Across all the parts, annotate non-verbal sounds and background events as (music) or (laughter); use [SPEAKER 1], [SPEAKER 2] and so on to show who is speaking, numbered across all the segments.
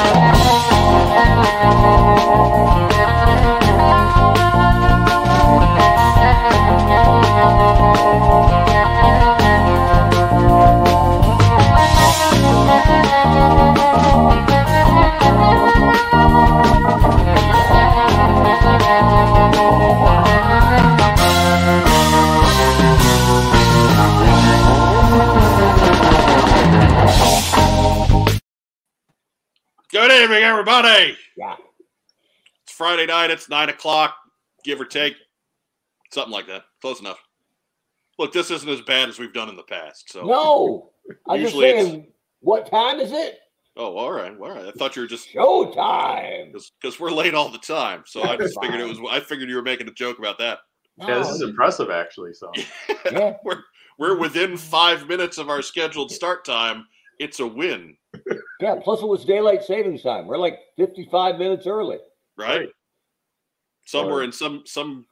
[SPEAKER 1] Oh, Good evening, everybody.
[SPEAKER 2] Yeah.
[SPEAKER 1] It's Friday night. It's nine o'clock, give or take, something like that. Close enough. Look, this isn't as bad as we've done in the past. So
[SPEAKER 2] No, I'm just
[SPEAKER 1] Usually it's-
[SPEAKER 2] saying. What time is it?
[SPEAKER 1] Oh, all right, all right. I thought you were just
[SPEAKER 2] Showtime.
[SPEAKER 1] because we're late all the time. So I just figured it was. I figured you were making a joke about that.
[SPEAKER 3] Yeah, this is impressive, actually. So (laughs)
[SPEAKER 2] yeah.
[SPEAKER 1] We're we're within five minutes of our scheduled start time. It's a win,
[SPEAKER 2] Yeah, plus it was daylight savings time. We're like 55 minutes early.
[SPEAKER 1] right?
[SPEAKER 3] Right.
[SPEAKER 1] Somewhere
[SPEAKER 2] Or-
[SPEAKER 1] in some some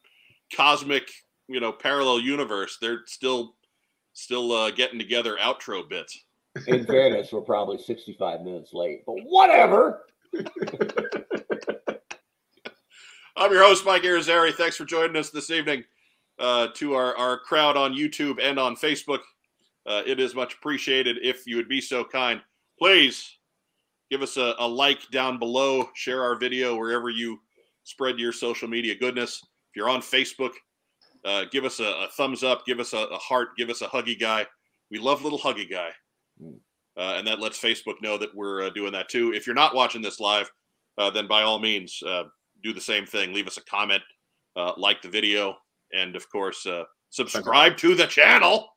[SPEAKER 1] cosmic, you know, parallel universe, they're still still uh, getting together outro bits.
[SPEAKER 2] In (laughs) fairness, we're probably 65 minutes late, but whatever. (laughs)
[SPEAKER 1] I'm your host, Mike Irizarry. Thanks for joining us this evening. Uh, to our, our crowd on YouTube and on Facebook, uh, it is much appreciated if you would be so kind. Please give us a, a like down below, share our video wherever you spread your social media goodness. If you're on Facebook, uh, give us a, a thumbs up, give us a, a heart, give us a huggy guy. We love little huggy guy.
[SPEAKER 2] Mm.
[SPEAKER 1] Uh, and that lets Facebook know that we're uh, doing that too. If you're not watching this live, uh, then by all means, uh, do the same thing. Leave us a comment, uh, like the video, and of course, uh, subscribe to the channel.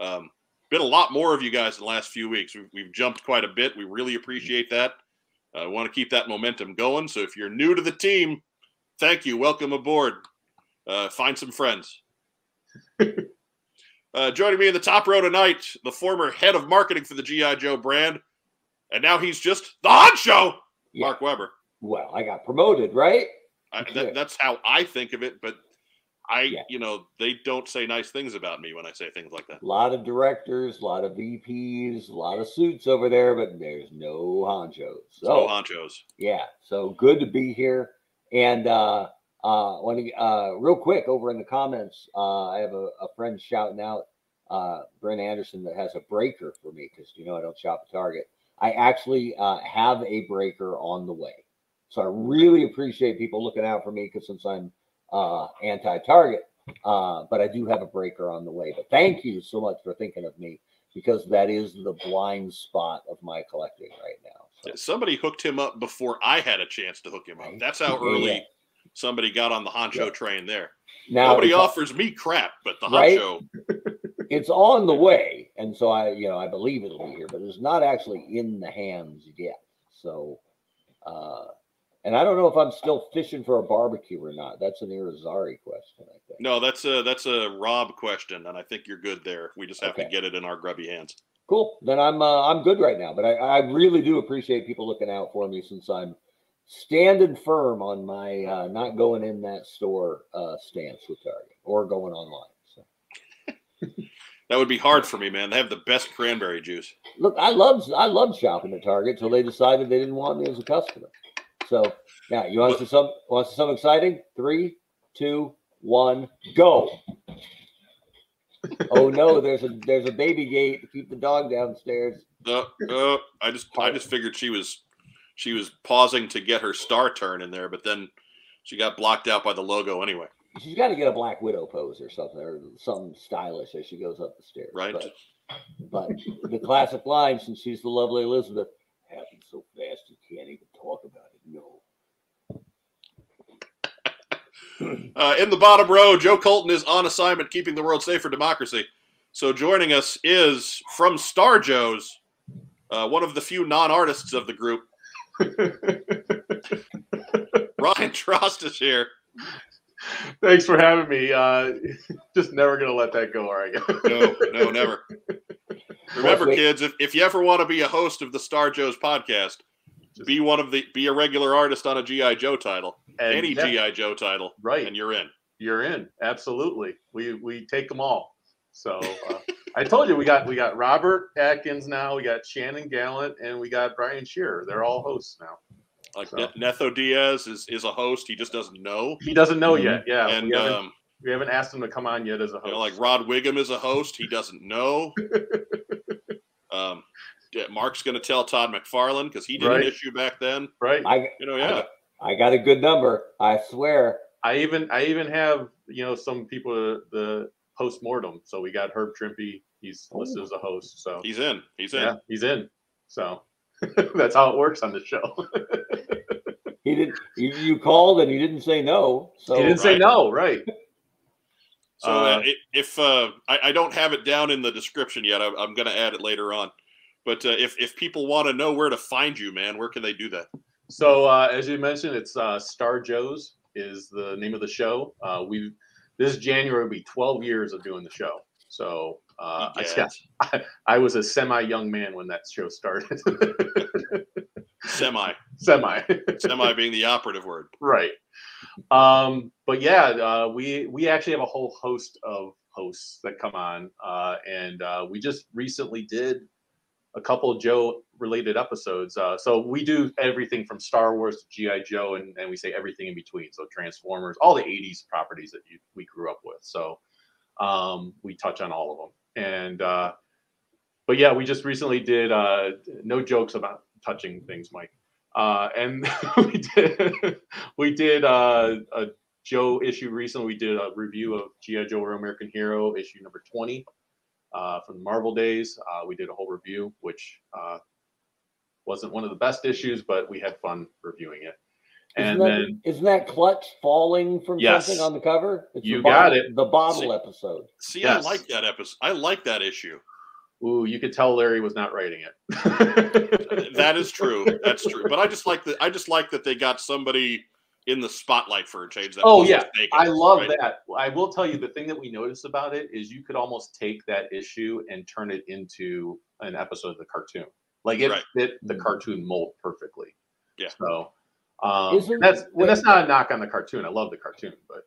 [SPEAKER 1] Um, been a lot more of you guys in the last few weeks. We've, we've jumped quite a bit. We really appreciate that. I uh, want to keep that momentum going. So if you're new to the team, thank you. Welcome aboard. Uh, find some friends. (laughs) uh, joining me in the top row tonight, the former head of marketing for the GI Joe brand, and now he's just the honcho,
[SPEAKER 2] Yeah.
[SPEAKER 1] Mark Weber.
[SPEAKER 2] Well, I got promoted, right?
[SPEAKER 1] I, that, that's how I think of it, but I,
[SPEAKER 2] Yeah.
[SPEAKER 1] you know, they don't say nice things about me when I say things like that.
[SPEAKER 2] A lot of directors, a lot of VPs, a lot of suits over there, but there's no honchos. So,
[SPEAKER 1] So honchos.
[SPEAKER 2] yeah, so good to be here. And uh, uh, to uh, real quick over in the comments, uh, I have a, a friend shouting out uh, Brent Anderson that has a breaker for me because you know I don't shop at Target. I actually uh, have a breaker on the way, so I really appreciate people looking out for me because since I'm uh, anti-Target, uh, but I do have a breaker on the way. But thank you so much for thinking of me because that is the blind spot of my collecting right now. So.
[SPEAKER 1] Somebody hooked him up before I had a chance to hook him up. That's how early
[SPEAKER 2] yeah.
[SPEAKER 1] somebody got on the honcho
[SPEAKER 2] Yeah.
[SPEAKER 1] train there.
[SPEAKER 2] Now
[SPEAKER 1] Nobody offers me crap, but the
[SPEAKER 2] Right?
[SPEAKER 1] honcho. (laughs)
[SPEAKER 2] it's on the way, and so I, you know, I believe it'll be here, but it's not actually in the hands yet. So, uh, and I don't know if I'm still fishing for a barbecue or not. That's an Irizarry question, I think.
[SPEAKER 1] No, that's a that's a Rob question, and I think you're good there. We just have to get it in our grubby hands.
[SPEAKER 2] Cool. Then I'm uh, I'm good right now. But I, I really do appreciate people looking out for me since I'm standing firm on my uh, not going in that store uh, stance with Target or going online. So. (laughs)
[SPEAKER 1] That would be hard for me, man. They have the best cranberry juice.
[SPEAKER 2] Look, I love I love shopping at Target till they decided they didn't want me as a customer. So now you want to see some want to see something exciting? Three, two, one, go. (laughs) oh no, there's a there's a baby gate to keep the dog downstairs.
[SPEAKER 1] Uh, uh, I just I just figured she was she was pausing to get her star turn in there, but then she got blocked out by the logo anyway.
[SPEAKER 2] She's got to get a black widow pose or something, or something stylish as she goes up the stairs.
[SPEAKER 1] Right.
[SPEAKER 2] But, but the classic line, since she's the lovely Elizabeth, happened so fast you can't even talk about it. No.
[SPEAKER 1] Uh, in the bottom row, Joe Colton is on assignment keeping the world safe for democracy. So joining us is from Star Joe's, uh, one of the few non-artists of the group. (laughs) Ryan Trost is here.
[SPEAKER 3] Thanks for having me. Uh, just never gonna let that go. are right.
[SPEAKER 1] No, no, never. (laughs) Remember, kids, if, if you ever want to be a host of the Star Joe's podcast, be one of the be a regular artist on a GI Joe title, any
[SPEAKER 3] yeah,
[SPEAKER 1] GI Joe title,
[SPEAKER 3] right.
[SPEAKER 1] and you're in.
[SPEAKER 3] You're in. Absolutely. We we take them all. So uh, I told you we got we got Robert Atkins now, we got Shannon Gallant, and we got Brian Shearer. They're all hosts now.
[SPEAKER 1] Like so. Netho Diaz is is a host. He just doesn't know.
[SPEAKER 3] He doesn't know yet. Yeah,
[SPEAKER 1] and
[SPEAKER 3] we haven't,
[SPEAKER 1] um,
[SPEAKER 3] we haven't asked him to come on yet as a host.
[SPEAKER 1] You know, like Rod Whigham is a host. He doesn't know. (laughs) um, Mark's going to tell Todd McFarlane because he did
[SPEAKER 3] Right.
[SPEAKER 1] an issue back then.
[SPEAKER 3] right.
[SPEAKER 2] I,
[SPEAKER 1] You know, yeah.
[SPEAKER 2] I got a good number. I swear.
[SPEAKER 3] I even I even have you know some people uh, the post mortem. So we got Herb Trimpe. He's listed as a host. So
[SPEAKER 1] He's in. He's in.
[SPEAKER 3] yeah, he's in. So (laughs) that's how it works on the show. (laughs)
[SPEAKER 2] He did. You, you called and he didn't say no. So
[SPEAKER 3] he didn't say
[SPEAKER 1] Right.
[SPEAKER 3] no, right?
[SPEAKER 1] So
[SPEAKER 3] Uh,
[SPEAKER 1] uh, if uh, I, I don't have it down in the description yet, I, I'm going to add it later on. But uh, if if people want to know where to find you, man, where can they do that?
[SPEAKER 3] So uh, as you mentioned, it's uh, Star Joe's is the name of the show. Uh, we this January will be 12 years of doing the show. So uh, I,
[SPEAKER 1] Yeah. (laughs)
[SPEAKER 3] I, I was a semi young man when that show started.
[SPEAKER 1] Semi, (laughs)
[SPEAKER 3] semi.
[SPEAKER 1] semi being the operative word.
[SPEAKER 3] right. Um, but yeah, uh, we we actually have a whole host of hosts that come on, uh, and uh, we just recently did a couple Joe related episodes. Uh, so we do everything from Star Wars to GI Joe, and, and we say everything in between. So Transformers, all the '80s properties that you, we grew up with. So um, we touch on all of them, and uh, but yeah, we just recently did. Uh, no jokes about touching things, Mike. Uh, and (laughs) we did we did uh, a Joe issue recently. We did a review of GI Joe: Real American Hero issue number twenty uh, from the Marvel days. Uh, we did a whole review, which uh, wasn't one of the best issues, but we had fun reviewing it. And
[SPEAKER 2] isn't that,
[SPEAKER 3] then
[SPEAKER 2] isn't that clutch falling from
[SPEAKER 3] Yes.
[SPEAKER 2] something on the cover? It's
[SPEAKER 3] You
[SPEAKER 2] the
[SPEAKER 3] got
[SPEAKER 2] bottle-
[SPEAKER 3] it.
[SPEAKER 2] The bottle
[SPEAKER 1] See-
[SPEAKER 2] episode.
[SPEAKER 1] See,
[SPEAKER 3] Yes.
[SPEAKER 1] I like that episode. I like that issue.
[SPEAKER 3] ooh, you could tell Larry was not writing it.
[SPEAKER 1] That is (laughs) true. That's true. But I just like that. I just like that they got somebody in the spotlight for a change. That
[SPEAKER 3] Oh, yeah.
[SPEAKER 1] taken,
[SPEAKER 3] I love
[SPEAKER 1] right?
[SPEAKER 3] that. I will tell you the thing that we noticed about it is you could almost take that issue and turn it into an episode of the cartoon. Like it
[SPEAKER 1] Right.
[SPEAKER 3] fit the cartoon mold perfectly.
[SPEAKER 1] Yeah.
[SPEAKER 3] So um,
[SPEAKER 2] Isn't-
[SPEAKER 3] that's
[SPEAKER 2] wait.
[SPEAKER 3] that's not a knock on the cartoon. I love the cartoon, but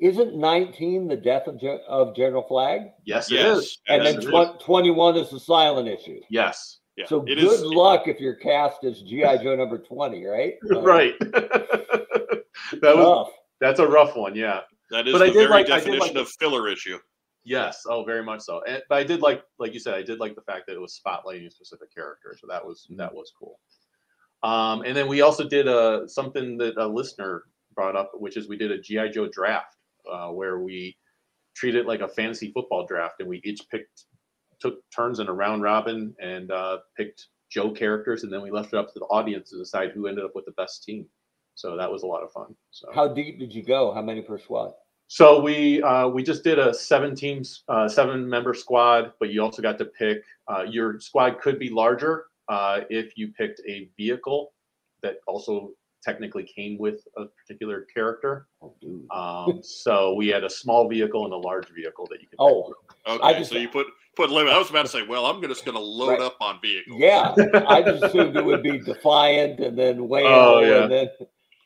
[SPEAKER 2] Isn't 19 the death of, Gen- of General Flagg?
[SPEAKER 3] yes, it
[SPEAKER 1] Yes,
[SPEAKER 3] is.
[SPEAKER 2] And
[SPEAKER 3] Yes,
[SPEAKER 2] then
[SPEAKER 3] it is.
[SPEAKER 2] tw- 21 is the silent issue.
[SPEAKER 3] yes,
[SPEAKER 1] Yeah.
[SPEAKER 2] So
[SPEAKER 1] it
[SPEAKER 2] good
[SPEAKER 1] is-
[SPEAKER 2] luck if you're cast as G.I. Joe number 20, right? (laughs) Like,
[SPEAKER 3] right. (laughs) (laughs) that was that's a rough one. Yeah.
[SPEAKER 1] That is
[SPEAKER 3] But I did
[SPEAKER 1] very
[SPEAKER 3] like-
[SPEAKER 1] definition
[SPEAKER 3] like
[SPEAKER 1] of filler issue.
[SPEAKER 3] Yes. Oh, very much so. And, but I did like, like you said, I did like the fact that it was spotlighting a specific character. So that was that was cool. Um, and then we also did a something that a listener brought up, which is we did a GI Joe draft uh, where we treated it like a fantasy football draft, and we each picked took turns in a round robin and uh, picked Joe characters, and then we left it up to the audience to decide who ended up with the best team. So that was a lot of fun. So
[SPEAKER 2] How deep did you go? How many per squad?
[SPEAKER 3] so we uh, we just did a seven teams, uh, seven member squad, but you also got to pick. Uh, your squad could be larger uh, if you picked a vehicle that also technically came with a particular character.
[SPEAKER 2] Oh.
[SPEAKER 3] Um, so we had a small vehicle and a large vehicle that you could. pick
[SPEAKER 2] Oh,
[SPEAKER 1] Okay,
[SPEAKER 2] I just-
[SPEAKER 1] so you put put limit. I was about to say, well, I'm just going to load
[SPEAKER 2] Right.
[SPEAKER 1] up on vehicles.
[SPEAKER 2] yeah. I just (laughs) assumed it would be Defiant and then Whale
[SPEAKER 3] Oh, yeah.
[SPEAKER 2] and then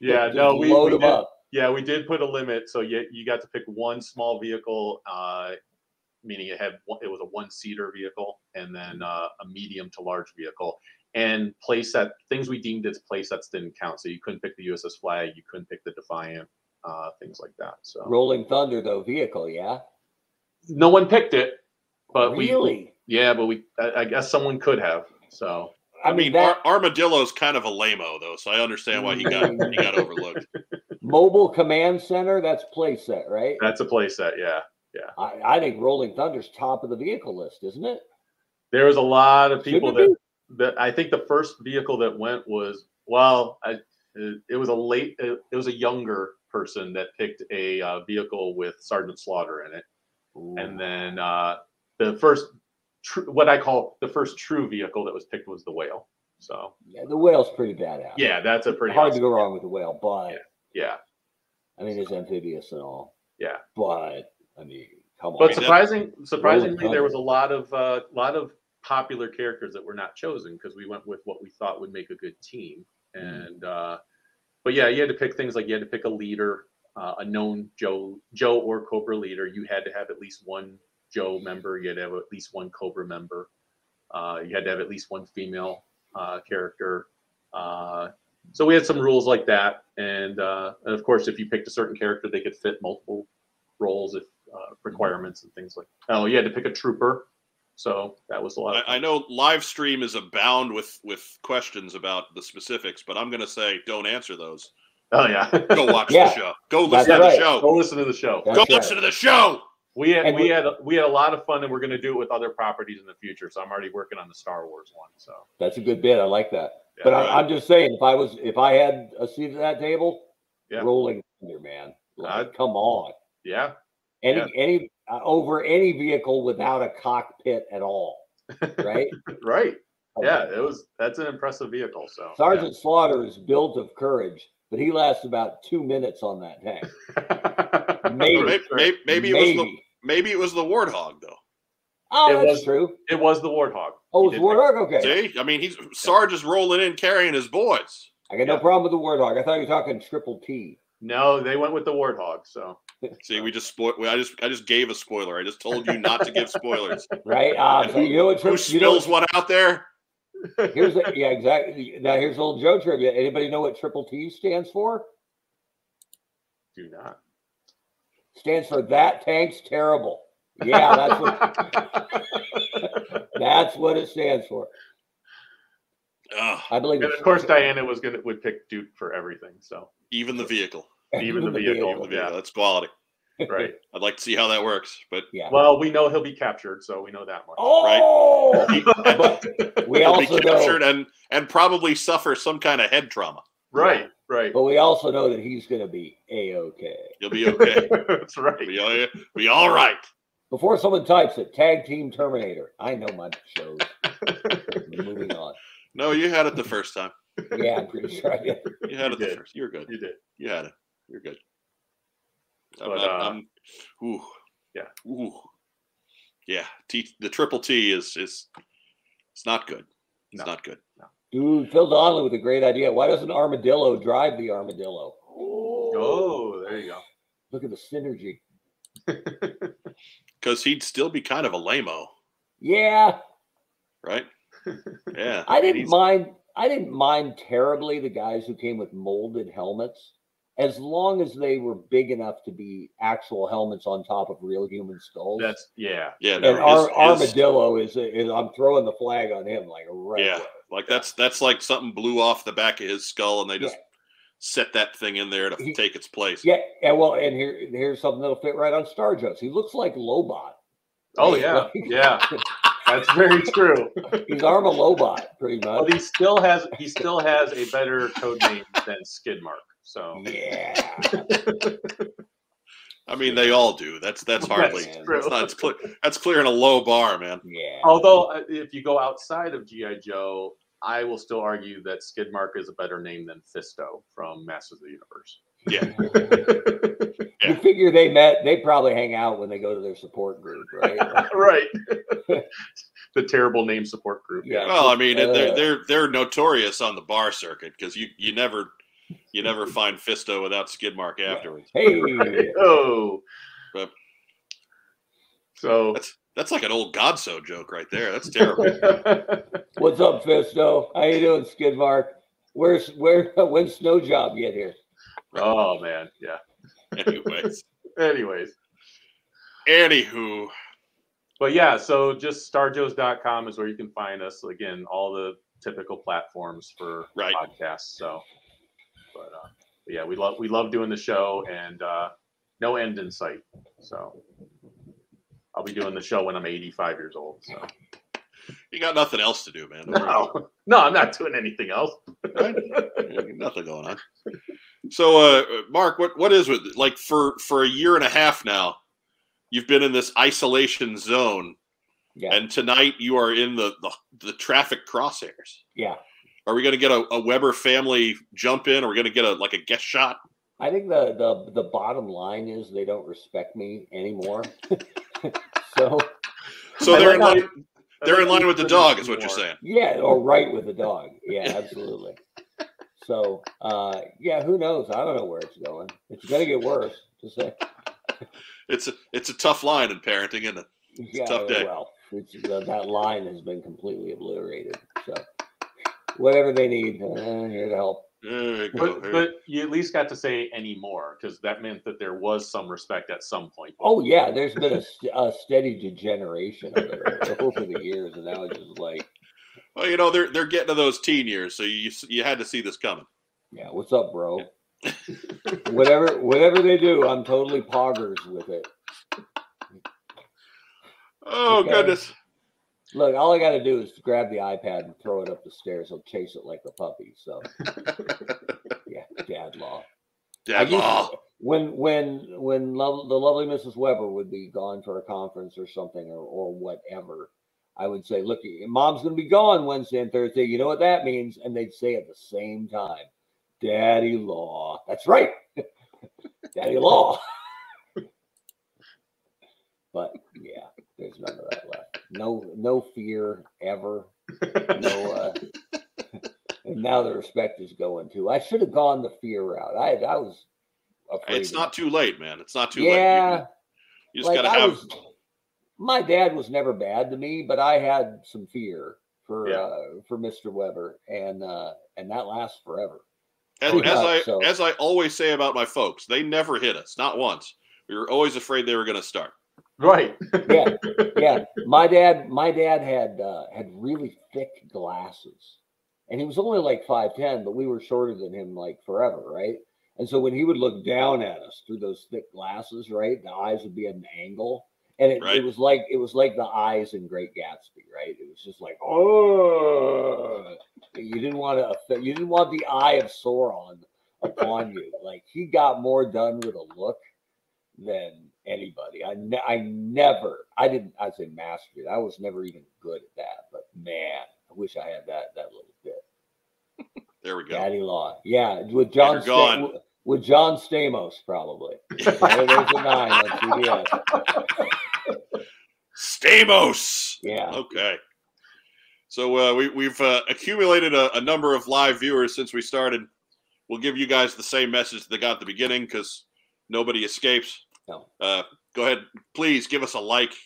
[SPEAKER 3] yeah,
[SPEAKER 2] just
[SPEAKER 3] no, we,
[SPEAKER 2] load
[SPEAKER 3] we
[SPEAKER 2] them
[SPEAKER 3] did,
[SPEAKER 2] up.
[SPEAKER 3] Yeah, we did put a limit, so you you got to pick one small vehicle, uh, meaning it had it was a one seater vehicle, and then uh, a medium to large vehicle. And playset things we deemed as playsets didn't count, so you couldn't pick the USS Flagg, you couldn't pick the Defiant, uh, things like that. So
[SPEAKER 2] Rolling Thunder, though, vehicle, yeah?
[SPEAKER 3] no one picked it, but we
[SPEAKER 2] really?
[SPEAKER 3] yeah, but we I, I guess someone could have. So
[SPEAKER 1] I, mean,
[SPEAKER 2] that
[SPEAKER 1] Ar- Armadillo's kind of a lameo though, so I understand why he got (laughs) he got overlooked.
[SPEAKER 2] mobile command center, that's playset, right?
[SPEAKER 3] that's a playset, yeah.
[SPEAKER 2] I, I think Rolling Thunder's top of the vehicle list, isn't it?
[SPEAKER 3] There was a lot of people
[SPEAKER 2] Shouldn't
[SPEAKER 3] that that I think the first vehicle that went was well, I, it, it was a late, it, it was a younger person that picked a uh, vehicle with Sergeant Slaughter in it, and then uh, the first, tr- what I call the first true vehicle that was picked was the Whale. So
[SPEAKER 2] yeah, the whale's pretty badass.
[SPEAKER 3] yeah, that's a pretty
[SPEAKER 2] hard
[SPEAKER 3] awesome-
[SPEAKER 2] to go wrong with the whale, but
[SPEAKER 3] Yeah,
[SPEAKER 2] I mean, it's amphibious and all.
[SPEAKER 3] Yeah.
[SPEAKER 2] But I mean, come
[SPEAKER 3] but
[SPEAKER 2] on.
[SPEAKER 1] that-
[SPEAKER 3] surprising, surprisingly, there was a lot of uh, lot of popular characters that were not chosen because we went with what we thought would make a good team. And uh, but yeah, you had to pick things like you had to pick a leader, uh, a known Joe Joe or Cobra leader. You had to have at least one Joe member, you had to have at least one Cobra member. Uh, you had to have at least one female uh, character. Uh, so we had some rules like that, and, uh, and of course, if you picked a certain character, they could fit multiple roles if uh, requirements and things like. Oh, you had to pick a trooper, so that was a lot. Of
[SPEAKER 1] I, I know live stream is abound with with questions about the specifics, but I'm going to say don't answer those.
[SPEAKER 3] Oh yeah,
[SPEAKER 1] Go watch (laughs)
[SPEAKER 2] Yeah.
[SPEAKER 1] the show. Go
[SPEAKER 2] That's
[SPEAKER 1] listen to
[SPEAKER 2] right.
[SPEAKER 1] the show.
[SPEAKER 3] go listen to the show.
[SPEAKER 2] That's
[SPEAKER 1] Go
[SPEAKER 2] right.
[SPEAKER 1] listen to the show.
[SPEAKER 3] We had
[SPEAKER 2] And
[SPEAKER 3] we had we had a lot of fun, and we're going to do it with other properties in the future. So I'm already working on the Star Wars one. So
[SPEAKER 2] That's a good bit. I like that.
[SPEAKER 3] yeah,
[SPEAKER 2] But. I, I'm just saying, if I was, if I had a seat at that table,
[SPEAKER 3] Yeah.
[SPEAKER 2] rolling thunder, man. Like,
[SPEAKER 3] I'd-
[SPEAKER 2] come on.
[SPEAKER 3] yeah,
[SPEAKER 2] Any,
[SPEAKER 3] Yeah.
[SPEAKER 2] any uh, over any vehicle without a cockpit at all, (laughs) right?
[SPEAKER 3] right. Yeah, it was. That's an impressive vehicle. So
[SPEAKER 2] Sergeant Slaughter is built of courage, but he lasts about two minutes on that tank. (laughs)
[SPEAKER 3] yeah.
[SPEAKER 2] Maybe.
[SPEAKER 1] Maybe, maybe, maybe it was the maybe it was the warthog though.
[SPEAKER 2] Oh,
[SPEAKER 3] It was-
[SPEAKER 2] true.
[SPEAKER 3] it was the Warthog.
[SPEAKER 2] Oh,
[SPEAKER 3] He
[SPEAKER 2] it's
[SPEAKER 3] did
[SPEAKER 2] Warthog. Okay,
[SPEAKER 1] See, I mean, he's Sarge is rolling in carrying his boys.
[SPEAKER 2] I got no
[SPEAKER 3] Yeah.
[SPEAKER 2] problem with the Warthog. I thought you were talking Triple T.
[SPEAKER 3] No, they went with the Warthog. So (laughs)
[SPEAKER 1] See, we just spoil. I just I just gave a spoiler. I just told you not to give (laughs) spoilers.
[SPEAKER 2] Right? Uh, so you know what?
[SPEAKER 1] Who
[SPEAKER 2] Tri- you know,
[SPEAKER 1] spills one out there? (laughs)
[SPEAKER 2] here's the, yeah, exactly. Now here's a little Joe trivia. Anybody know what Triple T stands for?
[SPEAKER 3] do not.
[SPEAKER 2] Stands for that tank's terrible. Yeah, that's what (laughs) that's what it stands for.
[SPEAKER 1] Ugh,
[SPEAKER 2] I believe.
[SPEAKER 3] and of course, Diana was gonna would pick Duke for everything. So
[SPEAKER 1] even the vehicle.
[SPEAKER 3] even the vehicle.
[SPEAKER 1] Even the vehicle.
[SPEAKER 3] Yeah.
[SPEAKER 1] That's quality.
[SPEAKER 3] right. (laughs)
[SPEAKER 1] I'd like to see how that works, but
[SPEAKER 2] Yeah.
[SPEAKER 3] Well, we know he'll be captured, so we know that much.
[SPEAKER 2] Oh, (laughs) but we
[SPEAKER 1] he'll be
[SPEAKER 2] also know.
[SPEAKER 1] captured and and probably suffer some kind of head trauma.
[SPEAKER 3] right, right.
[SPEAKER 2] But we also know that he's going to be a okay.
[SPEAKER 1] You'll be okay. (laughs)
[SPEAKER 3] That's right.
[SPEAKER 1] be, all, be all right.
[SPEAKER 2] Before someone types it, tag team Terminator. I know my shows. (laughs) Moving on.
[SPEAKER 1] No, you had it the first time.
[SPEAKER 2] Yeah, I'm pretty sure I did.
[SPEAKER 1] You had
[SPEAKER 3] You
[SPEAKER 1] it the
[SPEAKER 3] did.
[SPEAKER 1] first. You're good.
[SPEAKER 3] You did.
[SPEAKER 1] You had it. You're good. I'm
[SPEAKER 3] But,
[SPEAKER 1] not,
[SPEAKER 3] uh,
[SPEAKER 1] I'm, ooh,
[SPEAKER 3] yeah.
[SPEAKER 1] ooh, yeah. T, the triple T is is it's not good. It's
[SPEAKER 3] No.
[SPEAKER 1] not good.
[SPEAKER 2] Dude, Phil Donnelly with a great idea. Why doesn't Armadillo drive the Armadillo?
[SPEAKER 3] Oh, there you go.
[SPEAKER 2] Look at the synergy. (laughs)
[SPEAKER 1] Because he'd still be kind of a lameo,
[SPEAKER 2] Yeah,
[SPEAKER 1] right? Yeah.
[SPEAKER 2] I didn't
[SPEAKER 1] he's-
[SPEAKER 2] mind. I didn't mind terribly the guys who came with molded helmets, as long as they were big enough to be actual helmets on top of real human skulls.
[SPEAKER 3] That's yeah.
[SPEAKER 1] Yeah,
[SPEAKER 2] and
[SPEAKER 1] no,
[SPEAKER 2] Ar-
[SPEAKER 1] his- his-
[SPEAKER 2] Armadillo is, is. I'm throwing the flag on him like right.
[SPEAKER 1] Yeah,
[SPEAKER 2] away.
[SPEAKER 1] Like that's that's like something blew off the back of his skull, and they just
[SPEAKER 2] Yeah.
[SPEAKER 1] set that thing in there to
[SPEAKER 2] He-
[SPEAKER 1] take its place.
[SPEAKER 2] Yeah, yeah. Well, and here, here's something that'll fit right on Star Joe's. He looks like Lobot.
[SPEAKER 3] Oh yeah, yeah. That's very true. (laughs)
[SPEAKER 2] He's Arma Lobot, pretty
[SPEAKER 3] But
[SPEAKER 2] much.
[SPEAKER 3] he still has he still has a better code name than Skidmark. So
[SPEAKER 2] Yeah.
[SPEAKER 1] I mean, they all do. That's that's hardly.
[SPEAKER 2] That's
[SPEAKER 3] true.
[SPEAKER 1] That's, not, that's, clear, that's clearing a low bar, man.
[SPEAKER 2] Yeah.
[SPEAKER 3] although uh, if you go outside of GI Joe, I will still argue that Skidmark is a better name than Fisto from Masters of the Universe.
[SPEAKER 1] Yeah, (laughs)
[SPEAKER 2] You figure they met, they probably hang out when they go to their support group, right? (laughs)
[SPEAKER 3] right. (laughs) the terrible name support group.
[SPEAKER 2] Yeah.
[SPEAKER 1] Well, I mean,
[SPEAKER 2] Uh,
[SPEAKER 1] they're they're they're notorious on the bar circuit because you you never you never find Fisto without Skidmark afterwards.
[SPEAKER 2] hey,
[SPEAKER 3] Oh.
[SPEAKER 1] But-
[SPEAKER 3] So
[SPEAKER 1] That's that's like an old Godso joke right there. That's terrible. (laughs)
[SPEAKER 2] what's up, Fisto? How you doing, Skidmark? Where's where? (laughs) When snow job get here?
[SPEAKER 3] oh man, yeah.
[SPEAKER 1] Anyways, (laughs)
[SPEAKER 3] Anyways.
[SPEAKER 1] anywho,
[SPEAKER 3] But yeah, so just starjoes.com is where you can find us. Again, all the typical platforms for
[SPEAKER 1] Right.
[SPEAKER 3] podcasts. So, but, uh, but yeah, we love we love doing the show, and uh, no end in sight. So, I'll be doing the show when I'm 85 years old. So,
[SPEAKER 1] you got nothing else to do, man. Don't
[SPEAKER 3] no, no, I'm not doing anything else.
[SPEAKER 1] right? Nothing going on. So, uh, Mark, what what is with like for for a year and a half now? You've been in this isolation zone,
[SPEAKER 2] Yeah,
[SPEAKER 1] and tonight you are in the the, the traffic crosshairs.
[SPEAKER 2] yeah.
[SPEAKER 1] Are we going to get a, a Weber family jump in? Are we going to get a like a guest shot?
[SPEAKER 2] I think the the the bottom line is they don't respect me anymore. (laughs) (laughs) so
[SPEAKER 1] So they're in line. They're in line with the dog, is what you're saying.
[SPEAKER 2] yeah, or right with the dog. Yeah, (laughs) absolutely. So uh yeah, who knows? I don't know where it's going. It's gonna get worse. To say,
[SPEAKER 1] It's a it's a tough line in parenting, isn't it?
[SPEAKER 2] yeah,
[SPEAKER 1] tough day.
[SPEAKER 2] well, it's, the, that line has been completely obliterated. So whatever they need, uh, here to help.
[SPEAKER 1] There you go.
[SPEAKER 3] But, but you at least got to say anymore because that meant that there was some respect at some point.
[SPEAKER 2] Oh yeah, there's been a, st- a steady degeneration over the years, and now it's just like,
[SPEAKER 1] well, you know they're they're getting to those teen years, so you you had to see this coming.
[SPEAKER 2] yeah, what's up, bro? (laughs) whatever, whatever they do, I'm totally poggers with it.
[SPEAKER 1] Oh
[SPEAKER 2] Okay.
[SPEAKER 1] goodness.
[SPEAKER 2] Look, all I got to do is grab the iPad and throw it up the stairs. He'll chase it like a puppy. So, (laughs) yeah, dad law.
[SPEAKER 1] Dad law.
[SPEAKER 2] when when when lo- the lovely Mrs. Weber would be gone for a conference or something or or whatever, I would say, "Look, mom's going to be gone Wednesday and Thursday. You know what that means?" And they'd say at the same time, "Daddy law." That's right, (laughs) Daddy law. (laughs) but yeah, there's none of that left. No no fear ever. (laughs) No. Uh, and now the respect is going too. I should have gone the fear route. I I was afraid.
[SPEAKER 1] It's not too late, man. It's not too late.
[SPEAKER 2] yeah,
[SPEAKER 1] You, just
[SPEAKER 2] like
[SPEAKER 1] gotta
[SPEAKER 2] I
[SPEAKER 1] have.
[SPEAKER 2] was. My dad was never bad to me, but I had some fear for
[SPEAKER 3] Yeah.
[SPEAKER 2] uh, for Mr. Weber, and uh, and that lasts forever.
[SPEAKER 1] As, as
[SPEAKER 2] much,
[SPEAKER 1] I
[SPEAKER 2] so-
[SPEAKER 1] as I always say about my folks, they never hit us, not once. We were always afraid they were going to start.
[SPEAKER 3] Right.
[SPEAKER 2] Yeah, yeah. (laughs) My dad, my dad had uh, had really thick glasses, and he was only like five ten, but we were shorter than him like forever, right? And so when he would look down at us through those thick glasses, right, the eyes would be at an angle, and it,
[SPEAKER 1] Right.
[SPEAKER 2] it was like it was like the eyes in Great Gatsby, right? It was just like oh, you didn't want to, you didn't want the eye of Sauron upon you. Like he got more done with a look than anybody. I ne- I never, I didn't, I'd say mastered it. I was never even good at that. But man, I wish I had that that little bit.
[SPEAKER 1] There we go.
[SPEAKER 2] Daddy Law, yeah, with John
[SPEAKER 1] you're gone.
[SPEAKER 2] With John Stamos probably. There- there's a nine on CBS. (laughs)
[SPEAKER 1] Stamos.
[SPEAKER 2] Yeah,
[SPEAKER 1] Okay. So uh, we, we've uh, accumulated a, a number of live viewers since we started. We'll give you guys the same message they got at the beginning because nobody escapes.
[SPEAKER 2] No.
[SPEAKER 1] Uh, go ahead, please give us a like. If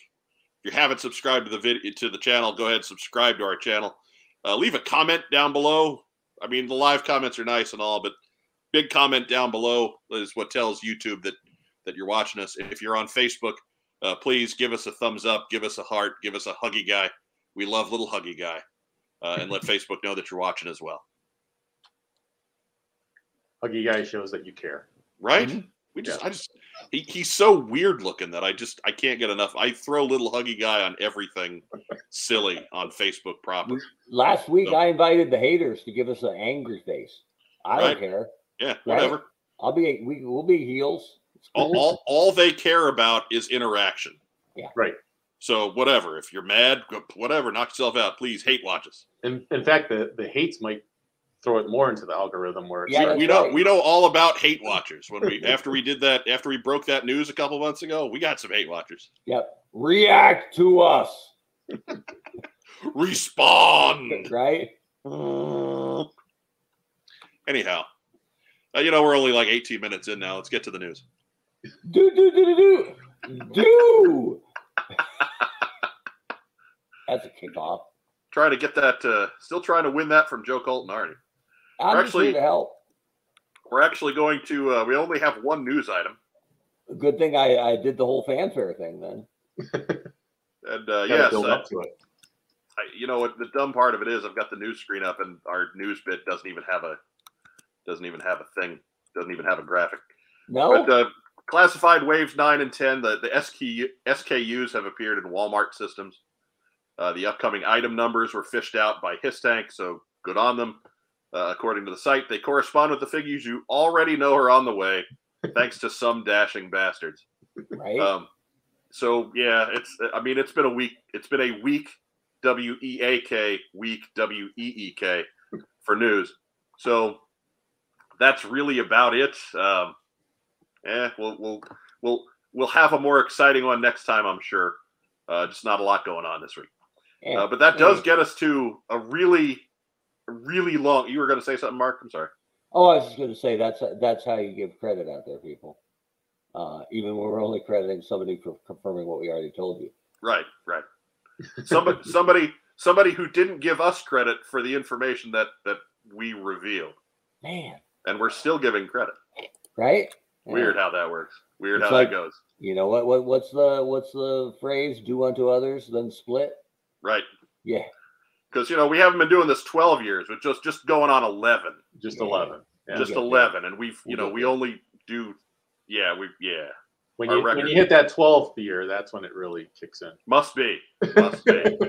[SPEAKER 1] you haven't subscribed to the video to the channel, go ahead and subscribe to our channel. Uh, leave a comment down below. I mean, the live comments are nice and all, but big comment down below is what tells YouTube that that you're watching us. If you're on Facebook, uh, please give us a thumbs up, give us a heart, give us a huggy guy. We love little huggy guy, uh, and let (laughs) Facebook know that you're watching as well.
[SPEAKER 3] Huggy guy shows that you care.
[SPEAKER 1] Right?
[SPEAKER 2] Mhm.
[SPEAKER 1] We just,
[SPEAKER 3] Yeah.
[SPEAKER 1] I just, he, he's so weird looking that I just, I can't get enough. I throw little huggy guy on everything silly on Facebook proper.
[SPEAKER 2] last week
[SPEAKER 1] So-
[SPEAKER 2] I invited the haters to give us an angry face. I
[SPEAKER 1] Right.
[SPEAKER 2] don't care.
[SPEAKER 1] Yeah,
[SPEAKER 2] Right.
[SPEAKER 1] whatever.
[SPEAKER 2] I'll be we we'll be heels.
[SPEAKER 1] All, all, all they care about is interaction.
[SPEAKER 2] Yeah.
[SPEAKER 3] Right.
[SPEAKER 1] So whatever. If you're mad, whatever, knock yourself out. Please hate watch us.
[SPEAKER 3] In, in fact, the, the hates might throw it more into the algorithm where it's
[SPEAKER 2] Yeah,
[SPEAKER 1] we, know
[SPEAKER 2] right.
[SPEAKER 1] we know all about hate (laughs) watchers. When we after we did that, after we broke that news a couple months ago, we got some hate watchers.
[SPEAKER 2] Yep. React to us, (laughs)
[SPEAKER 1] respond
[SPEAKER 2] right?
[SPEAKER 1] Anyhow, uh, you know we're only like 18 minutes in now. Let's get to the news.
[SPEAKER 2] Do do do do do do. That's a kickoff.
[SPEAKER 1] Trying to get that. Uh, still trying to win that from Joe Colton Arnie.
[SPEAKER 2] I'm just
[SPEAKER 1] Actually-
[SPEAKER 2] here to help.
[SPEAKER 1] We're actually going to. Uh, we only have one news item,
[SPEAKER 2] Good thing I, I did the whole fanfare thing then. (laughs)
[SPEAKER 1] and uh, yes,
[SPEAKER 3] build
[SPEAKER 1] uh,
[SPEAKER 3] up to it.
[SPEAKER 1] I, you know what the dumb part of it is. I've got the news screen up, and our news bit doesn't even have a doesn't even have a thing. Doesn't even have a graphic.
[SPEAKER 2] No,
[SPEAKER 1] But uh, classified waves nine and ten, the the SKU, SKUs have appeared in Walmart systems. Uh, the upcoming item numbers were fished out by HissTank, so good on them. Uh, according to the site, they correspond with the figures you already know are on the way, (laughs) thanks to some dashing bastards.
[SPEAKER 2] right?
[SPEAKER 1] Um, so yeah, it's. I mean, it's been a week. It's been a week. W E A K week. W E E K for news. So that's really about it. Um, eh, we'll we'll we'll we'll have a more exciting one next time, I'm sure. Uh, just not a lot going on this week.
[SPEAKER 2] Yeah.
[SPEAKER 1] Uh, but that does get us to a really, really long. You were going to say something, Mark? I'm sorry.
[SPEAKER 2] Oh, I was just going to say that's that's how you give credit out there, people. Uh, even when we're only crediting somebody for confirming what we already told you.
[SPEAKER 1] Right, right. Somebody, (laughs) somebody, somebody who didn't give us credit for the information that that we revealed,
[SPEAKER 2] Man,
[SPEAKER 1] and we're still giving credit.
[SPEAKER 2] right?
[SPEAKER 1] Weird
[SPEAKER 2] Yeah.
[SPEAKER 1] how that works. Weird
[SPEAKER 2] It's
[SPEAKER 1] how
[SPEAKER 2] like-
[SPEAKER 1] that goes.
[SPEAKER 2] You know what? What? What's the what's the phrase? Do unto others, then split.
[SPEAKER 1] Right.
[SPEAKER 2] Yeah.
[SPEAKER 1] Because you know we haven't been doing this twelve years, but just just going on eleven,
[SPEAKER 3] Just
[SPEAKER 2] Yeah.
[SPEAKER 3] eleven. Yeah.
[SPEAKER 1] just
[SPEAKER 2] get there.
[SPEAKER 1] eleven, and we've you
[SPEAKER 2] We'll
[SPEAKER 1] know we
[SPEAKER 2] there.
[SPEAKER 1] only do, yeah, we yeah,
[SPEAKER 3] when you when you hit that twelfth year, that's when it really kicks in.
[SPEAKER 1] must be, must be. (laughs)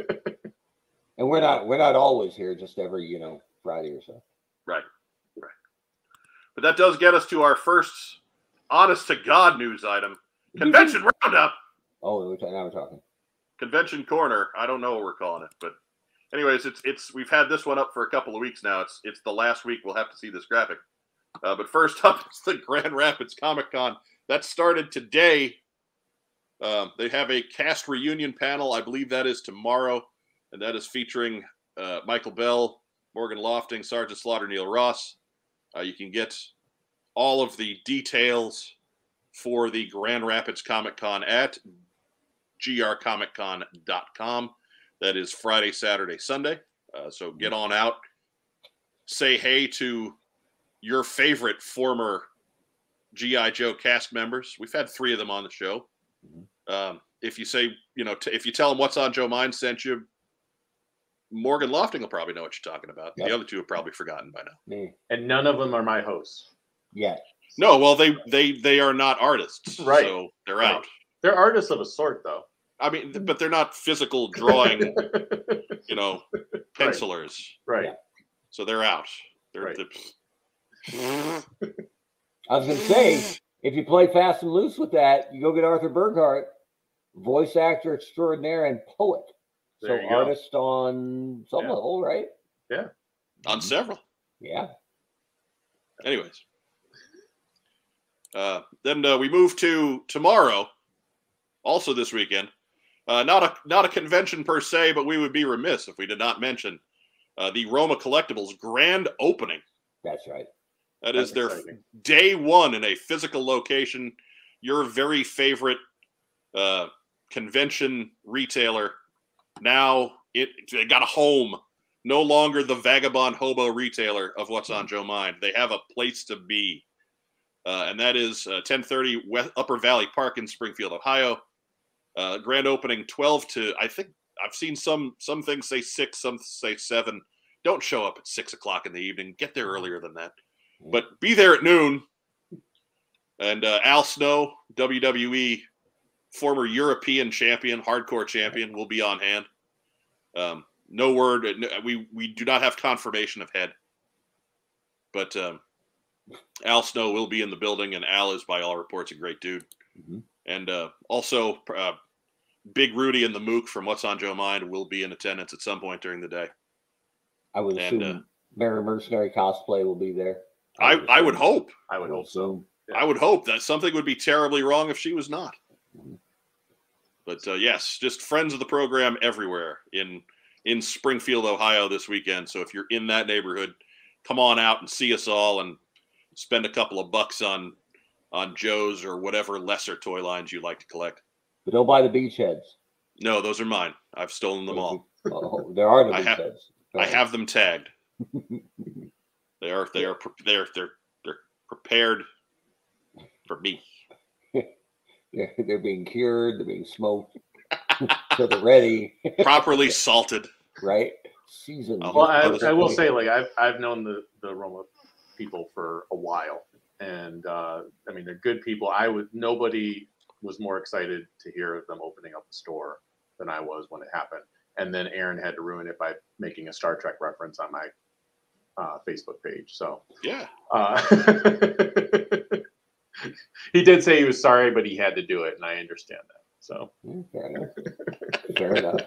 [SPEAKER 2] And we're not we're not always here. Just every you know Friday or so.
[SPEAKER 1] Right. Right. But that does get us to our first honest to God news item. Convention roundup.
[SPEAKER 2] Oh, we're ta- now we're talking.
[SPEAKER 1] Convention corner. I don't know what we're calling it, but anyways, it's it's we've had this one up for a couple of weeks now. It's it's the last week we'll have to see this graphic. Uh, but first (laughs) up is the Grand Rapids Comic Con. That started today. Um, they have a cast reunion panel. I believe that is tomorrow, and that is featuring uh, Michael Bell, Morgan Lofting, Sergeant Slaughter, Neil Ross. Uh, you can get all of the details for the Grand Rapids Comic Con at grcomiccon.com. That is Friday, Saturday, Sunday. Uh, so get on out, say hey to your favorite former GI Joe cast members. We've had three of them on the show. Um, if you say, you know, t- if you tell them what's on Joe Mind sent you, Morgan Lofting will probably know what you're talking about.
[SPEAKER 2] Yep.
[SPEAKER 1] The other two have probably forgotten by now.
[SPEAKER 2] Me.
[SPEAKER 3] And none of them are my hosts.
[SPEAKER 2] Yeah.
[SPEAKER 1] No, well, they they they are not artists,
[SPEAKER 3] Right.
[SPEAKER 1] So they're
[SPEAKER 3] Right.
[SPEAKER 1] out.
[SPEAKER 3] They're artists of a sort, though.
[SPEAKER 1] I mean, but they're not physical (laughs) drawing, you know, pencilers.
[SPEAKER 3] right.
[SPEAKER 2] Yeah.
[SPEAKER 1] So they're out. They're
[SPEAKER 3] Right.
[SPEAKER 1] the-
[SPEAKER 2] I was gonna say, if you play fast and loose with that, you go get Arthur Burghardt, voice actor extraordinaire and poet. So
[SPEAKER 3] There you go.
[SPEAKER 2] artist on some
[SPEAKER 3] Yeah.
[SPEAKER 2] level, right? Yeah.
[SPEAKER 1] On several.
[SPEAKER 2] Yeah.
[SPEAKER 1] Anyways, uh, then uh, we move to tomorrow, also this weekend. Uh, not a not a convention per se, but we would be remiss if we did not mention uh, the Roma Collectibles grand opening.
[SPEAKER 2] That's right.
[SPEAKER 1] That
[SPEAKER 3] That's
[SPEAKER 1] is their
[SPEAKER 3] exciting.
[SPEAKER 1] day one in a physical location. Your very favorite uh, convention retailer. Now it they got a home. No longer the vagabond hobo retailer of what's on Joe Mind. They have a place to be, uh, and that is uh, 1030 West Upper Valley Park in Springfield, Ohio. Uh, grand opening 12 to I think I've seen some some things say six, some say seven. Don't show up at six o'clock in the evening. Get there earlier than that but be there at noon. And uh, Al Snow, WWE former European champion, hardcore champion, will be on hand. Um, no word. uh, We we do not have confirmation of head, but um, Al Snow will be in the building, and Al is, by all reports, a great dude.
[SPEAKER 2] Mhm.
[SPEAKER 1] And uh, also, uh, Big Rudy and the Mook from What's on Joe Mind will be in attendance at some point during the day.
[SPEAKER 2] I would
[SPEAKER 1] And,
[SPEAKER 2] assume
[SPEAKER 1] uh,
[SPEAKER 2] Mary Mercenary cosplay will be there.
[SPEAKER 1] I, I would
[SPEAKER 2] assume.
[SPEAKER 1] hope.
[SPEAKER 3] I would hope so.
[SPEAKER 2] assume.
[SPEAKER 1] I would hope that something would be terribly wrong if she was not. But uh, yes, just friends of the program everywhere in in Springfield, Ohio this weekend. So if you're in that neighborhood, come on out and see us all and spend a couple of bucks on on Joe's or whatever lesser toy lines you like to collect.
[SPEAKER 2] But don't buy the beachheads.
[SPEAKER 1] No, those are mine. I've stolen them all.
[SPEAKER 2] Oh, there are no (laughs)
[SPEAKER 1] I have-
[SPEAKER 2] beachheads.
[SPEAKER 1] I have them tagged. (laughs) They are they are they're they're they're prepared for me. (laughs)
[SPEAKER 2] They're, they're being cured. They're being smoked. so they're ready,
[SPEAKER 1] Properly salted.
[SPEAKER 2] right? Seasoned.
[SPEAKER 3] Well, I, I will say, like I've I've known the the Roma people for a while, and uh, I mean they're good people. I would nobody was more excited to hear of them opening up a store than I was when it happened. And then Aaron had to ruin it by making a Star Trek reference on my uh, Facebook page. So
[SPEAKER 1] Yeah.
[SPEAKER 3] uh, (laughs) he did say he was sorry, but he had to do it, and I understand that. So
[SPEAKER 2] Fair enough. Fair enough.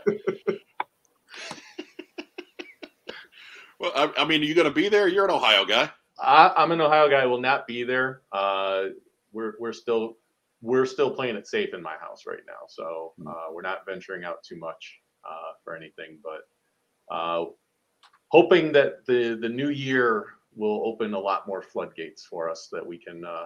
[SPEAKER 1] Well, I, I mean, are you going to be there? You're an Ohio guy.
[SPEAKER 3] I, I'm an Ohio guy. I will not be there. Uh, we're we're still we're still playing it safe in my house right now, so uh, we're not venturing out too much uh, for anything. But uh, hoping that the the new year will open a lot more floodgates for us that we can. Uh,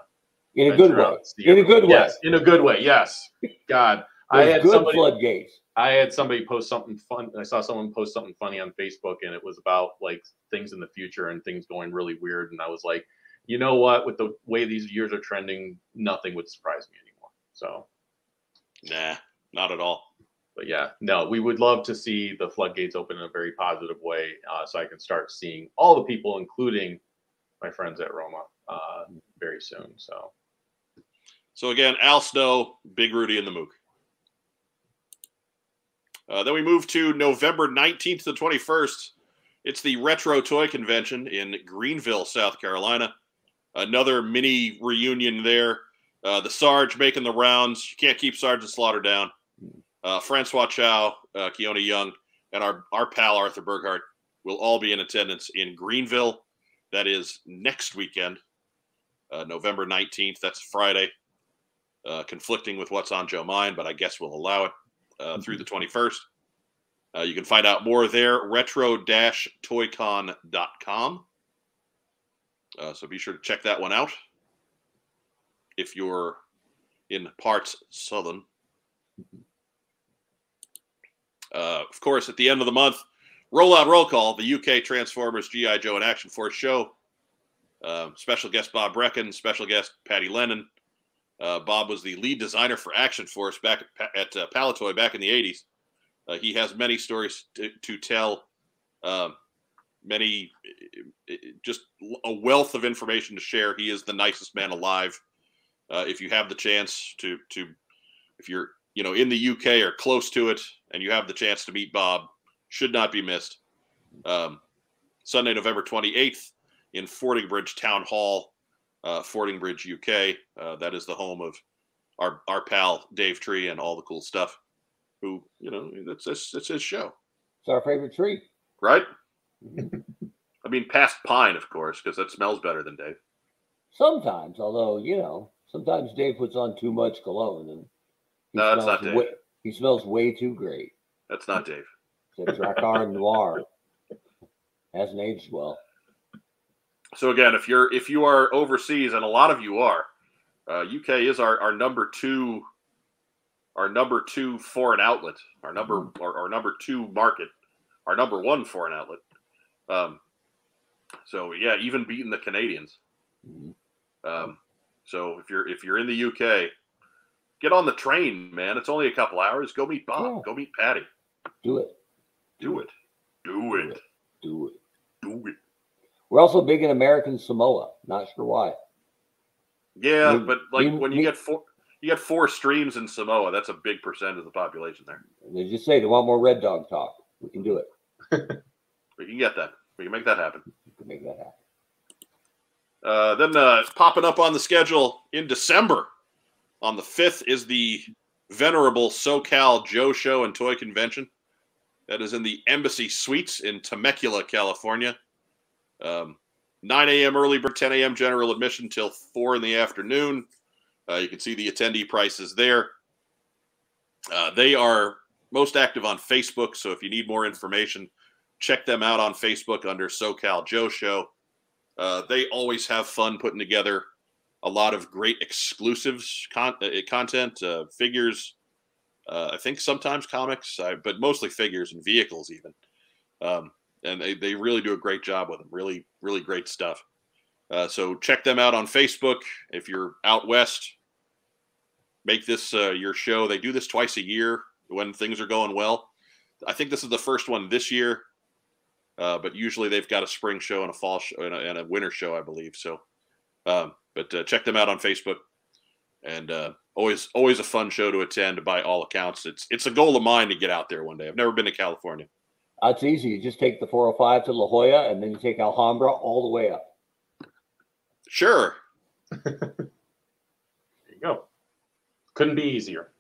[SPEAKER 2] In a good way. In a good way.
[SPEAKER 3] Yes, in a good way. Yes. God, I had
[SPEAKER 2] good
[SPEAKER 3] somebody.
[SPEAKER 2] floodgates.
[SPEAKER 3] I had somebody post something fun. I saw someone post something funny on Facebook, and it was about like things in the future and things going really weird. And I was like, you know what? With the way these years are trending, nothing would surprise me anymore. So,
[SPEAKER 1] nah, not at all.
[SPEAKER 3] But yeah, no, we would love to see the floodgates open in a very positive way, uh, so I can start seeing all the people, including my friends at Roma, uh, very soon. So.
[SPEAKER 1] So again, Al Snow, Big Rudy, and the Mook. Uh, then we move to November 19th to 21st. It's the Retro Toy Convention in Greenville, South Carolina. Another mini reunion there. Uh, the Sarge making the rounds. You can't keep Sergeant Slaughter down. Uh, Francois Chau, uh, Keone Young, and our, our pal Arthur Burghardt will all be in attendance in Greenville. That is next weekend, uh, November 19th. That's Friday. Uh, conflicting with what's on Joe Mind, but I guess we'll allow it uh, through the 21st. Uh, you can find out more there, retro-toycon.com. Uh, so be sure to check that one out if you're in parts southern. Uh, of course, at the end of the month, roll out roll call, the UK Transformers GI Joe and Action Force show. Uh, special guest Bob Brechin, special guest Patty Lennon. Uh, Bob was the lead designer for Action Force back at, at uh, Palitoy back in the 80s. Uh, he has many stories to, to tell, um, many, just a wealth of information to share. He is the nicest man alive. Uh, if you have the chance to, to, if you're, you know, in the UK or close to it and you have the chance to meet Bob, should not be missed. Um, Sunday, November 28th in Fordingbridge Town Hall uh, Fordingbridge, UK. Uh, that is the home of our our pal Dave Tree and all the cool stuff. Who you know that's that's, that's his show.
[SPEAKER 2] It's our favorite tree,
[SPEAKER 1] right? I mean, past pine, of course, because that smells better than Dave.
[SPEAKER 2] Sometimes, although you know, sometimes Dave puts on too much cologne and
[SPEAKER 1] no, that's not Dave.
[SPEAKER 2] Way, he smells way too great.
[SPEAKER 1] That's not Dave.
[SPEAKER 2] It's a Noir. (laughs) Hasn't aged well.
[SPEAKER 1] So again, if you're if you are overseas, and a lot of you are, uh, UK is our, our number two, our number two foreign outlet, our number mm-hmm. our, our, number two market, our number one foreign outlet. Um, so yeah, even beating the Canadians. Mm-hmm. Um, so if you're if you're in the UK, get on the train, man. It's only a couple hours. Go meet Bob. Yeah. Go meet Patty.
[SPEAKER 2] Do it.
[SPEAKER 1] Do it. Do it.
[SPEAKER 2] Do it.
[SPEAKER 1] Do it.
[SPEAKER 2] We're also big in American Samoa. Not sure why.
[SPEAKER 1] Yeah, we, but like we, when you we, get four, you get four streams in Samoa. That's a big percent of the population there.
[SPEAKER 2] They just say they want more Red Dog talk. We can do it. (laughs)
[SPEAKER 1] we can get that. We can make that happen.
[SPEAKER 2] We can make that happen.
[SPEAKER 1] Uh, then uh, popping up on the schedule in December, on the fifth is the venerable SoCal Joe Show and Toy Convention. That is in the Embassy Suites in Temecula, California. Um, 9 a.m. early bird, 10 a.m. general admission till 4 in the afternoon. Uh, you can see the attendee prices there. Uh, they are most active on Facebook, so if you need more information, check them out on Facebook under SoCal Joe Show. Uh, they always have fun putting together a lot of great exclusives con- uh, content, uh, figures. Uh, I think sometimes comics, but mostly figures and vehicles, even. Um, and they, they really do a great job with them. Really, really great stuff. Uh, so check them out on Facebook. If you're out west, make this uh, your show. They do this twice a year when things are going well. I think this is the first one this year, uh, but usually they've got a spring show and a fall show and a, and a winter show, I believe. So, um, but uh, check them out on Facebook, and uh, always always a fun show to attend by all accounts. It's it's a goal of mine to get out there one day. I've never been to California.
[SPEAKER 2] That's easy. You just take the 405 to La Jolla and then you take Alhambra all the way up.
[SPEAKER 1] Sure. (laughs)
[SPEAKER 3] there you go. Couldn't be easier.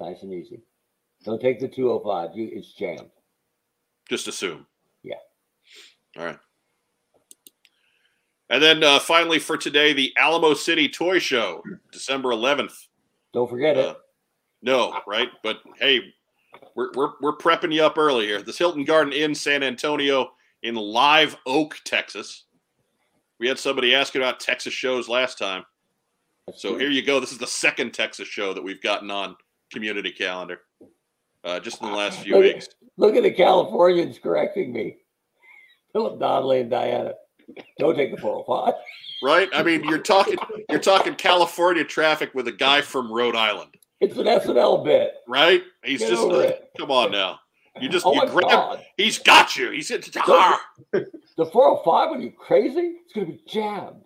[SPEAKER 2] Nice and easy. Don't take the 205. You, it's jammed.
[SPEAKER 1] Just assume. All right. And then uh, finally for today, the Alamo City Toy Show, December 11th.
[SPEAKER 2] Don't forget uh, it.
[SPEAKER 1] No, right? But hey, we're, we're, we're prepping you up early here. This Hilton Garden Inn San Antonio in Live Oak, Texas. We had somebody asking about Texas shows last time. So here you go. This is the second Texas show that we've gotten on community calendar. uh, just in the last few
[SPEAKER 2] Look,
[SPEAKER 1] weeks.
[SPEAKER 2] look at the Californians correcting me. Philip Donnelly and Diana. Don't take the 405.
[SPEAKER 1] Right? I mean, you're talking you're talking California traffic with a guy from Rhode Island,
[SPEAKER 2] It's an SNL bit.
[SPEAKER 1] right? He's
[SPEAKER 2] Get
[SPEAKER 1] just
[SPEAKER 2] it.
[SPEAKER 1] come on now. You just
[SPEAKER 2] Oh
[SPEAKER 1] you grab.
[SPEAKER 2] God.
[SPEAKER 1] He's got you. He's hit.
[SPEAKER 2] Don't- (laughs) The 405, are you crazy? It's going to be jammed.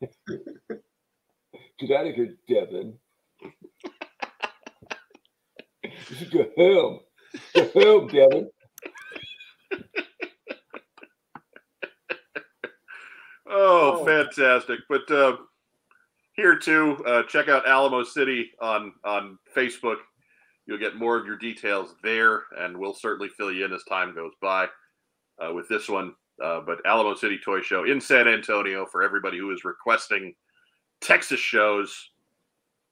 [SPEAKER 2] (laughs) Get out of here, Devin. (laughs) Go home. Go home, Devin.
[SPEAKER 1] Oh,
[SPEAKER 3] Oh.
[SPEAKER 1] fantastic! But uh, here too, uh, check out Alamo City on on Facebook. You'll get more of your details there, and we'll certainly fill you in as time goes by uh, with this one. Uh, but Alamo City Toy Show in San Antonio for everybody who is requesting Texas shows.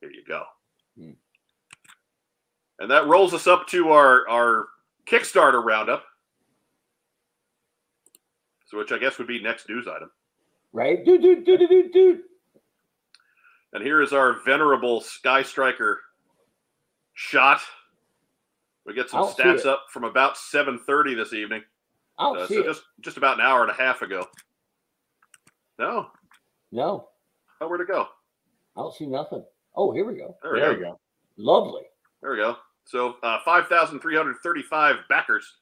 [SPEAKER 1] Here you go.
[SPEAKER 2] Hmm.
[SPEAKER 1] And that rolls us up to our our Kickstarter roundup. So, which I guess would be next news item.
[SPEAKER 2] Right? Dude, dude, dude, dude, dude.
[SPEAKER 1] And here is our venerable Sky Striker shot. We get some stats up from about 7:30 this evening.
[SPEAKER 2] I'll
[SPEAKER 1] Uh,
[SPEAKER 2] see
[SPEAKER 1] so
[SPEAKER 2] it.
[SPEAKER 1] just just about an hour and a half ago. No,
[SPEAKER 2] No,
[SPEAKER 1] oh, where to go?
[SPEAKER 2] I don't see nothing. Oh, here we go.
[SPEAKER 1] There we
[SPEAKER 3] There
[SPEAKER 1] go.
[SPEAKER 3] go.
[SPEAKER 2] Lovely.
[SPEAKER 1] There we go. So uh, 5,335 backers.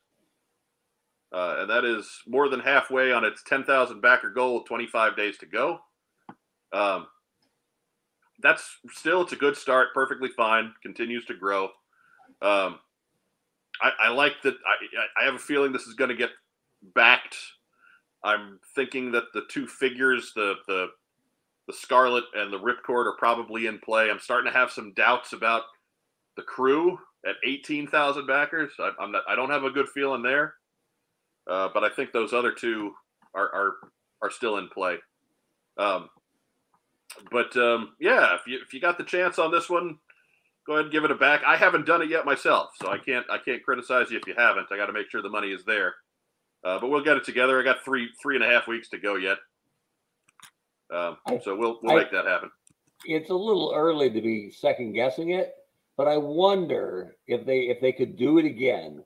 [SPEAKER 1] Uh, and that is more than halfway on its 10,000 backer goal with 25 days to go. Um, that's still, it's a good start. Perfectly fine. Continues to grow. Um, I, I like that. I, I have a feeling this is going to get backed. I'm thinking that the two figures, the, the, the Scarlet and the Ripcord are probably in play. I'm starting to have some doubts about the crew at 18,000 backers. I, I'm not, I don't have a good feeling there, uh, but I think those other two are are, are still in play. Um, but um, yeah, if you if you got the chance on this one, go ahead and give it a back. I haven't done it yet myself, so I can't I can't criticize you if you haven't. I got to make sure the money is there. Uh, but we'll get it together. I got three three and a half weeks to go yet, um,
[SPEAKER 2] I-
[SPEAKER 1] so we'll we'll
[SPEAKER 2] I-
[SPEAKER 1] make that happen.
[SPEAKER 2] It's a little early to be second guessing it, but I wonder if they if they could do it again,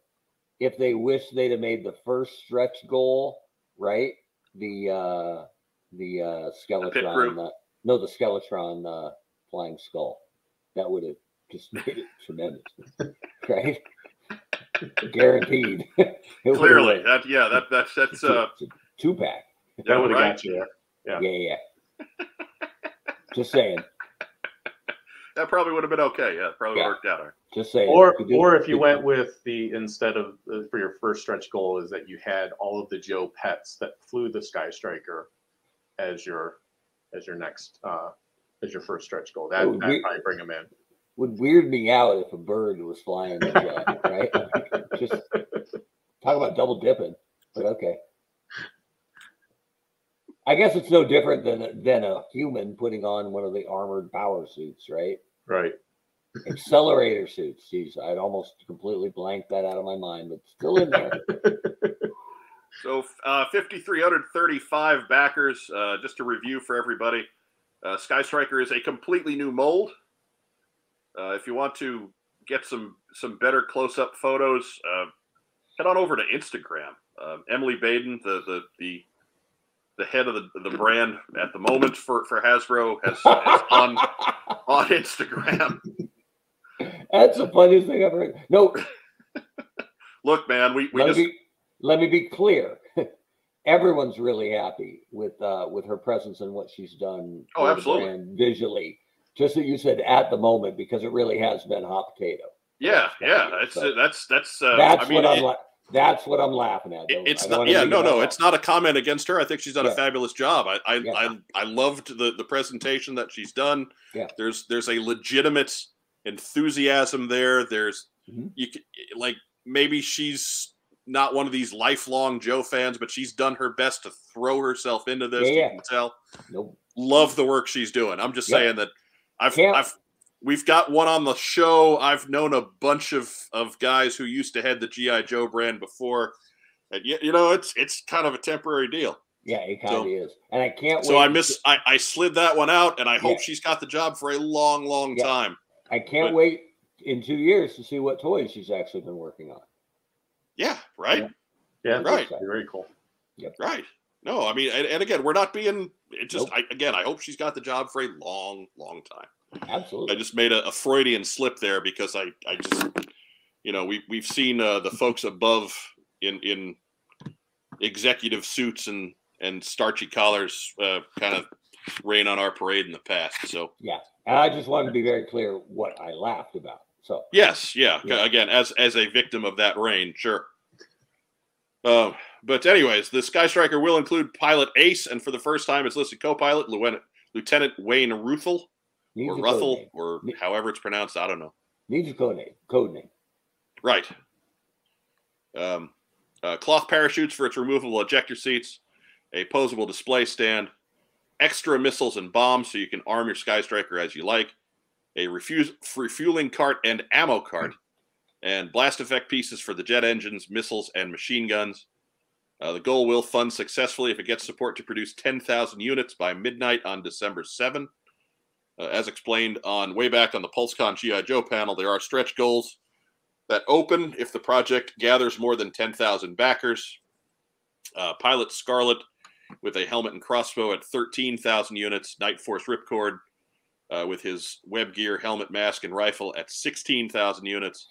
[SPEAKER 2] if they wish they'd have made the first stretch goal, right? The uh the uh
[SPEAKER 1] pit
[SPEAKER 2] Skeletron
[SPEAKER 1] crew?
[SPEAKER 2] uh, no the Skeletron uh flying skull. That would have just made it (laughs) tremendous. Right? Guaranteed. (laughs) It would've
[SPEAKER 1] Clearly, that yeah, that that's that's
[SPEAKER 2] a-
[SPEAKER 1] uh,
[SPEAKER 2] two pack.
[SPEAKER 3] That would have
[SPEAKER 1] right.
[SPEAKER 3] got you there. Yeah.
[SPEAKER 2] Yeah, yeah. Just saying. (laughs)
[SPEAKER 1] That probably would have been okay. Yeah, probably
[SPEAKER 2] Yeah.
[SPEAKER 1] worked out.
[SPEAKER 2] Just saying.
[SPEAKER 3] Or, or if you went with the instead of uh, for your first stretch goal is that you had all of the Joe pets that flew the Sky Striker as your as your next uh as your first stretch goal. That
[SPEAKER 2] Oh,
[SPEAKER 3] that
[SPEAKER 2] we-
[SPEAKER 3] probably bring them in.
[SPEAKER 2] would weird me out if a bird was flying the jet, (laughs) right? Just talk about double dipping, but okay. I guess it's no different than than a human putting on one of the armored power suits, right?
[SPEAKER 3] Right.
[SPEAKER 2] Accelerator suits. Jeez, I'd almost completely blanked that out of my mind, but still in there. (laughs)
[SPEAKER 1] So uh, 5,335 backers. Uh, just to review for everybody, uh, Sky Striker is a completely new mold. Uh, if you want to get some some better close up photos, uh, head on over to Instagram. Uh, Emily Baden, the the the the head of the, the brand at the moment for, for Hasbro, has, has on on Instagram.
[SPEAKER 2] That's the funniest thing I've heard. No, (laughs)
[SPEAKER 1] Look, man, we, we
[SPEAKER 2] let
[SPEAKER 1] just
[SPEAKER 2] me be, let me be clear. (laughs) Everyone's really happy with uh, with her presence and what she's done.
[SPEAKER 1] Oh, absolutely.
[SPEAKER 2] brand visually, just that you said at the moment because it really has been hot potato.
[SPEAKER 1] yeah yeah
[SPEAKER 2] So-
[SPEAKER 1] that's that's that's uh,
[SPEAKER 2] that's
[SPEAKER 1] I mean
[SPEAKER 2] what I'm that's what I'm laughing at. Don't-
[SPEAKER 1] it's
[SPEAKER 2] don't
[SPEAKER 1] yeah no no it's not a comment against her i think she's done
[SPEAKER 2] Yeah.
[SPEAKER 1] a fabulous job i I,
[SPEAKER 2] Yeah.
[SPEAKER 1] I i loved the the presentation that she's done
[SPEAKER 2] Yeah.
[SPEAKER 1] there's there's a legitimate enthusiasm there there's
[SPEAKER 2] Mhm.
[SPEAKER 1] you like maybe she's not one of these lifelong joe fans but she's done her best to throw herself into this
[SPEAKER 2] Yeah,
[SPEAKER 1] you
[SPEAKER 2] yeah.
[SPEAKER 1] can tell
[SPEAKER 2] Nope.
[SPEAKER 1] love the work she's doing i'm just
[SPEAKER 2] Yep.
[SPEAKER 1] saying that i've
[SPEAKER 2] Can't-
[SPEAKER 1] i've we've got one on the show i've known a bunch of of guys who used to head the gi joe brand before and you, you know it's it's kind of a temporary deal
[SPEAKER 2] Yeah, it kind
[SPEAKER 1] So-
[SPEAKER 2] of is, and I can't.
[SPEAKER 1] so i
[SPEAKER 2] to
[SPEAKER 1] miss I, I slid that one out and i hope
[SPEAKER 2] Yeah.
[SPEAKER 1] she's got the job for a long long
[SPEAKER 2] Yeah.
[SPEAKER 1] time
[SPEAKER 2] I can't
[SPEAKER 1] but-
[SPEAKER 2] wait in two years to see what toys she's actually been working on.
[SPEAKER 1] Yeah, right.
[SPEAKER 3] Yeah,
[SPEAKER 1] Right.
[SPEAKER 3] Very cool.
[SPEAKER 1] Right. No, I mean, and, and again, we're not being. It just
[SPEAKER 2] Nope.
[SPEAKER 1] I, again, I hope she's got the job for a long, long time.
[SPEAKER 2] Absolutely.
[SPEAKER 1] I just made a, a Freudian slip there because I, I just, you know, we we've seen uh, the folks above in in executive suits and and starchy collars uh, kind of rain on our parade in the past. So
[SPEAKER 2] Yeah. And I just wanted to be very clear what I laughed about. So
[SPEAKER 1] yes, yeah,
[SPEAKER 2] Yeah.
[SPEAKER 1] again, as as a victim of that rain, sure. Uh, but anyways, the Sky Striker will include pilot Ace, and for the first time, it's listed co-pilot Lieutenant Lieutenant Wayne Ruthel or Ruthel or however it's pronounced. I don't know.
[SPEAKER 2] Needs a code name. Code name.
[SPEAKER 1] Right. Um, uh, cloth parachutes for its removable ejector seats, a posable display stand, extra missiles and bombs so you can arm your Sky Striker as you like, a refuse, refueling cart and ammo cart, and blast effect pieces for the jet engines, missiles, and machine guns. Uh, the goal will fund successfully if it gets support to produce 10,000 units by midnight on December 7. Uh, as explained on way back on the PulseCon GI Joe panel, there are stretch goals that open if the project gathers more than 10,000 backers. Uh, Pilot Scarlet with a helmet and crossbow at 13,000 units. Night Force Ripcord uh, with his web gear, helmet, mask, and rifle at 16,000 units.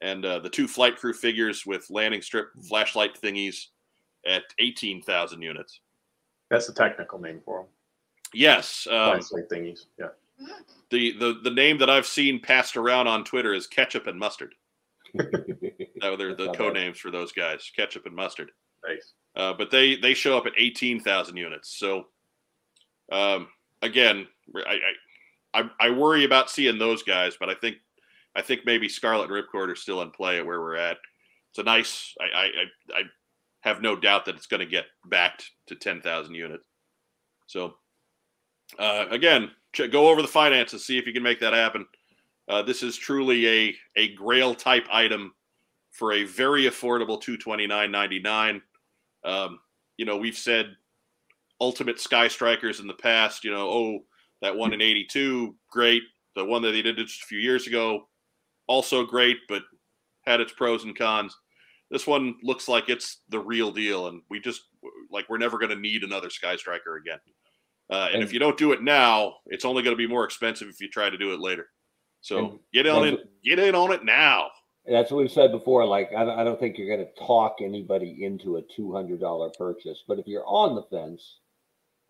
[SPEAKER 1] And uh, the two flight crew figures with landing strip flashlight thingies at 18,000 units.
[SPEAKER 3] That's the technical name for them.
[SPEAKER 1] Yes. Um,
[SPEAKER 3] Flashlight thingies. Yeah.
[SPEAKER 1] the, the, the name that I've seen passed around on Twitter is Ketchup and Mustard. (laughs) That they're the code names for those guys, Ketchup and Mustard.
[SPEAKER 3] Nice.
[SPEAKER 1] Uh, but they they show up at 18,000 units. So um, again, I, I I worry about seeing those guys, but I think I think maybe Scarlet and Ripcord are still in play at where we're at. It's a nice. I I, I have no doubt that it's going to get backed to 10,000 units. So uh, again, go over the finances, see if you can make that happen. Uh, this is truly a a Grail type item for a very affordable 229.99. Um, you know, we've said ultimate Sky Strikers in the past. You know, oh, that one in '82, great. The one that they did just a few years ago, also great, but had its pros and cons. This one looks like it's the real deal, and we just like we're never going to need another Sky Striker again. Uh, and,
[SPEAKER 2] And-
[SPEAKER 1] if you don't do it now, it's only going to be more expensive if you try to do it later. So
[SPEAKER 2] And-
[SPEAKER 1] get on it, get in on it now.
[SPEAKER 2] That's what we've said before. Like, I don't, I don't think you're going to talk anybody into a two hundred dollar purchase. But if you're on the fence,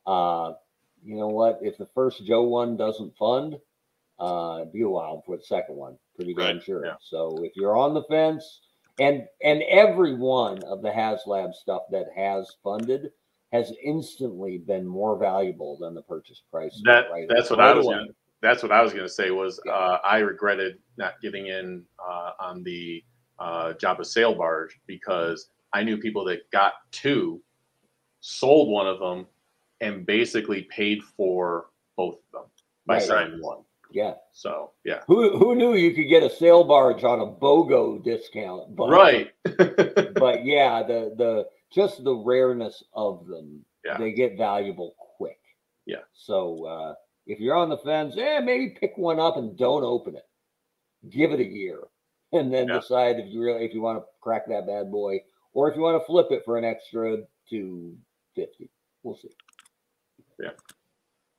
[SPEAKER 2] uh, you know what? If the first Joe one doesn't fund, uh, it'd be a while before the second one. Pretty damn
[SPEAKER 1] Right,
[SPEAKER 2] sure.
[SPEAKER 3] yeah.
[SPEAKER 2] So if you're on the fence, and and every one of the HasLab stuff that has funded has instantly been more valuable than the purchase price.
[SPEAKER 3] That
[SPEAKER 2] right-
[SPEAKER 3] that's what
[SPEAKER 2] right
[SPEAKER 3] I was
[SPEAKER 2] away.
[SPEAKER 3] That's what I was going to say was uh, I regretted not getting in uh, on the uh, Jabba sail barge because I knew people that got two, sold one of them, and basically paid for both of them by
[SPEAKER 2] Right.
[SPEAKER 3] signing one.
[SPEAKER 2] Yeah.
[SPEAKER 3] So yeah,
[SPEAKER 2] Who who knew you could get a sail barge on a BOGO discount? But,
[SPEAKER 3] right. (laughs)
[SPEAKER 2] But yeah, the the just the rareness of them,
[SPEAKER 3] Yeah.
[SPEAKER 2] they get valuable quick.
[SPEAKER 3] Yeah.
[SPEAKER 2] So uh, if you're on the fence, eh, maybe pick one up and don't open it. Give it a year, and then
[SPEAKER 3] Yeah.
[SPEAKER 2] decide if you really if you want to crack that bad boy, or if you want to flip it for an extra two fifty. We'll see.
[SPEAKER 1] Yeah,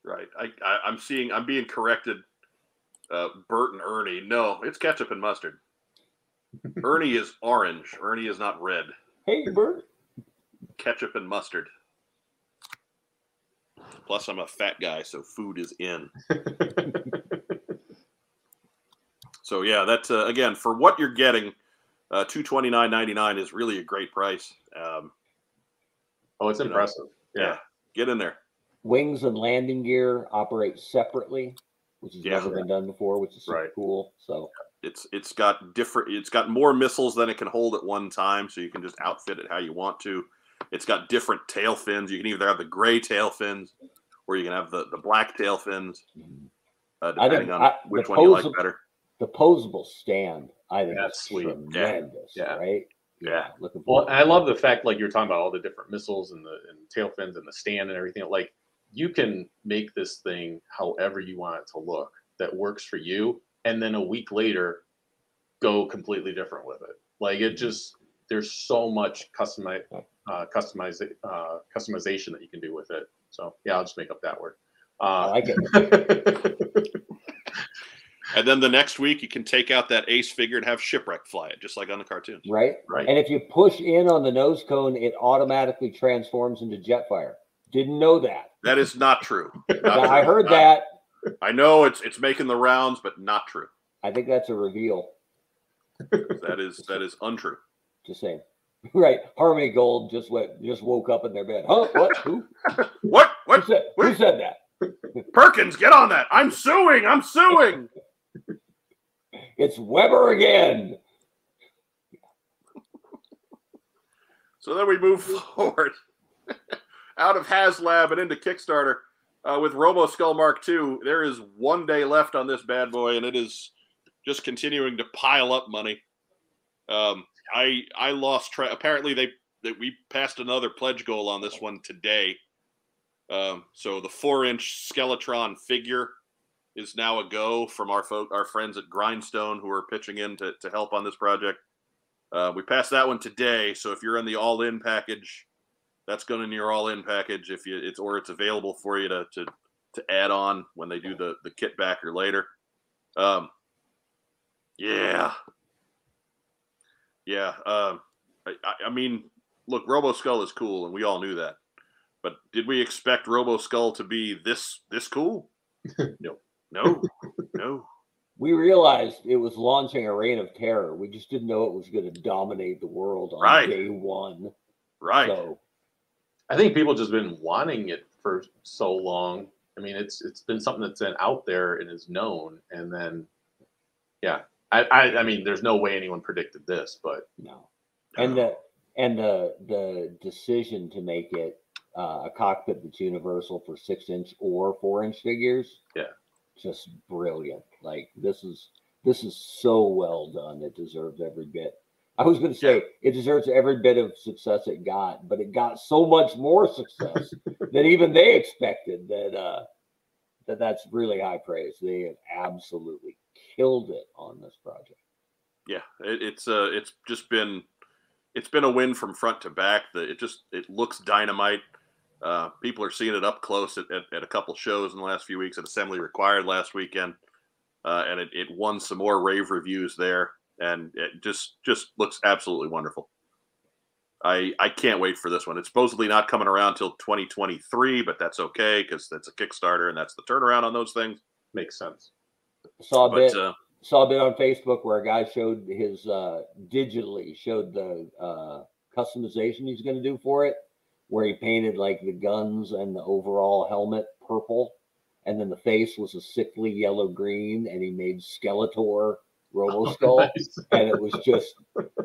[SPEAKER 1] right. I, I I'm seeing I'm being corrected. Uh, Bert and Ernie. No, it's ketchup and mustard. (laughs) Ernie is orange. Ernie is not red.
[SPEAKER 2] Hey, Bert.
[SPEAKER 1] Ketchup and mustard. Plus, I'm a fat guy, so food is in. (laughs) So yeah, that's uh, again for what you're getting. Uh, Two twenty nine ninety nine is really a great price. Um,
[SPEAKER 3] oh, it's
[SPEAKER 1] You know,
[SPEAKER 3] impressive. Yeah.
[SPEAKER 1] get in there.
[SPEAKER 2] Wings and landing gear operate separately, which has
[SPEAKER 1] Yeah.
[SPEAKER 2] never been done before, which is
[SPEAKER 3] Right.
[SPEAKER 2] cool. So
[SPEAKER 1] It's it's got different. It's got more missiles than it can hold at one time, so you can just outfit it how you want to. It's got different tail fins. You can either have the gray tail fins, or you can have the the black tail fins, uh,
[SPEAKER 2] I
[SPEAKER 1] depending on
[SPEAKER 2] I-
[SPEAKER 1] which
[SPEAKER 2] the
[SPEAKER 1] one you like better.
[SPEAKER 2] the posable stand, I think
[SPEAKER 3] That's
[SPEAKER 2] is
[SPEAKER 3] sweet. Yeah.
[SPEAKER 2] tremendous.
[SPEAKER 3] Yeah.
[SPEAKER 2] Right?
[SPEAKER 3] Yeah.
[SPEAKER 2] Looking
[SPEAKER 3] Well, I love the fact like you're talking about all the different missiles and the and tail fins and the stand and everything. Like you can make this thing however you want it to look that works for you. and then a week later go completely different with it. Like it just there's so much customize uh, customize uh, customization that you can do with it. So yeah, I'll just make up that word.
[SPEAKER 2] I
[SPEAKER 3] Uh,
[SPEAKER 2] like it. (laughs)
[SPEAKER 1] And then the next week, you can take out that ace figure and have shipwreck fly it, just like on the cartoon.
[SPEAKER 2] Right?
[SPEAKER 3] right.
[SPEAKER 2] And if you push in on the nose cone, it automatically transforms into Jetfire. Didn't know that.
[SPEAKER 1] That is not true. (laughs) Not
[SPEAKER 2] Yeah, I heard
[SPEAKER 1] I-
[SPEAKER 2] that.
[SPEAKER 1] I know it's it's making the rounds, but not true.
[SPEAKER 2] I think that's a reveal.
[SPEAKER 1] That is that is untrue.
[SPEAKER 2] Just saying. (laughs) Right. Harmony Gold just went just woke up in their bed. Huh? What? Who? (laughs)
[SPEAKER 1] What?
[SPEAKER 2] Who
[SPEAKER 1] What?
[SPEAKER 2] said, who said that?
[SPEAKER 1] Perkins, get on that! I'm suing! I'm suing! (laughs)
[SPEAKER 2] It's Weber again.
[SPEAKER 1] So then we move forward out of HasLab and into Kickstarter uh, with Robo Skull Mark II. There is one day left on this bad boy, and it is just continuing to pile up money. Um, I I lost track. Apparently, they that we passed another pledge goal on this one today. Um, so the four-inch Skeletron figure is now a go from our folk, our friends at Grindstone who are pitching in to, to help on this project. Uh, we passed that one today, so if you're in the all-in package, that's going in your all-in package. If you it's or it's available for you to to, to add on when they do the the kit backer later. Um, yeah, yeah. Um, I, I- I mean, look, Robo Skull is cool, and we all knew that. But did we expect Robo Skull to be this this cool? (laughs)
[SPEAKER 3] No.
[SPEAKER 1] no, no.
[SPEAKER 2] We realized it was launching a reign of terror. We just didn't know it was going to dominate the world on
[SPEAKER 1] Right.
[SPEAKER 2] day one.
[SPEAKER 1] Right.
[SPEAKER 2] So
[SPEAKER 3] I think people just been wanting it for so long. I mean, it's it's been something that's been out there and is known, and then yeah, I I, I mean, there's no way anyone predicted this, but
[SPEAKER 2] no. And the and the the decision to make it uh, a cockpit that's universal for six inch or four inch figures.
[SPEAKER 3] Yeah.
[SPEAKER 2] Just brilliant. Like this is this is so well done. It deserves every bit. I was going to say it deserves every bit of success it got, but it got so much more success (laughs) than even they expected. That uh, that that's really high praise. They have absolutely killed it on this project.
[SPEAKER 1] yeah it, it's uh it's just been it's been a win from front to back. The, it just it looks dynamite. Uh people are seeing it up close at, at, at a couple shows in the last few weeks. At assembly required last weekend. Uh and it, it won some more rave reviews there. And it just just looks absolutely wonderful. I i can't wait for this one. It's supposedly not coming around till 2023 but that's okay because that's a kickstarter and that's the turnaround on those things.
[SPEAKER 3] Makes sense.
[SPEAKER 2] Saw a
[SPEAKER 1] but
[SPEAKER 2] bit.
[SPEAKER 1] uh
[SPEAKER 2] saw a bit on Facebook where a guy showed his uh digitally showed the uh customization he's going to do for it, where he painted like the guns and the overall helmet purple, and then the face was a sickly yellow green, and he made Skeletor Robo (laughs) Skull,
[SPEAKER 3] Nice.
[SPEAKER 2] and it was just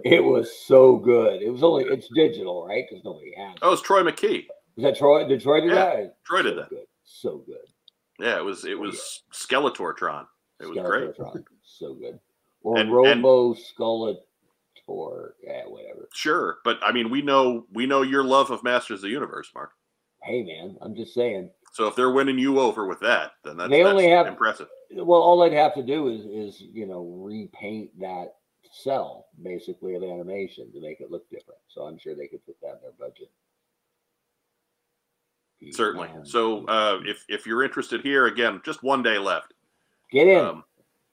[SPEAKER 2] it was so good. It was only it's digital, right? Because nobody has. it.
[SPEAKER 1] oh it's troy mckee
[SPEAKER 2] Is that Troy? Did Troy do
[SPEAKER 1] Yeah,
[SPEAKER 2] that?
[SPEAKER 1] Troy did
[SPEAKER 2] So
[SPEAKER 1] that.
[SPEAKER 2] Good. So good.
[SPEAKER 1] yeah it was it was skeletortron it was great
[SPEAKER 2] Skeletortron. So good. Or
[SPEAKER 1] And-
[SPEAKER 2] Robo Skeletor. Yeah, whatever.
[SPEAKER 1] Sure, but I mean, we know we know your love of Masters of the Universe, Mark.
[SPEAKER 2] Hey, man, I'm just saying.
[SPEAKER 1] So if they're winning you over with that, then that's,
[SPEAKER 2] They only
[SPEAKER 1] that's
[SPEAKER 2] have-
[SPEAKER 1] impressive.
[SPEAKER 2] Well, all I'd have to do is, is you know, repaint that cell basically of animation to make it look different. So I'm sure they could put that in their budget.
[SPEAKER 1] Certainly. So uh, if if you're interested here, again, just one day left.
[SPEAKER 2] Get in.
[SPEAKER 1] Um,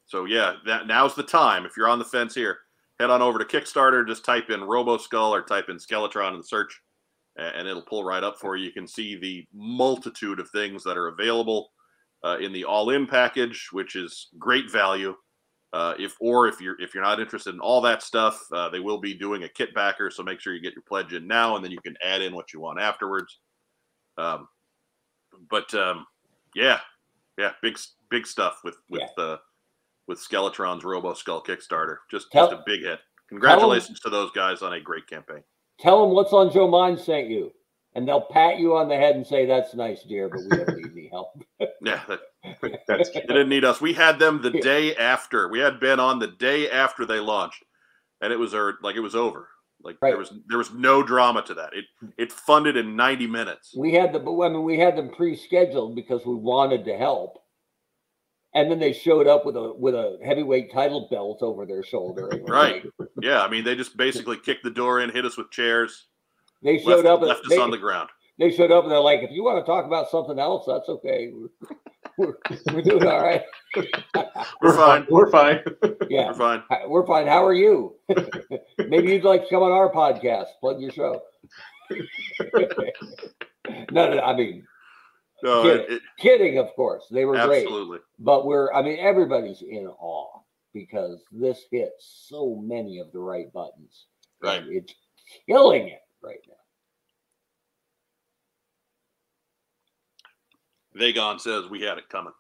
[SPEAKER 1] so yeah, that now's the time. If you're on the fence here, head on over to Kickstarter. Just type in Robo Skull or type in Skeletron in the search, and it'll pull right up for you. You can see the multitude of things that are available uh, in the all-in package, which is great value. Uh, if or if you're if you're not interested in all that stuff, uh, they will be doing a kit backer. So make sure you get your pledge in now, and then you can add in what you want afterwards. Um, but um, yeah, yeah, big big stuff with with uh, with Skeletron's Robo Skull Kickstarter. Just
[SPEAKER 2] Tell-
[SPEAKER 1] just a big hit. Congratulations to those guys on a great campaign.
[SPEAKER 2] Tell them what's on Joe Mind sent you, and they'll pat you on the head and say, "That's nice, dear, but we don't need any help." (laughs)
[SPEAKER 1] Yeah, that, (laughs)
[SPEAKER 3] That's
[SPEAKER 1] they didn't need us. We had them the day after. We had Ben on the day after they launched, and it was er, like it was over. Like
[SPEAKER 2] Right.
[SPEAKER 1] there was there was no drama to that. It it funded in ninety minutes.
[SPEAKER 2] We had the, I mean, we had them pre-scheduled because we wanted to help, and then they showed up with a with a heavyweight title belt over their shoulder. (laughs)
[SPEAKER 1] Right. Yeah, I mean they just basically kicked the door in, hit us with chairs,
[SPEAKER 2] They showed
[SPEAKER 1] left,
[SPEAKER 2] up. and
[SPEAKER 1] left us
[SPEAKER 2] they,
[SPEAKER 1] on the ground.
[SPEAKER 2] they showed up and they're like, if you want to talk about something else, that's okay. (laughs) We're, we're, we're doing all right. (laughs)
[SPEAKER 1] We're fine.
[SPEAKER 3] We're fine. (laughs)
[SPEAKER 2] Yeah,
[SPEAKER 1] We're fine.
[SPEAKER 2] We're fine. How are you? (laughs) Maybe you'd like to come on our podcast. Plug your show. no, no, I mean,
[SPEAKER 1] No,
[SPEAKER 2] Get
[SPEAKER 1] it, it,
[SPEAKER 2] kidding, of course. They were great.
[SPEAKER 1] absolutely.
[SPEAKER 2] But we're, I mean, everybody's in awe because this hits so many of the right buttons.
[SPEAKER 1] Right.
[SPEAKER 2] It's killing it right now.
[SPEAKER 1] Vagon says we had it coming.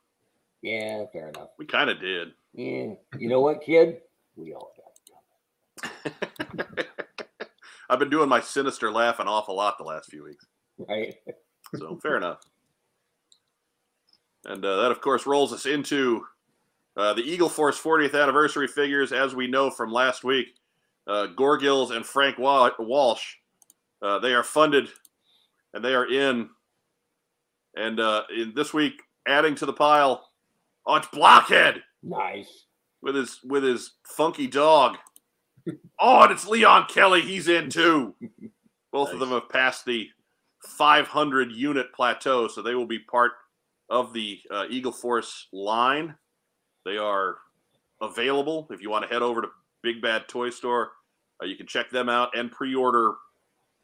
[SPEAKER 2] Yeah, fair enough.
[SPEAKER 1] We kind of did.
[SPEAKER 2] Yeah. You know what, kid? We all got it coming. (laughs)
[SPEAKER 1] I've been doing my sinister laugh an awful lot the last few weeks.
[SPEAKER 2] right?
[SPEAKER 1] So fair enough. And uh, that, of course, rolls us into uh, the Eagle Force 40th anniversary figures. As we know from last week, uh, Gorgills and Frank Walsh, uh, they are funded and they are in. And uh, in this week, adding to the pile, oh, it's Blockhead
[SPEAKER 2] Nice.
[SPEAKER 1] with his with his funky dog. (laughs) Oh, and it's Leon Kelly. He's in too. (laughs) Both of them have passed the 500 unit plateau, so they will be part of the uh, Eagle Force line. They are available if you want to head over to Big Bad Toy Store. Uh, you can check them out and pre-order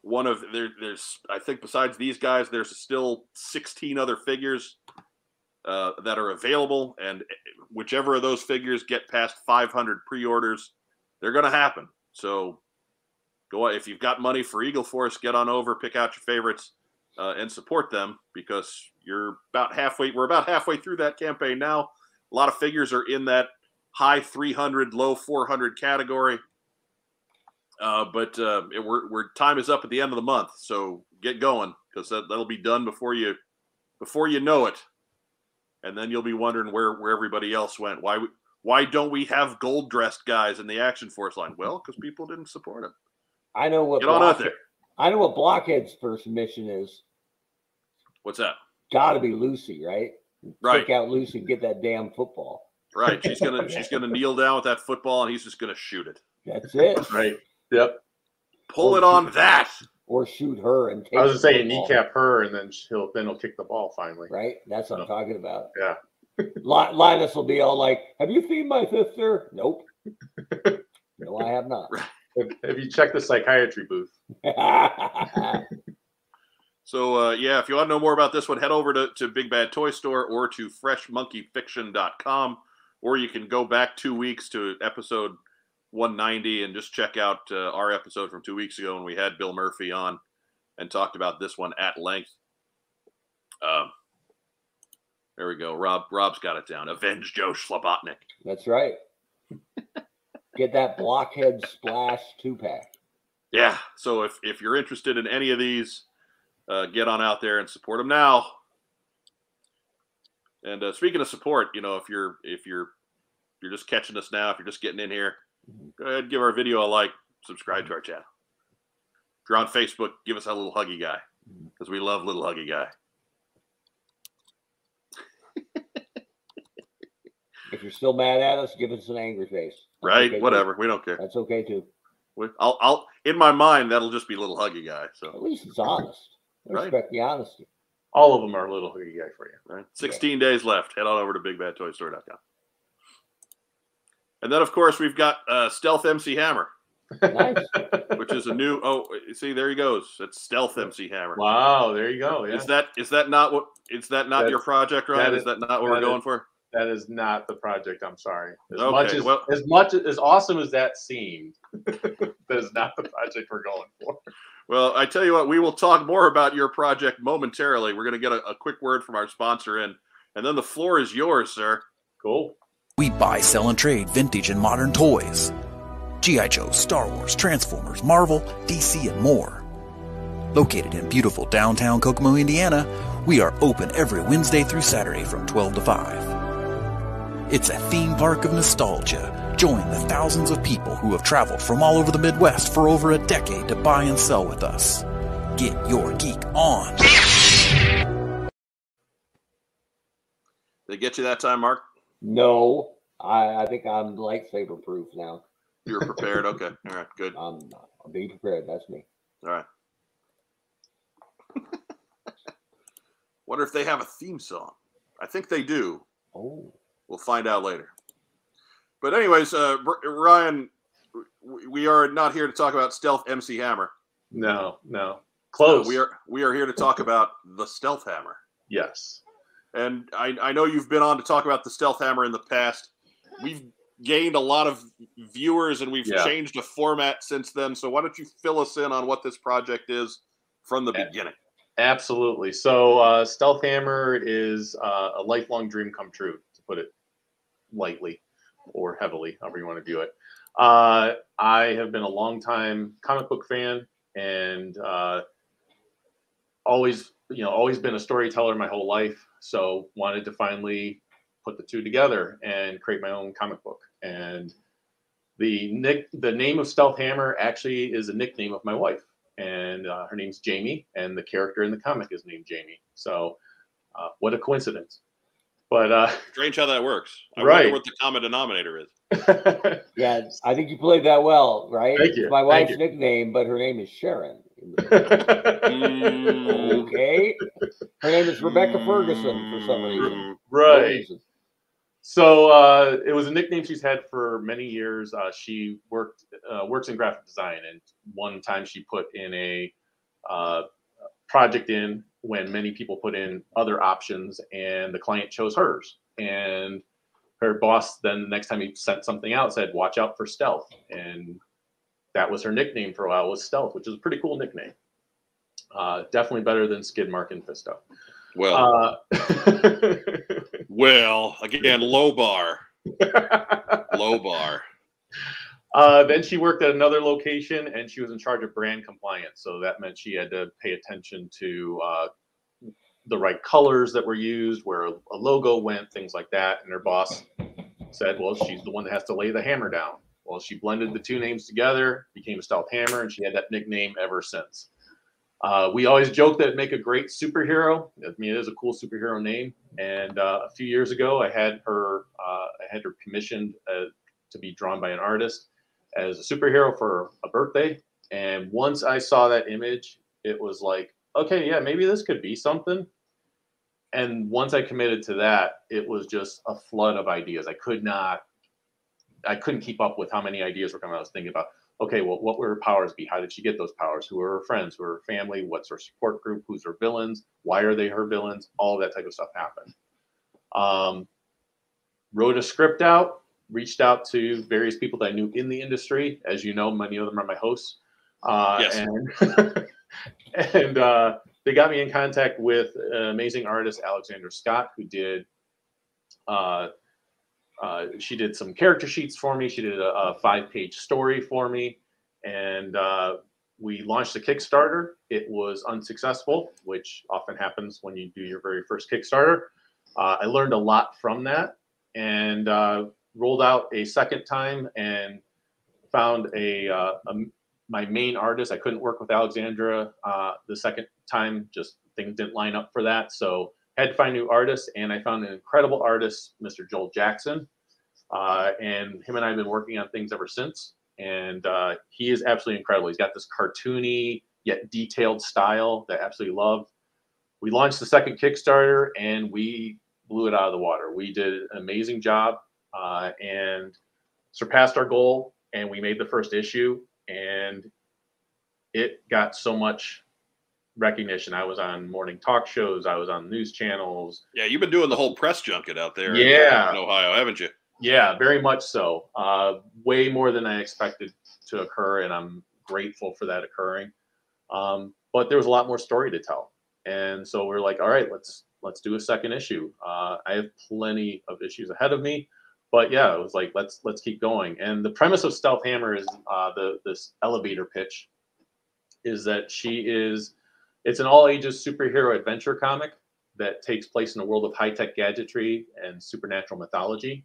[SPEAKER 1] one of there. There's I think besides these guys, there's still 16 other figures uh, that are available, and whichever of those figures get past 500 pre-orders, they're going to happen. So go if you've got money for Eagle Force, get on over, pick out your favorites, uh, and support them because you're about halfway. We're about halfway through that campaign now. A lot of figures are in that high 300, low 400 category. Uh, but uh, it, we're, we're time is up at the end of the month, so get going because that, that'll be done before you before you know it, and then you'll be wondering where where everybody else went. Why we, why don't we have gold dressed guys in the Action Force line? Well, because people didn't support them.
[SPEAKER 2] I know what
[SPEAKER 1] Get on out there.
[SPEAKER 2] I know what Blockhead's first mission is.
[SPEAKER 1] What's that?
[SPEAKER 2] Got to be Lucy, right?
[SPEAKER 1] Right,
[SPEAKER 2] Take out Lucy and get that damn football.
[SPEAKER 1] right. She's gonna (laughs) she's gonna kneel down with that football, and he's just gonna shoot it.
[SPEAKER 2] That's it.
[SPEAKER 3] right. Yep.
[SPEAKER 1] Pull it on that.
[SPEAKER 2] Or shoot her and take
[SPEAKER 3] I was
[SPEAKER 2] the
[SPEAKER 3] just saying
[SPEAKER 2] football,
[SPEAKER 3] kneecap her, and then he'll then he'll kick the ball finally.
[SPEAKER 2] Right? That's what I'm talking about.
[SPEAKER 3] Yeah. (laughs)
[SPEAKER 2] Linus will be all like, Have you seen my sister? Nope. (laughs) no, I have not.
[SPEAKER 3] If, if you checked the psychiatry booth, (laughs)
[SPEAKER 1] So uh, yeah, if you want to know more about this one, head over to, to Big Bad Toy Store or to freshmonkeyfiction.com, or you can go back two weeks to episode 190 and just check out uh, our episode from two weeks ago when we had Bill Murphy on and talked about this one at length. Um, there we go. Rob Rob's got it down. Avenge Joe Shlabotnik.
[SPEAKER 2] That's right. (laughs) Get that blockhead splash two pack.
[SPEAKER 1] Yeah. So if if you're interested in any of these, uh, get on out there and support them now. And uh, speaking of support, you know, if you're if you're if you're just catching us now, if you're just getting in here, go ahead give our video a like, subscribe to mm. our channel. If you're on Facebook, give us a little huggy guy mm. because we love little huggy guy.
[SPEAKER 2] If you're still mad at us, give us an angry face. That's
[SPEAKER 1] Right?
[SPEAKER 2] okay, too.
[SPEAKER 1] Whatever. We don't care.
[SPEAKER 2] That's okay too.
[SPEAKER 1] We, I'll I'll in my mind that'll just be little huggy guy. So
[SPEAKER 2] At least it's honest. I
[SPEAKER 1] Right.
[SPEAKER 2] respect the honesty.
[SPEAKER 3] all of them are a little huggy guy for you.
[SPEAKER 1] Right. 16 days left. Head on over to bigbadtoystore.com. And then, of course, we've got uh, Stealth MC Hammer,
[SPEAKER 2] Nice. (laughs)
[SPEAKER 1] which is a new. Oh, see, there he goes. It's Stealth MC Hammer.
[SPEAKER 3] Wow, there you go. Yeah.
[SPEAKER 1] Is that is that not what? Is that not your project, Ryan?
[SPEAKER 3] that
[SPEAKER 1] Is
[SPEAKER 3] is-
[SPEAKER 1] that not what
[SPEAKER 3] that
[SPEAKER 1] we're
[SPEAKER 3] is-
[SPEAKER 1] going for?
[SPEAKER 3] That is not the project. I'm sorry. As
[SPEAKER 1] Okay,
[SPEAKER 3] much as
[SPEAKER 1] well-
[SPEAKER 3] as much as awesome as that seemed, (laughs) that is not the project we're going for.
[SPEAKER 1] Well, I tell you what, we will talk more about your project momentarily. We're going to get a, a quick word from our sponsor in, and then the floor is yours, sir.
[SPEAKER 3] Cool.
[SPEAKER 4] We buy, sell, and trade vintage and modern toys. G.I. Joe, Star Wars, Transformers, Marvel, DC, and more. Located in beautiful downtown Kokomo, Indiana, we are open every Wednesday through Saturday from 12 to 5. It's a theme park of nostalgia. Join the thousands of people who have traveled from all over the Midwest for over a decade to buy and sell with us. Get your geek on.
[SPEAKER 1] They get you that time, Mark?
[SPEAKER 2] No, I, I think I'm lightsaber proof now.
[SPEAKER 1] You're prepared. Okay. All right. Good.
[SPEAKER 2] I'm, I'm being prepared. That's me.
[SPEAKER 1] All right. (laughs) Wonder if they have a theme song. I think they do.
[SPEAKER 2] Oh,
[SPEAKER 1] We'll find out later. But anyways, uh, Ryan, we are not here to talk about Stealth MC Hammer.
[SPEAKER 3] No, no. Close.
[SPEAKER 1] We are we are here to talk about the Stealth Hammer.
[SPEAKER 3] Yes.
[SPEAKER 1] And I, I know you've been on to talk about the Stealth Hammer in the past. We've gained a lot of viewers and we've
[SPEAKER 3] Yeah.
[SPEAKER 1] changed the format since then. So why don't you fill us in on what this project is from the beginning?
[SPEAKER 3] Absolutely. So, uh, Stealth Hammer is uh, a lifelong dream come true, to put it lightly or heavily, however you want to view it. Uh, I have been a long-time comic book fan and uh, always, you know, always been a storyteller my whole life. So, wanted to finally put the two together and create my own comic book. And the nick, the name of Stealth Hammer actually is a nickname of my wife and uh, her name's Jamie, and the character in the comic is named Jamie. So, uh, what a coincidence! But uh, (laughs)
[SPEAKER 1] Strange how that works. I
[SPEAKER 3] Right.
[SPEAKER 1] wonder what the common denominator is. (laughs)
[SPEAKER 2] yeah. I think you played that well, right?
[SPEAKER 3] Thank
[SPEAKER 2] It's
[SPEAKER 3] you,
[SPEAKER 2] my
[SPEAKER 3] thank
[SPEAKER 2] wife's
[SPEAKER 3] you.
[SPEAKER 2] nickname, but her name is Sharon.
[SPEAKER 1] Mm, (laughs)
[SPEAKER 2] Okay. Her name is Rebecca Ferguson for some reason.
[SPEAKER 1] mm,
[SPEAKER 2] No
[SPEAKER 3] right.
[SPEAKER 2] reason.
[SPEAKER 3] So uh, it was a nickname she's had for many years. Uh, she worked uh, works in graphic design, and one time she put in a uh, project in when many people put in other options, and the client chose hers. And her boss then the next time he sent something out said, "Watch out for stealth," and that was her nickname for a while was stealth, which is a pretty cool nickname. Uh, definitely better than Skid Mark and Fisto.
[SPEAKER 1] Well,
[SPEAKER 3] Uh, (laughs)
[SPEAKER 1] well, again, low bar, (laughs) low bar.
[SPEAKER 3] Uh, then she worked at another location and she was in charge of brand compliance. So that meant she had to pay attention to uh, the right colors that were used, where a logo went, things like that. And her boss said, well, she's the one that has to lay the hammer down. Well, she blended the two names together, became a Stealth Hammer, and she had that nickname ever since. Uh, we always joke that make a great superhero. I mean, it is a cool superhero name. And uh, a few years ago, I had her, uh, I had her commissioned uh, to be drawn by an artist as a superhero for a birthday. And once I saw that image, it was like, okay, yeah, maybe this could be something. And once I committed to that, it was just a flood of ideas. I could not, I couldn't keep up with how many ideas were coming. I was thinking about, okay, well, what would her powers be? How did she get those powers? Who are her friends? Who are her family? What's her support group? Who's her villains? Why are they her villains? All that type of stuff happened. Um, wrote a script out, reached out to various people that I knew in the industry. As you know, many of them are my hosts. Uh,
[SPEAKER 1] Yes.
[SPEAKER 3] And, (laughs) and uh, they got me in contact with an amazing artist, Alexandra Scott, who did. Uh, uh, she did some character sheets for me. She did a, a five-page story for me, and uh, we launched a Kickstarter. It was unsuccessful, which often happens when you do your very first Kickstarter. Uh, I learned a lot from that, and uh, rolled out a second time and found a, uh, a my main artist. I couldn't work with Alexandra the second time; just things didn't line up for that. So had to find new artists, and I found an incredible artist, Mr. Joel Jackson, uh, and him and I have been working on things ever since. And uh, he is absolutely incredible. He's got this cartoony yet detailed style that I absolutely love. We launched the second Kickstarter, and we blew it out of the water. We did an amazing job uh, and surpassed our goal. And we made the first issue, and it got so much recognition. I was on morning talk shows. I was on news channels.
[SPEAKER 1] Yeah, you've been doing the whole press junket out there in-
[SPEAKER 3] Yeah.
[SPEAKER 1] in Ohio, haven't you?
[SPEAKER 3] Yeah, very much so. Uh, way more than I expected to occur, and I'm grateful for that occurring. Um, but there was a lot more story to tell, and so we're like, all right, let's let's do a second issue. Uh, I have plenty of issues ahead of me, but yeah, it was like let's let's keep going. And the premise of Stealth Hammer is uh, the this elevator pitch is that she is it's an all ages superhero adventure comic that takes place in a world of high tech gadgetry and supernatural mythology.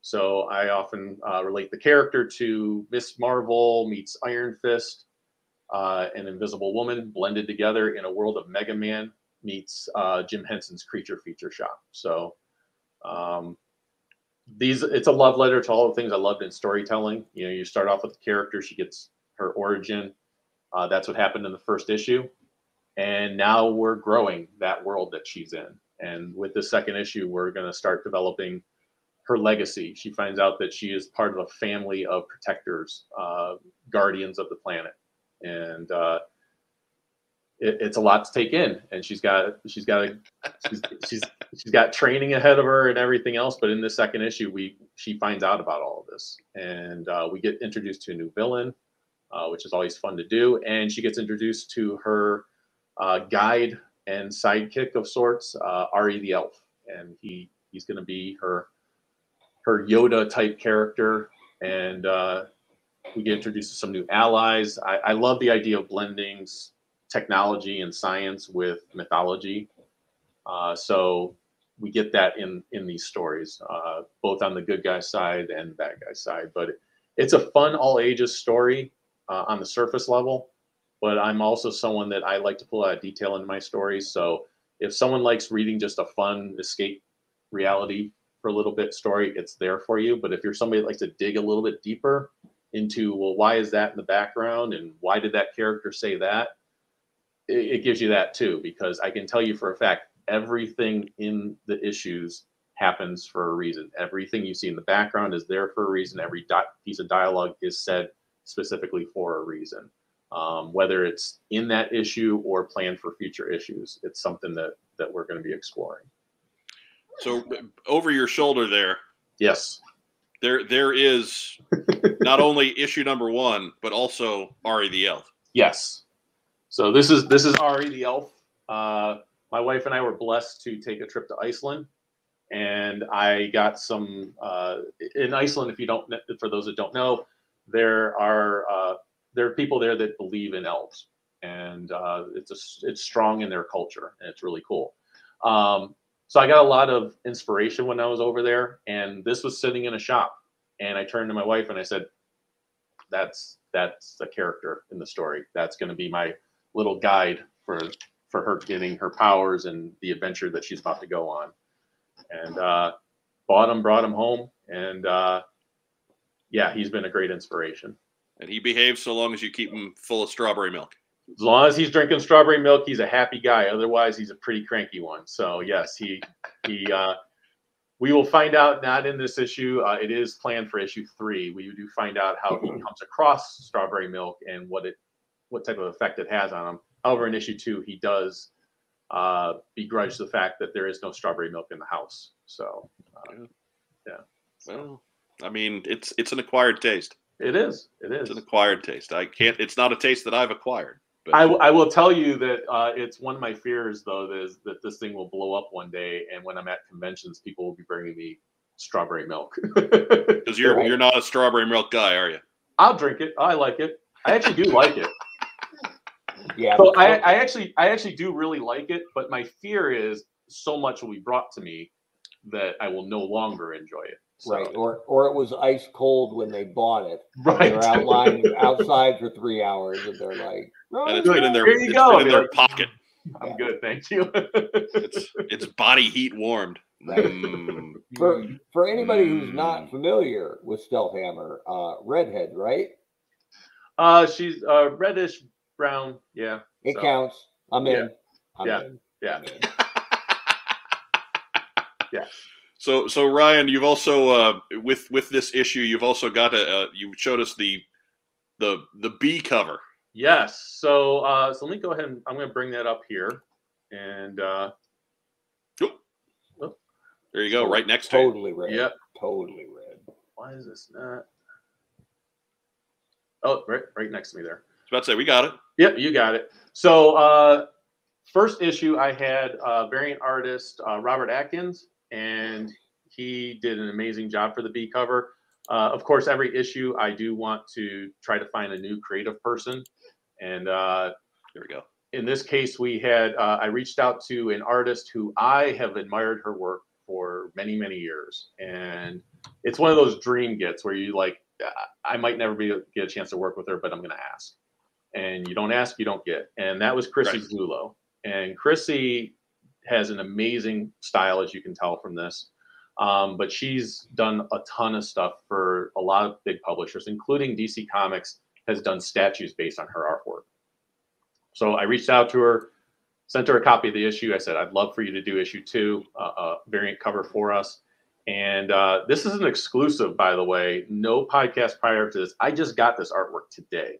[SPEAKER 3] So I often uh, relate the character to Miss Marvel meets Iron Fist uh, and Invisible Woman blended together in a world of Mega Man meets uh, Jim Henson's Creature Feature Shop. So um, these it's a love letter to all the things I loved in storytelling. You know, you start off with the character, she gets her origin. Uh, that's what happened in the first issue, and now we're growing that world that she's in. And with the second issue, we're going to start developing her legacy. She finds out that she is part of a family of protectors, uh, guardians of the planet, and uh, it, it's a lot to take in. And she's got she's got a, she's, she's she's got training ahead of her and everything else. But in the second issue, we she finds out about all of this, and uh, we get introduced to a new villain, uh, which is always fun to do. And she gets introduced to her uh, guide and sidekick of sorts, uh, Ari the Elf, and he he's going to be her her Yoda type character, and uh, we get introduced to some new allies. I, I love the idea of blending technology and science with mythology. Uh, so we get that in in these stories, uh, both on the good guy side and bad guy side. But it's a fun all ages story uh, on the surface level. But I'm also someone that I like to pull out detail in my stories. So if someone likes reading just a fun escape reality for a little bit story, it's there for you. But if you're somebody that likes to dig a little bit deeper into, well, why is that in the background and why did that character say that? It, it gives you that too, because I can tell you for a fact, everything in the issues happens for a reason. Everything you see in the background is there for a reason. Every piece of dialogue is said specifically for a reason. Um, whether it's in that issue or planned for future issues, it's something that that we're going to be exploring.
[SPEAKER 1] So over your shoulder there.
[SPEAKER 3] Yes.
[SPEAKER 1] There there is not only issue number one, but also Ari the Elf.
[SPEAKER 3] Yes. So this is this is Ari the Elf. Uh, my wife and I were blessed to take a trip to Iceland, and I got some uh, in Iceland. If you don't, for those that don't know, there are uh, there are people there that believe in elves, and uh, it's a, it's strong in their culture, and it's really cool. Um, so I got a lot of inspiration when I was over there, and this was sitting in a shop, and I turned to my wife and I said, "That's that's the character in the story. That's going to be my little guide for for her getting her powers and the adventure that she's about to go on." And uh, bought him, brought him home, and uh, yeah, he's been a great inspiration.
[SPEAKER 1] And he behaves so long as you keep him full of strawberry milk
[SPEAKER 3] as long as he's drinking strawberry milk, he's a happy guy. Otherwise, he's a pretty cranky one. So yes, he he. Uh, we will find out not in this issue. Uh, it is planned for issue three. We do find out how he comes across strawberry milk and what it what type of effect it has on him. However, in issue two, he does uh, begrudge the fact that there is no strawberry milk in the house. So, uh, yeah.
[SPEAKER 1] Well, I mean, it's it's an acquired taste.
[SPEAKER 3] It is. It is.
[SPEAKER 1] It's an acquired taste. I can't. It's not a taste that I've acquired.
[SPEAKER 3] But. I, I will tell you that uh, it's one of my fears, though, that, is, that this thing will blow up one day, and when I'm at conventions, people will be bringing me strawberry milk. (laughs)
[SPEAKER 1] Because you're you're not a strawberry milk guy, are you?
[SPEAKER 3] I'll drink it. I like it. I actually do like it. (laughs) Yeah. So I, I actually I actually do really like it, but my fear is so much will be brought to me that I will no longer enjoy it.
[SPEAKER 2] So. Right, or or it was ice cold when they bought it. Right, they're out lying outside for three hours, and they're like,
[SPEAKER 1] oh, and it's been in their, Here you go. in their pocket.
[SPEAKER 3] I'm yeah. good, thank you.
[SPEAKER 1] it's it's body heat warmed. Right.
[SPEAKER 2] Mm. For for anybody who's not mm. familiar with Stealth Hammer, uh, redhead, right?
[SPEAKER 3] Uh, she's uh reddish brown. Yeah,
[SPEAKER 2] it so. counts. I'm in.
[SPEAKER 3] Yeah,
[SPEAKER 2] I'm
[SPEAKER 3] yeah, in. yeah. (laughs)
[SPEAKER 1] yeah. So, so Ryan, you've also uh, with with this issue, you've also got a uh, you showed us the the the B cover.
[SPEAKER 3] Yes. So, uh, so let me go ahead and I'm going to bring that up here, and uh,
[SPEAKER 1] oh, there you go, right next
[SPEAKER 2] to totally red.
[SPEAKER 3] Yep,
[SPEAKER 2] totally red.
[SPEAKER 3] Why is this not? Oh, right, right next to me there. I
[SPEAKER 1] was about to say we got it.
[SPEAKER 3] Yep, you got it. So, uh, first issue I had uh, variant artist uh, Robert Atkins and he did an amazing job for the B cover. Uh, of course, every issue I do want to try to find a new creative person, and uh,
[SPEAKER 1] there we go.
[SPEAKER 3] In this case, we had uh, I reached out to an artist who I have admired her work for many many years, and it's one of those dream gets where you like I might never be get a chance to work with her, but I'm going to ask. And you don't ask, you don't get. And that was Chrissie right. Zullo. And Chrissie has an amazing style, as you can tell from this. Um, but she's done a ton of stuff for a lot of big publishers, including DC Comics has done statues based on her artwork. So I reached out to her, sent her a copy of the issue. I said, I'd love for you to do issue two, uh, a variant cover for us. And uh, this is an exclusive, by the way. No podcast prior to this. I just got this artwork today.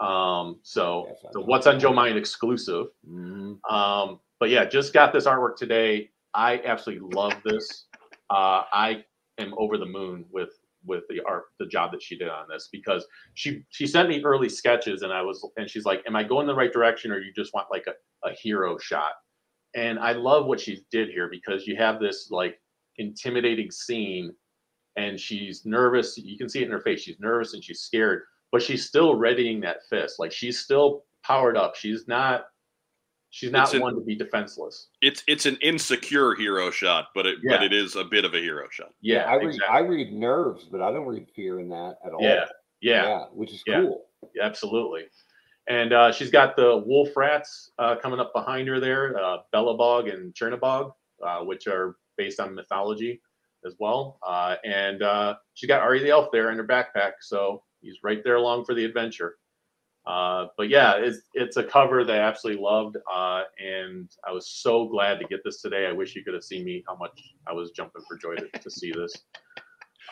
[SPEAKER 3] Um, so, so what's on Joe Mind exclusive.
[SPEAKER 2] Mhm.
[SPEAKER 3] Um, but yeah, just got this artwork today. I absolutely love this. Uh, I am over the moon with with the art, the job that she did on this because she she sent me early sketches and I was and she's like, "Am I going the right direction or you just want like a, a hero shot?" And I love what she did here because you have this like intimidating scene and she's nervous. You can see it in her face. She's nervous and she's scared, but she's still readying that fist. Like she's still powered up. She's not she's not
[SPEAKER 1] an-
[SPEAKER 3] one to be defenseless.
[SPEAKER 1] It's it's an insecure hero shot, but it but it is a bit of a hero shot.
[SPEAKER 3] Yeah,
[SPEAKER 2] I read
[SPEAKER 3] exactly.
[SPEAKER 2] I read nerves, but I don't read fear in that at all.
[SPEAKER 3] yeah, yeah,
[SPEAKER 2] which is
[SPEAKER 3] Yeah.
[SPEAKER 2] cool.
[SPEAKER 3] absolutely. And uh, she's got the wolf rats uh, coming up behind her there, uh, Bellabog and Chernabog, uh, which are based on mythology as well. Uh, and uh, she got Ari the elf there in her backpack, so he's right there along for the adventure. Uh, but yeah, it's it's a cover that I absolutely loved, uh, and I was so glad to get this today. I wish you could have seen me how much I was jumping for joy to, to see this.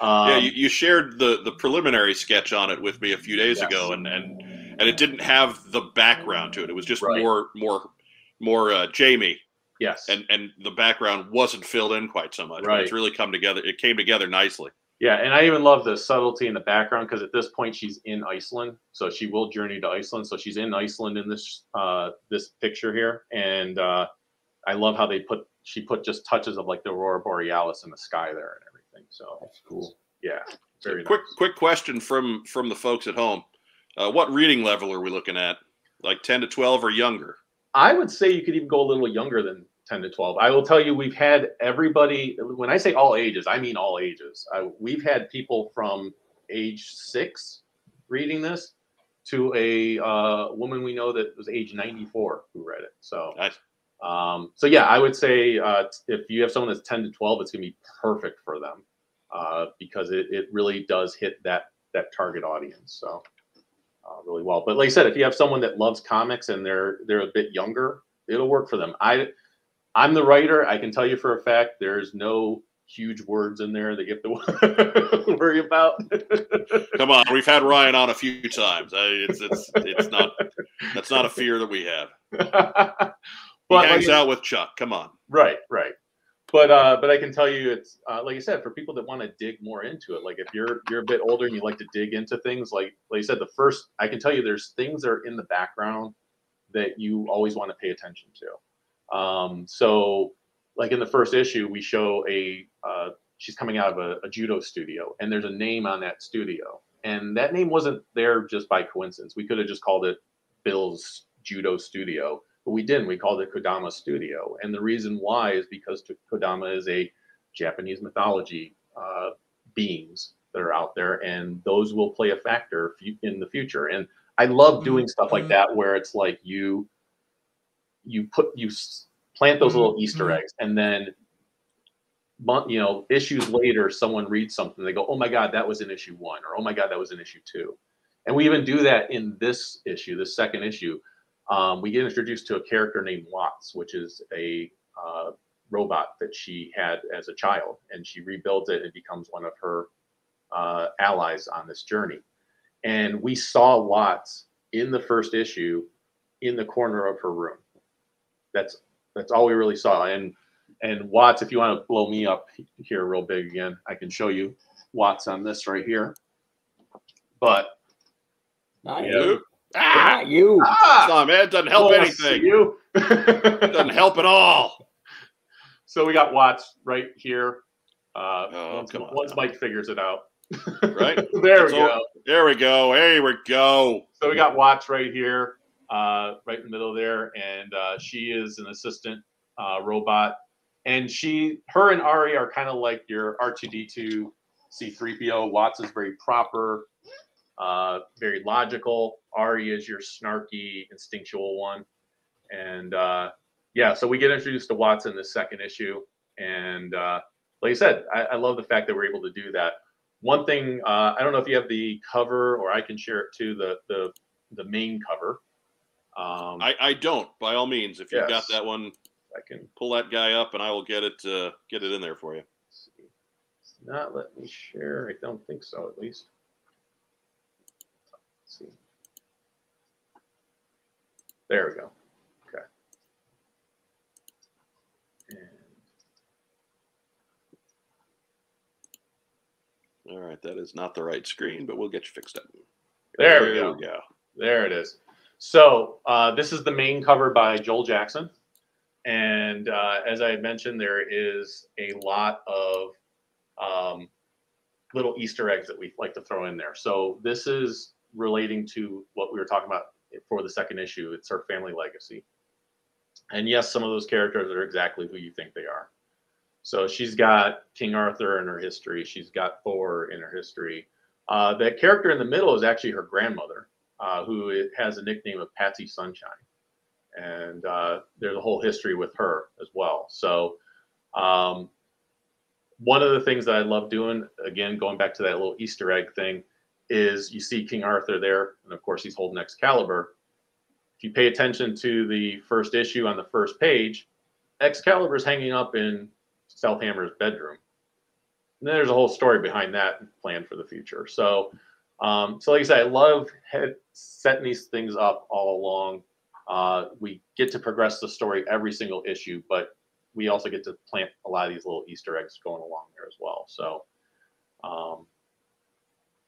[SPEAKER 3] Um,
[SPEAKER 1] yeah, you, you shared the the preliminary sketch on it with me a few days
[SPEAKER 3] Yes.
[SPEAKER 1] ago, and and and it didn't have the background to it. It was just
[SPEAKER 3] Right.
[SPEAKER 1] more more more uh, Jamie,
[SPEAKER 3] yes,
[SPEAKER 1] and and the background wasn't filled in quite so much. But
[SPEAKER 3] Right.
[SPEAKER 1] it's really come together. It came together nicely.
[SPEAKER 3] Yeah, and I even love the subtlety in the background because at this point she's in Iceland, so she will journey to Iceland. So she's in Iceland in this uh, this picture here, and uh, I love how they put she put just touches of like the aurora borealis in the sky there and everything. So
[SPEAKER 2] That's cool.
[SPEAKER 3] yeah, very
[SPEAKER 1] quick
[SPEAKER 3] nice.
[SPEAKER 1] quick question from from the folks at home. Uh, what reading level are we looking at? Like ten to twelve or younger?
[SPEAKER 3] I would say you could even go a little younger than 10 to 12. I will tell you, we've had everybody, when I say all ages, I mean all ages. I, we've had people from age six reading this to a uh, woman we know that was age 94 who read it. So,
[SPEAKER 1] Nice.
[SPEAKER 3] um, so yeah, I would say uh, if you have someone that's 10 to 12, it's going to be perfect for them uh, because it, it really does hit that that target audience. So uh, really well. But like I said, if you have someone that loves comics and they're they're a bit younger, it'll work for them. I I'm the writer. I can tell you for a fact there's no huge words in there that you have to (laughs) worry about.
[SPEAKER 1] Come on, we've had Ryan on a few times. It's it's it's not that's not a fear that we have. (laughs) He
[SPEAKER 3] but
[SPEAKER 1] hangs
[SPEAKER 3] like,
[SPEAKER 1] out with Chuck. Come on.
[SPEAKER 3] right, right. But uh, but I can tell you, it's uh, like I said, for people that want to dig more into it. Like if you're you're a bit older and you like to dig into things, like like I said, the first I can tell you, there's things that are in the background that you always want to pay attention to. Um, so like in the first issue, we show a uh, she's coming out of a, a judo studio, and there's a name on that studio, and that name wasn't there just by coincidence. We could have just called it Bill's Judo Studio, but we didn't. We called it Kodama Studio, and the reason why is because Kodama is a Japanese mythology uh, beings that are out there, and those will play a factor in the future. And I love doing stuff like that where it's like you you put you plant those little Easter eggs, and then you know, issues later, someone reads something, they go, "Oh my God, that was in issue one," or "Oh my God, that was in issue two. And we even do that in this issue, this second issue. Um, we get introduced to a character named Watts, which is a uh, robot that she had as a child, and she rebuilds it and becomes one of her uh, allies on this journey. And we saw Watts in the first issue in the corner of her room. That's that's all we really saw. And and Watts, if you want to blow me up here real big again, I can show you Watts on this right here. But
[SPEAKER 2] Not
[SPEAKER 3] Yeah.
[SPEAKER 2] you.
[SPEAKER 1] Ah,
[SPEAKER 2] Not you.
[SPEAKER 3] ah,
[SPEAKER 1] no, man, it doesn't help
[SPEAKER 3] close to
[SPEAKER 1] anything.
[SPEAKER 3] You.
[SPEAKER 1] It doesn't help at all. (laughs)
[SPEAKER 3] So we got Watts right here. Uh,
[SPEAKER 1] Oh,
[SPEAKER 3] once,
[SPEAKER 1] come on
[SPEAKER 3] once
[SPEAKER 1] now.
[SPEAKER 3] Mike figures it out.
[SPEAKER 1] Right? (laughs)
[SPEAKER 3] there
[SPEAKER 1] That's
[SPEAKER 3] we
[SPEAKER 1] all-
[SPEAKER 3] go.
[SPEAKER 1] There we go. There we go.
[SPEAKER 3] So we got Watts right here, uh, right in the middle there, and uh, she is an assistant uh, robot, and she, her and Ari are kind of like your R2D2, C3PO. Watts is very proper, uh, very logical. Ari is your snarky, instinctual one, and uh, yeah, so we get introduced to Watts in the second issue, and uh, like I said, I, I love the fact that we're able to do that. One thing I don't know if you have the cover, or I can share it too. The the the main cover. Um,
[SPEAKER 1] I, I don't. By all means, if you've got that one,
[SPEAKER 3] I can
[SPEAKER 1] pull that guy up, and I will get it uh, get it in there for you.
[SPEAKER 3] It's not let me share. I don't think so, at least. Let's see. There we go. Okay. And
[SPEAKER 1] All right, that is not the right screen, but we'll get you fixed up.
[SPEAKER 3] there we go. There it is. So uh, this is the main cover by Joel Jackson, and uh, as I had mentioned, there is a lot of um, little Easter eggs that we like to throw in there. So this is relating to what we were talking about for the second issue. It's her family legacy, and yes, some of those characters are exactly who you think they are. So she's got King Arthur in her history. She's got Thor in her history. Uh, that character in the middle is actually her grandmother uh, who has a nickname of Patsy Sunshine. And uh, there's a whole history with her as well. So, um, one of the things that I love doing, again, going back to that little Easter egg thing, is you see King Arthur there, and of course, he's holding Excalibur. If you pay attention to the first issue on the first page, Excalibur's hanging up in Stealthhammer's bedroom. And there's a whole story behind that planned for the future. So, um, so like I said, I love setting these things up all along. Uh, we get to progress the story every single issue, but we also get to plant a lot of these little Easter eggs going along there as well. So, um,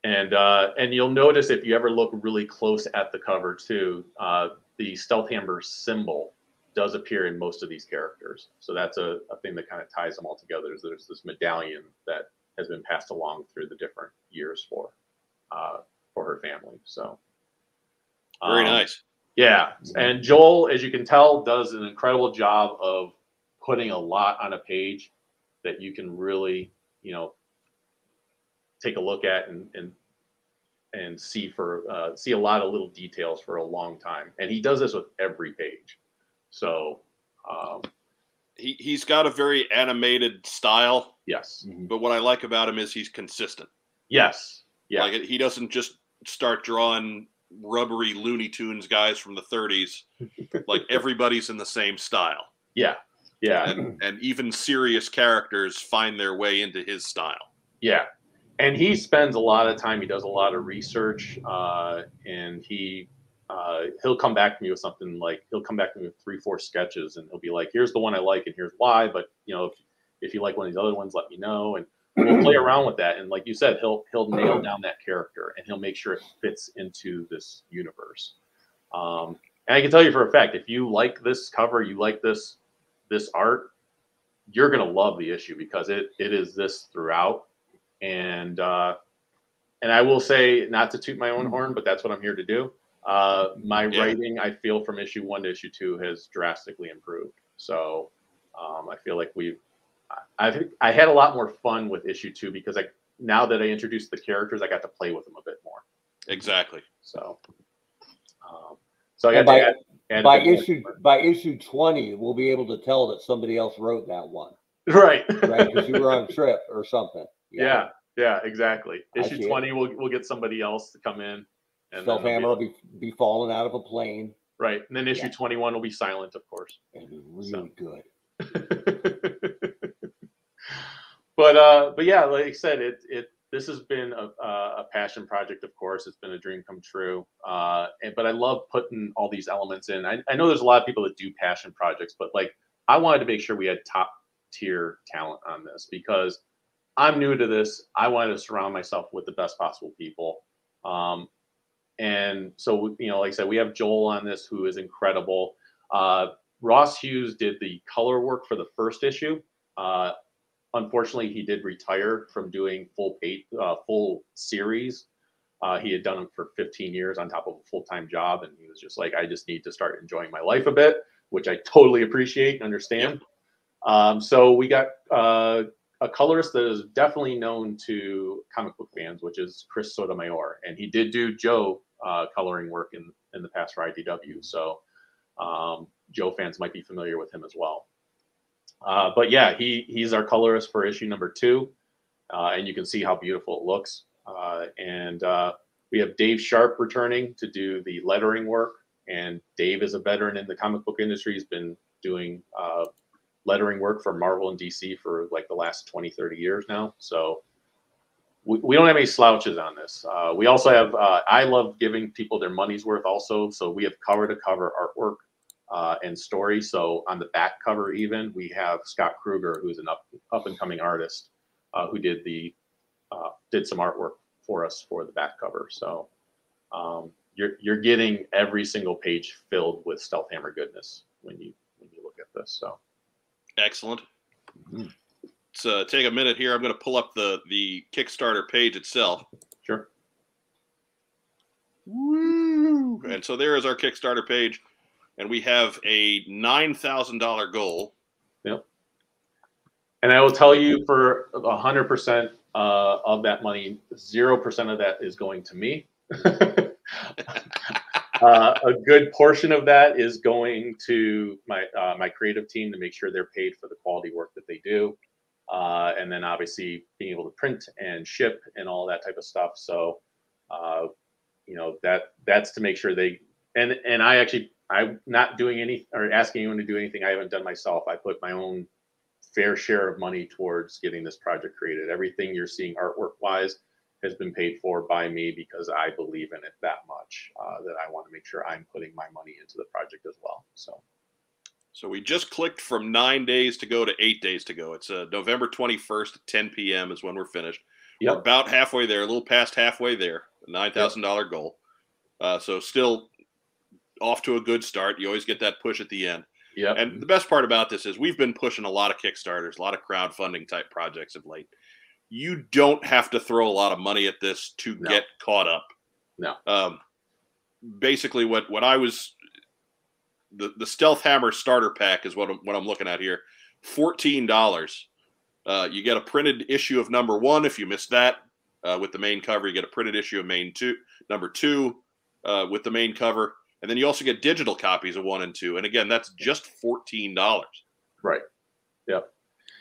[SPEAKER 3] and uh, and you'll notice if you ever look really close at the cover too, uh, the Stealthhammer symbol does appear in most of these characters. So that's a, a thing that kind of ties them all together. Is there's this medallion that has been passed along through the different years for uh, for her family. So
[SPEAKER 1] Very
[SPEAKER 3] um,
[SPEAKER 1] nice.
[SPEAKER 3] yeah, and Joel, as you can tell, does an incredible job of putting a lot on a page that you can really, you know, take a look at and and and see for uh, see a lot of little details for a long time. And he does this with every page. So um,
[SPEAKER 1] He he's got a very animated style,
[SPEAKER 3] yes,
[SPEAKER 1] but what I like about him is he's consistent.
[SPEAKER 3] yes, yeah,
[SPEAKER 1] Like he doesn't just start drawing rubbery Looney Tunes guys from the 30s. (laughs) like everybody's in the same style,
[SPEAKER 3] yeah, yeah.
[SPEAKER 1] and and even serious characters find their way into his style.
[SPEAKER 3] Yeah, and he spends a lot of time. He does a lot of research, uh, and he uh, he'll come back to me with something like he'll come back to me with three, four sketches, and he'll be like, "Here's the one I like, and here's why." But you know, if, if you like one of these other ones, let me know, and we'll play (clears throat) around with that. And like you said, he'll he'll nail down that character, and he'll make sure it fits into this universe. Um, and I can tell you for a fact, if you like this cover, you like this this art, you're gonna love the issue because it it is this throughout and uh, and I will say, not to toot my own horn, but that's what I'm here to do. Uh, my
[SPEAKER 1] Yeah.
[SPEAKER 3] writing, I feel, from issue one to issue two has drastically improved. So um, I feel like we've, I- I've, I had a lot more fun with issue two because I now that I introduced the characters, I got to play with them a bit more.
[SPEAKER 1] Exactly.
[SPEAKER 3] So, um, so I got
[SPEAKER 2] by-
[SPEAKER 3] to add, add
[SPEAKER 2] By
[SPEAKER 3] bit more
[SPEAKER 2] issue by issue twenty, we'll be able to tell that somebody else wrote that one,
[SPEAKER 3] right,
[SPEAKER 2] right? Because you were on a (laughs) trip or something.
[SPEAKER 3] yeah, yeah, exactly. Issue
[SPEAKER 2] see it.
[SPEAKER 3] twenty, we'll we'll get somebody else to come in. And then
[SPEAKER 2] Stealth
[SPEAKER 3] they'll be-
[SPEAKER 2] Hammer will be be falling out of a plane.
[SPEAKER 3] Right. And then issue
[SPEAKER 2] Yeah.
[SPEAKER 3] 21 will be silent, of course.
[SPEAKER 2] It'll be really
[SPEAKER 3] So.
[SPEAKER 2] good. (laughs)
[SPEAKER 3] but uh but yeah, like I said, it it this has been a, a passion project, of course. It's been a dream come true. Uh and, but I love putting all these elements in. I, I know there's a lot of people that do passion projects, but like I wanted to make sure we had top tier talent on this because I'm new to this. I wanted to surround myself with the best possible people. Um, and so, you know, like I said, we have Joel on this who is incredible. Uh, Ross Hughes did the color work for the first issue. Uh, unfortunately, he did retire from doing full pay, uh, full series. Uh, he had done them for 15 years on top of a full time job, and he was just like, "I just need to start enjoying my life a bit," which I totally appreciate and understand. Um, so we got uh, a colorist that is definitely known to comic book fans, which is Chris Sotomayor, and he did do Joe uh, coloring work in in the past for IDW. So um, Joe fans might be familiar with him as well. Uh, but yeah, he he's our colorist for issue number two, uh, and you can see how beautiful it looks. Uh, and uh, we have Dave Sharp returning to do the lettering work. And Dave is a veteran in the comic book industry. He's been doing uh, lettering work for Marvel and DC for like the last 20, 30 years now. So we, we don't have any slouches on this. We also have, I love giving people their money's worth also. So we have cover to cover artwork uh, and story. So on the back cover, even we have Scott Kruger, who's an up, up and coming artist uh, who did the, uh, did some artwork for us for the back cover. So um, you're, you're getting every single page filled with Stealth Hammer goodness when you, when you look at this. So.
[SPEAKER 1] Excellent. Let's uh, take a minute here. I'm going to pull up the the Kickstarter page itself.
[SPEAKER 3] Sure.
[SPEAKER 1] Woo! And so there is our Kickstarter page, and we have a nine thousand dollar goal.
[SPEAKER 3] Yep. And I will tell you, for a hundred percent uh, of that money, zero percent of that is going to me. (laughs) uh, a good portion of that is going to my uh, my creative team to make sure they're paid for the quality work that they do, uh, and then obviously being able to print and ship and all that type of stuff. So, uh, you know that that's to make sure they and and I actually I'm not doing any or asking anyone to do anything I haven't done myself. I put my own fair share of money towards getting this project created. Everything you're seeing artwork wise has been paid for by me because I believe in it that much uh, that I want to make sure I'm putting my money into the project as well. So,
[SPEAKER 1] so we just clicked from nine days to go to eight days to go. It's uh, November 21st at 10 p.m. is when we're finished. Yep. We're about halfway there, a little past halfway there, nine thousand dollar yep. goal. Uh, so still off to a good start. You always get that push at the end.
[SPEAKER 3] Yeah.
[SPEAKER 1] And the best part about this is we've been pushing a lot of Kickstarters, a lot of crowdfunding type projects of late you don't have to throw a lot of money at this to no. get caught up.
[SPEAKER 3] No.
[SPEAKER 1] Um, basically, what what I was the the Stealth Hammer starter pack is what I'm, what I'm looking at here. Fourteen dollars. Uh, you get a printed issue of number one if you missed that uh, with the main cover. You get a printed issue of main two, number two uh, with the main cover, and then you also get digital copies of one and two. And again, that's just fourteen dollars.
[SPEAKER 3] Right. Yep.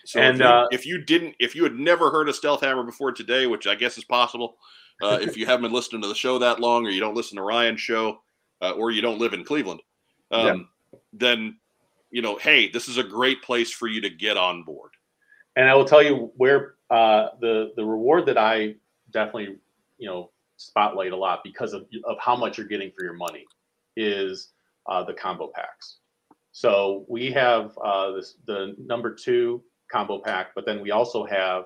[SPEAKER 1] So and if you, uh, if you, didn't, if you had never heard of Stealth Hammer before today, which I guess is possible, uh, if you haven't been listening to the show that long, or you don't listen to Ryan's show, uh, or you don't live in Cleveland, um, yeah. then you know, hey, this is a great place for you to get on board.
[SPEAKER 3] And I will tell you where uh, the the reward that I definitely you know spotlight a lot because of of how much you're getting for your money is uh, the combo packs. So we have uh, this, the number two combo pack, but then we also have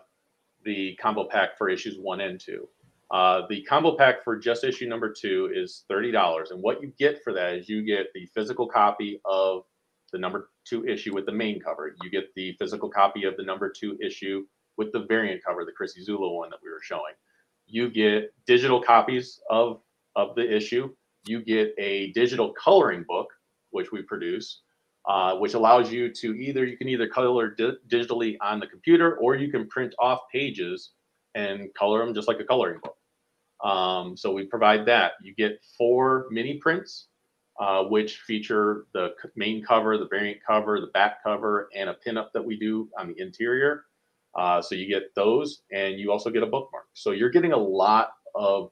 [SPEAKER 3] the combo pack for issues one and two. Uh, the combo pack for just issue number two is $30. And what you get for that is you get the physical copy of the number two issue with the main cover. You get the physical copy of the number two issue with the variant cover, the Chrissie Zullo one that we were showing. You get digital copies of, of the issue. You get a digital coloring book, which we produce uh, which allows you to either you can either color di- digitally on the computer or you can print off pages and color them just like a coloring book. Um, so we provide that. You get four mini prints, uh, which feature the main cover, the variant cover, the back cover, and a pinup that we do on the interior. Uh, so you get those, and you also get a bookmark. So you're getting a lot of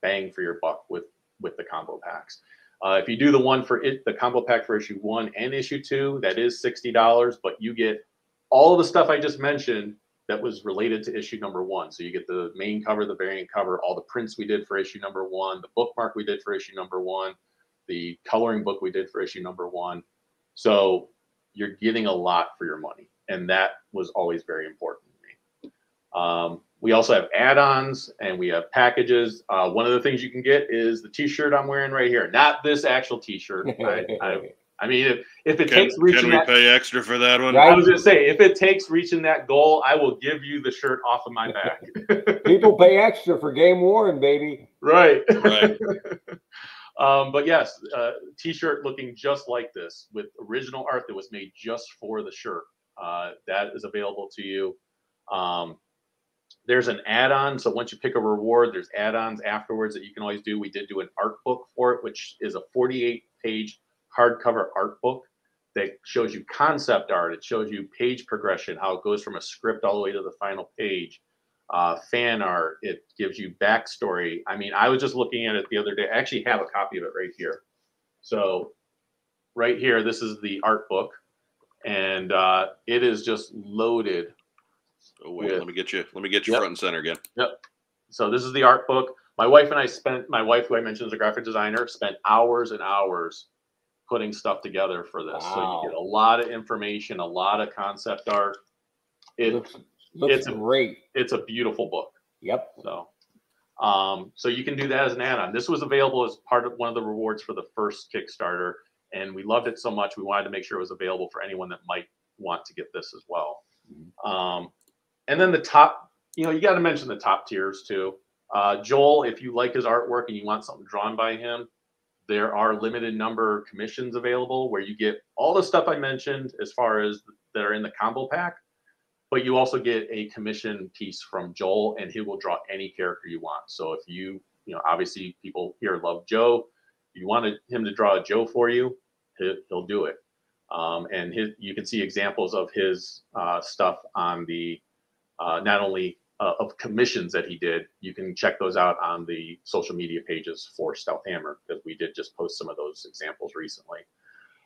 [SPEAKER 3] bang for your buck with with the combo packs. Uh, if you do the one for it, the combo pack for issue one and issue two, that is $60, but you get all the stuff I just mentioned that was related to issue number one. So you get the main cover, the variant cover, all the prints we did for issue number one, the bookmark we did for issue number one, the coloring book we did for issue number one. So you're getting a lot for your money. And that was always very important. Um, we also have add-ons and we have packages. Uh, one of the things you can get is the T-shirt I'm wearing right here. Not this actual T-shirt. I, (laughs) I, I, mean, if, if it
[SPEAKER 1] can,
[SPEAKER 3] takes reaching,
[SPEAKER 1] can we that, pay extra for that one?
[SPEAKER 3] I was gonna say, if it takes reaching that goal, I will give you the shirt off of my (laughs) back.
[SPEAKER 2] People pay extra for game worn, baby.
[SPEAKER 3] Right.
[SPEAKER 1] Right. (laughs)
[SPEAKER 3] um, but yes, uh, T-shirt looking just like this with original art that was made just for the shirt. Uh, that is available to you. Um, there's an add-on. So once you pick a reward, there's add-ons afterwards that you can always do. We did do an art book for it, which is a 48 page hardcover art book that shows you concept art. It shows you page progression, how it goes from a script all the way to the final page. Uh, fan art. It gives you backstory. I mean, I was just looking at it the other day. I actually have a copy of it right here. So, right here, this is the art book, and uh, it is just loaded.
[SPEAKER 1] Oh, wait,
[SPEAKER 3] Yeah.
[SPEAKER 1] let me get you. Let me get you
[SPEAKER 3] Yep.
[SPEAKER 1] front and center again. Yep.
[SPEAKER 3] So this is the art book. My wife and I spent. My wife, who I mentioned is a graphic designer, spent hours and hours putting stuff together for this. So you get a lot of information, a lot of concept art. It,
[SPEAKER 2] looks looks
[SPEAKER 3] it's a-
[SPEAKER 2] great.
[SPEAKER 3] it's a beautiful book.
[SPEAKER 2] Yep.
[SPEAKER 3] So, um, so you can do that as an add-on. This was available as part of one of the rewards for the first Kickstarter, and we loved it so much we wanted to make sure it was available for anyone that might want to get this as well. Um, and then the top, you know, you got to mention the top tiers too. Uh, Joel, if you like his artwork and you want something drawn by him, there are limited number commissions available where you get all the stuff I mentioned as far as that are in the combo pack but you also get a commission piece from Joel, and he will draw any character you want. So if you, you know, obviously people here love Joe, you wanted him to draw a Joe for you, he'll, do it. Um, and his, you can see examples of his uh, stuff on the uh, not only uh, of commissions that he did. You can check those out on the social media pages for Stealth Hammer because we did just post some of those examples recently.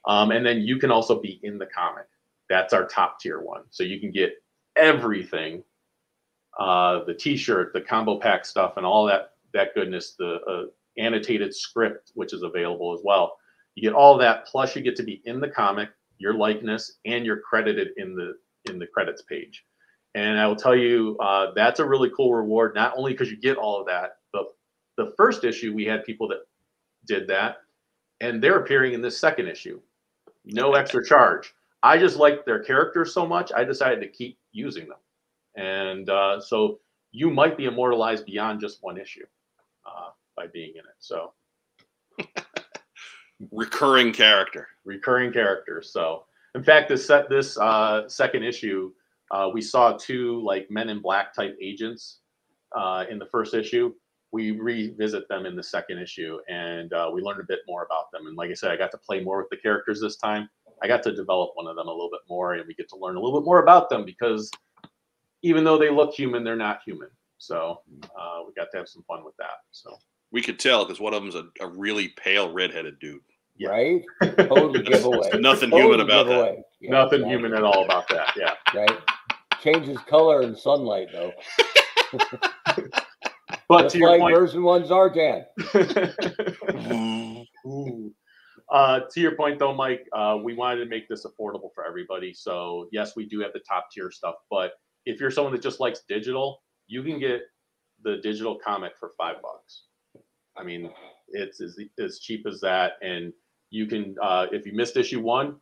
[SPEAKER 3] Um, and then you can also be in the comic. That's our top tier one. So you can get everything uh the t-shirt the combo pack stuff and all that that goodness the uh, annotated script which is available as well you get all that plus you get to be in the comic your likeness and you're credited in the in the credits page and i will tell you uh, that's a really cool reward not only because you get all of that but the first issue we had people that did that and they're appearing in this second issue no extra charge I just liked their characters so much, I decided to keep using them. And uh, so you might be immortalized beyond just one issue uh, by being in it. So (laughs)
[SPEAKER 1] Recurring character.
[SPEAKER 3] recurring characters. So in fact, this set this uh, second issue, uh, we saw two like Men in Black type agents uh, in the first issue. We revisit them in the second issue, and uh, we learned a bit more about them. And like I said, I got to play more with the characters this time. I got to develop one of them a little bit more, and we get to learn a little bit more about them because even though they look human, they're not human. So uh, we got to have some fun with that. So
[SPEAKER 1] We could tell because one of them's a, a really pale redheaded dude.
[SPEAKER 3] Yeah.
[SPEAKER 2] Right? (laughs) Totally giveaway.
[SPEAKER 1] Nothing
[SPEAKER 2] Total
[SPEAKER 1] human about that.
[SPEAKER 2] Yeah,
[SPEAKER 3] nothing
[SPEAKER 2] exactly.
[SPEAKER 3] human at all about that. Yeah.
[SPEAKER 2] Right? Changes color in sunlight though. (laughs)
[SPEAKER 3] But
[SPEAKER 2] Just
[SPEAKER 3] to your
[SPEAKER 2] like
[SPEAKER 3] point,
[SPEAKER 2] version one Zartan. (laughs)
[SPEAKER 3] Ooh. Uh, to your point, though, Mike, uh, we wanted to make this affordable for everybody. So yes, we do have the top tier stuff, but if you're someone that just likes digital, you can get the digital comic for five bucks. I mean, it's as, as cheap as that, and you can uh, if you missed issue one,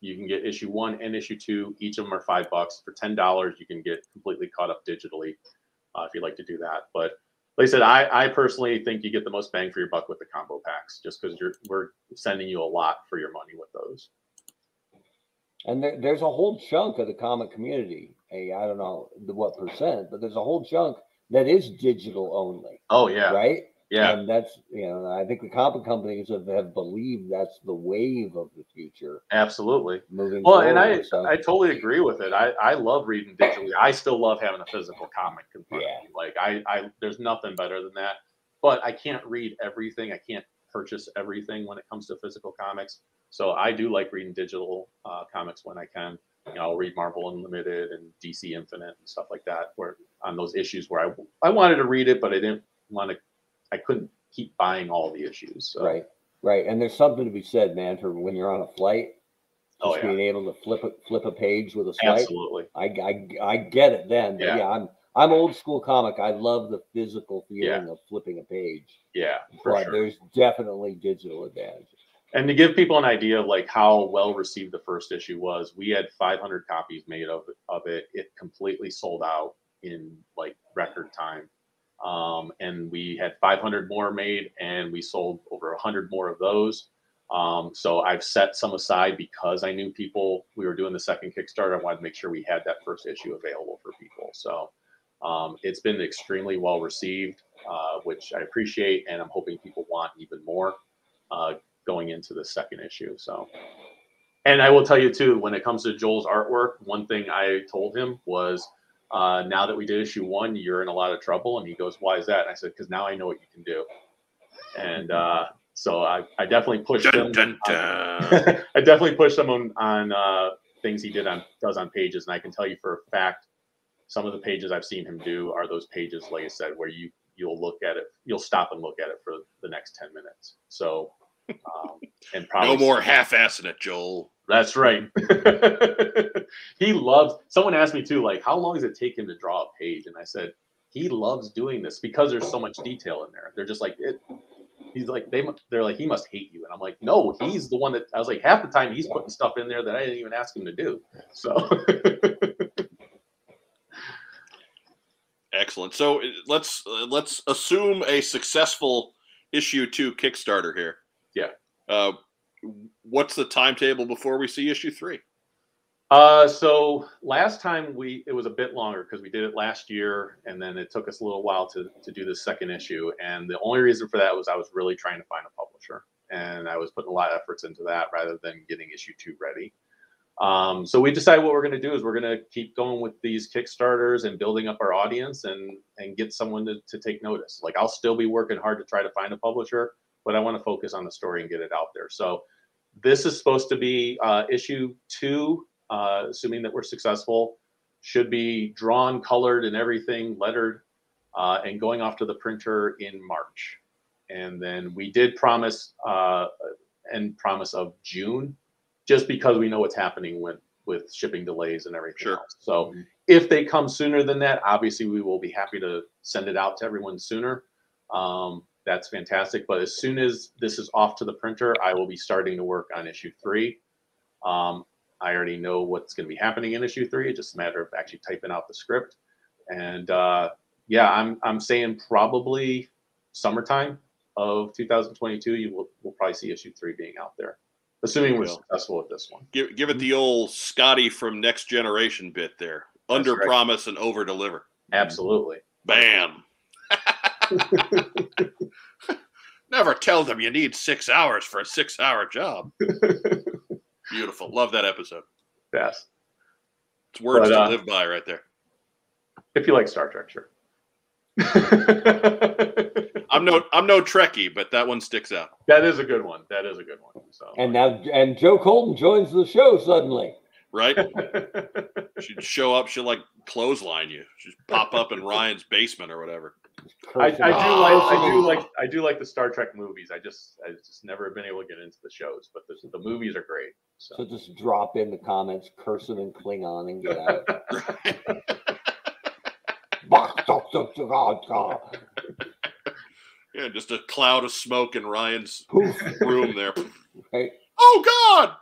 [SPEAKER 3] you can get issue one and issue two. Each of them are five bucks. For ten dollars, you can get completely caught up digitally uh, if you'd like to do that. But like I said, I, I personally think you get the most bang for your buck with the combo packs, just because you're we're sending you a lot for your money with those.
[SPEAKER 2] And there, there's a whole chunk of the comic community. Hey, I don't know the what percent, but there's a whole chunk that is digital only,
[SPEAKER 3] Oh yeah,
[SPEAKER 2] right?
[SPEAKER 3] Yeah,
[SPEAKER 2] And that's you know, I think the comic companies have, have believed that's the wave of the future
[SPEAKER 3] absolutely.
[SPEAKER 2] moving
[SPEAKER 3] Well, and I
[SPEAKER 2] so,
[SPEAKER 3] I totally agree with it. I I love reading digitally. I still love having a physical comic
[SPEAKER 2] Yeah.
[SPEAKER 3] Like I I there's nothing better than that. But I can't read everything. I can't purchase everything when it comes to physical comics. So I do like reading digital uh, comics when I can. You know, I'll read Marvel Unlimited and DC Infinite and stuff like that. Where on those issues where I I wanted to read it, but I didn't want to. I couldn't keep buying all the issues. So.
[SPEAKER 2] right, right. And there's something to be said, man, for when you're on a flight,
[SPEAKER 3] Oh
[SPEAKER 2] just
[SPEAKER 3] yeah.
[SPEAKER 2] being able to flip a flip a page with a swipe.
[SPEAKER 3] Absolutely.
[SPEAKER 2] I, I I get it then. But
[SPEAKER 3] Yeah.
[SPEAKER 2] yeah, I'm I'm old school comic. I love the physical feeling of flipping a page.
[SPEAKER 3] Yeah.
[SPEAKER 2] But
[SPEAKER 3] sure.
[SPEAKER 2] there's definitely digital advantages.
[SPEAKER 3] And to give people an idea of like how well received the first issue was, we had 500 copies made of of it. It completely sold out in like record time. Um, and we had 500 more made, and we sold over 100 more of those. Um, so I've set some aside because I knew people. We were doing the second Kickstarter. I wanted to make sure we had that first issue available for people. So um, it's been extremely well received, uh, which I appreciate, and I'm hoping people want even more. Uh, going into the second issue. So and I will tell you too, when it comes to Joel's artwork, one thing I told him was, uh, now that we did issue one, you're in a lot of trouble. And he goes, why is that? And I said, because now I know what you can do. And uh, so I, I definitely pushed
[SPEAKER 1] Dun,
[SPEAKER 3] him.
[SPEAKER 1] dun,
[SPEAKER 3] on-
[SPEAKER 1] dun. (laughs)
[SPEAKER 3] I definitely pushed him on, on uh, things he did on does on pages. And I can tell you for a fact, some of the pages I've seen him do are those pages, like I said, where you you'll look at it, you'll stop and look at it for the next 10 minutes. So, um, and probably
[SPEAKER 1] No more half-assing it, Joel.
[SPEAKER 3] that's right. (laughs) he loves. Someone asked me too, like, how long does it take him to draw a page? And I said, he loves doing this because there's so much detail in there. They're just like it. He's like they, they're like he must hate you, and I'm like, no, he's the one that I was like half the time he's putting stuff in there that I didn't even ask him to do. So (laughs)
[SPEAKER 1] Excellent. So uh, let's uh, let's assume a successful issue two Kickstarter here.
[SPEAKER 3] Yeah.
[SPEAKER 1] Uh, what's the timetable before we see issue three?
[SPEAKER 3] Uh, so last time we it was a bit longer because we did it last year, and then it took us a little while to to do the second issue. And the only reason for that was I was really trying to find a publisher, and I was putting a lot of efforts into that rather than getting issue two ready. Um, so we decided what we're going to do is we're going to keep going with these kickstarters and building up our audience and and get someone to, to take notice. Like I'll still be working hard to try to find a publisher, but I want to focus on the story and get it out there. So this is supposed to be uh, issue two uh, assuming that we're successful, should be drawn, colored, and everything, lettered, uh, and going off to the printer in March. And then we did promise uh, and promise of June, just because we know what's happening with with shipping delays and everything
[SPEAKER 1] Sure.
[SPEAKER 3] else. So if they come sooner than that, obviously we will be happy to send it out to everyone sooner. Um, that's fantastic. But as soon as this is off to the printer, I will be starting to work on issue three. Um, I already know what's going to be happening in issue three. It's just a matter of actually typing out the script. And uh, yeah, I'm I'm saying probably summertime of 2022. You will we'll probably see issue three being out there, assuming we're successful with this one.
[SPEAKER 1] Give give it the old Scotty from Next Generation bit there. Under
[SPEAKER 3] right.
[SPEAKER 1] promise and over deliver.
[SPEAKER 3] Absolutely.
[SPEAKER 1] Bam. (laughs) (laughs) Never tell them you need six hours for a six hour job. (laughs) Beautiful. Love that episode.
[SPEAKER 3] Yes.
[SPEAKER 1] It's words
[SPEAKER 3] But,
[SPEAKER 1] to
[SPEAKER 3] uh,
[SPEAKER 1] live by right there.
[SPEAKER 3] If you like Star Trek, sure. (laughs)
[SPEAKER 1] I'm no I'm no Trekkie, but that one sticks out.
[SPEAKER 3] that is a good one. That is a good one. So.
[SPEAKER 2] And now, and Joe Colton joins the show suddenly.
[SPEAKER 1] Right? She'd show up, she'll like clothesline you. She'd pop up in Ryan's basement or whatever.
[SPEAKER 3] I, I do like I do like I do like the Star Trek movies. I just I just never been able to get into the shows, but the, the movies are great. So
[SPEAKER 2] So just drop in the comments, curse them in Klingon, and get out. (laughs)
[SPEAKER 1] yeah, just a cloud of smoke in Ryan's room there.
[SPEAKER 2] right?
[SPEAKER 1] Oh God!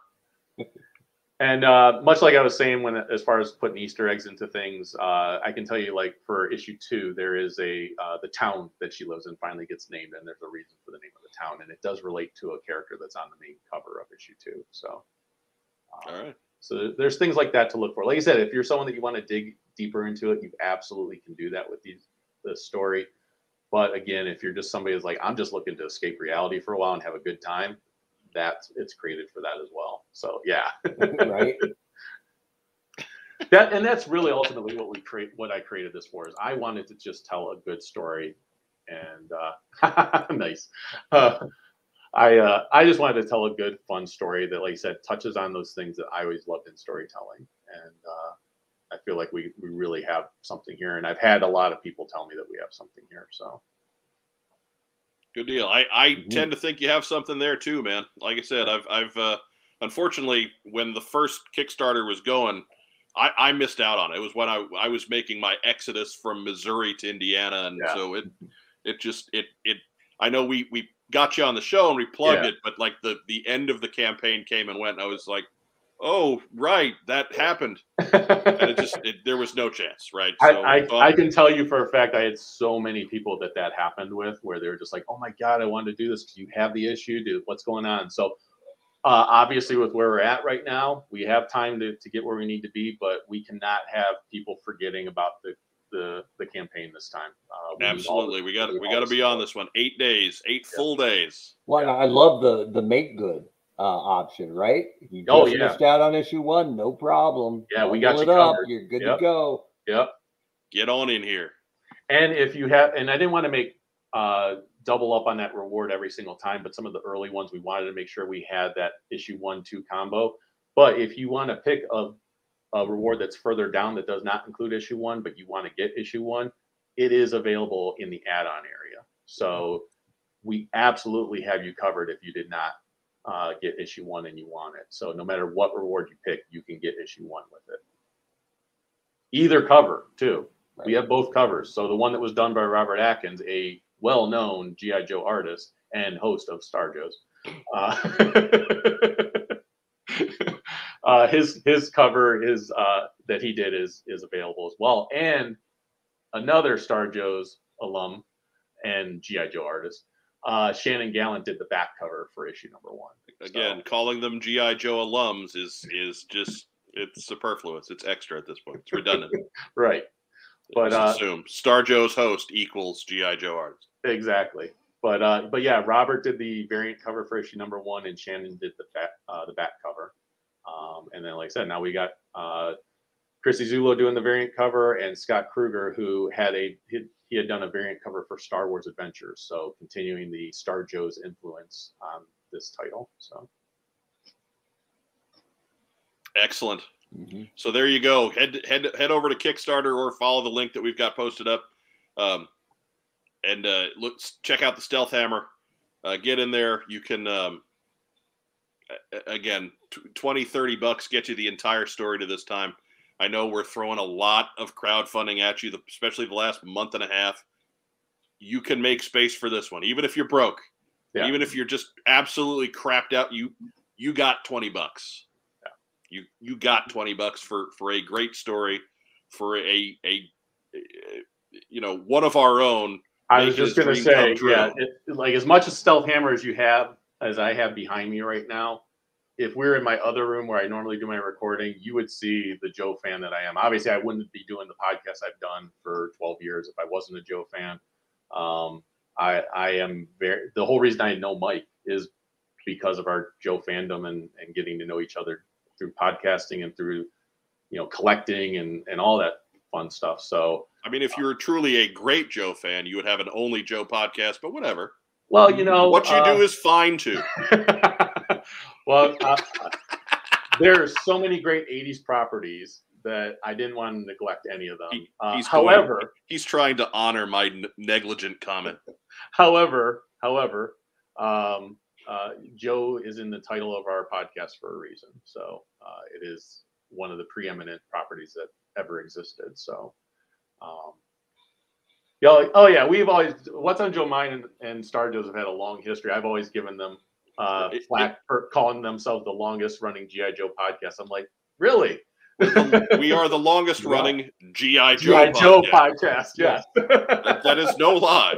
[SPEAKER 3] And uh, much like I was saying, when as far as putting Easter eggs into things, uh, I can tell you, like for issue two, there is a uh, the town that she lives in finally gets named, and there's a reason for the name of the town, and it does relate to a character that's on the main cover of issue two. So, uh,
[SPEAKER 1] All right.
[SPEAKER 3] so there's things like that to look for. Like I said, if you're someone that you want to dig deeper into it, you absolutely can do that with these the story. But again, if you're just somebody who's like, I'm just looking to escape reality for a while and have a good time, that's it's created for that as well. So yeah. (laughs)
[SPEAKER 2] right?
[SPEAKER 3] that and that's really ultimately what we create what i created this for is i wanted to just tell a good story and uh (laughs) nice uh, i uh i just wanted to tell a good fun story that like i said touches on those things that i always loved in storytelling and uh i feel like we we really have something here and i've had a lot of people tell me that we have something here so
[SPEAKER 1] Good deal. I, I
[SPEAKER 2] Mhm.
[SPEAKER 1] tend to think you have something there too, man. Like I said, I've I've uh, unfortunately when the first Kickstarter was going, I, I missed out on it. It was when I I was making my exodus from Missouri to Indiana, and
[SPEAKER 3] Yeah.
[SPEAKER 1] so it it just it it. I know we we got you on the show and we plugged
[SPEAKER 3] Yeah.
[SPEAKER 1] it, but like the the end of the campaign came and went, and I was like, oh right, that happened, and it just it, there was no chance, right?
[SPEAKER 3] I,
[SPEAKER 1] So,
[SPEAKER 3] I,
[SPEAKER 1] um,
[SPEAKER 3] I can tell you for a fact I had so many people that that happened with where they were just like, oh my God, I wanted to do this because you have the issue, dude. What's going on? So, uh, obviously, with where we're at right now, we have time to, to get where we need to be, but we cannot have people forgetting about the the, the campaign this time. Uh, we need all
[SPEAKER 1] absolutely, we got
[SPEAKER 3] need
[SPEAKER 1] we got to be on this one. Eight days, eight
[SPEAKER 3] Yeah.
[SPEAKER 1] full days.
[SPEAKER 2] Well, I love the the make good uh, option, right? If you just
[SPEAKER 3] Oh, yeah.
[SPEAKER 2] missed out on issue one, no problem.
[SPEAKER 3] Yeah, we got
[SPEAKER 2] Bundle
[SPEAKER 3] you
[SPEAKER 2] it up.
[SPEAKER 3] covered.
[SPEAKER 2] You're good
[SPEAKER 3] Yep.
[SPEAKER 2] to go.
[SPEAKER 3] Yep.
[SPEAKER 1] Get on in here.
[SPEAKER 3] And if you have, and I didn't want to make uh, double up on that reward every single time, but some of the early ones we wanted to make sure we had that issue one two combo. But if you want to pick a, a reward that's further down that does not include issue one, but you want to get issue one, it is available in the add-on area. So we absolutely have you covered if you did not uh, get issue one and you want it. So no matter what reward you pick, you can get issue one with it. Either cover too. We have both covers. So the one that was done by Robert Atkins, a well-known GI Joe artist and host of Star Joe's. Uh, (laughs) uh, his his cover is uh, that he did is is available as well, and another Star Joe's alum and GI Joe artist, uh, Shannon Gallant did the back cover for issue number one.
[SPEAKER 1] Again, calling them GI Joe alums is is just it's superfluous. It's extra at this point. It's redundant. (laughs)
[SPEAKER 3] Right, But, uh,
[SPEAKER 1] assume Star Joe's host equals GI Joe artist.
[SPEAKER 3] exactly. But uh, but yeah, Robert did the variant cover for issue number one, and Shannon did the back uh, the back cover. Um, and then, like I said, now we got uh, Chrissie Zullo doing the variant cover, and Scott Kruger, who had a he, he had done a variant cover for Star Wars Adventures, so continuing the Star Joe's influence on this title. So
[SPEAKER 1] Excellent.
[SPEAKER 2] Mhm.
[SPEAKER 1] So there you go. Head head head over to Kickstarter or follow the link that we've got posted up, um, and uh, look check out the Stealth Hammer. Uh, get in there. You can um, a- a- again tw- 20 30 bucks get you the entire story to this time. I know we're throwing a lot of crowdfunding at you, especially the last month and a half. You can make space for this one, even if you're broke,
[SPEAKER 3] Yeah.
[SPEAKER 1] even if you're just absolutely crapped out. You you got 20 bucks you you got 20 bucks for for a great story for a a, you know one of our own
[SPEAKER 3] I was just gonna say, yeah, it, like as much as stealth hammer as you have, as I have behind me right now, if we're in my other room where I normally do my recording, you would see the Joe fan that I am. Obviously, I wouldn't be doing the podcast I've done for 12 years if I wasn't a Joe fan. Um, I I am very the whole reason I know Mike is because of our Joe fandom and and getting to know each other through podcasting and through you know collecting and and all that fun stuff. So
[SPEAKER 1] i mean if you were truly a great joe fan you would have an only joe podcast but whatever
[SPEAKER 3] well, you know
[SPEAKER 1] what you
[SPEAKER 3] uh,
[SPEAKER 1] do is fine too (laughs)
[SPEAKER 3] well, uh, there are so many great 80s properties that I didn't want to neglect any of them.
[SPEAKER 1] He-
[SPEAKER 3] Uh,
[SPEAKER 1] he's going-
[SPEAKER 3] however,
[SPEAKER 1] he's trying to honor my n- negligent comment (laughs)
[SPEAKER 3] however, however, um, uh, Joe is in the title of our podcast for a reason. So uh, it is one of the preeminent properties that ever existed. So, um, yeah, like- oh yeah, we've always what's on Joe Mine and, and Star Joe's have had a long history. I've always given them uh,
[SPEAKER 1] It-
[SPEAKER 3] flack for calling themselves the longest running GI Joe podcast. I'm like, really? (laughs)
[SPEAKER 1] we are the longest running gi joe,
[SPEAKER 3] GI Joe
[SPEAKER 1] podcast.
[SPEAKER 3] podcast. Yes,
[SPEAKER 1] That- that is no lie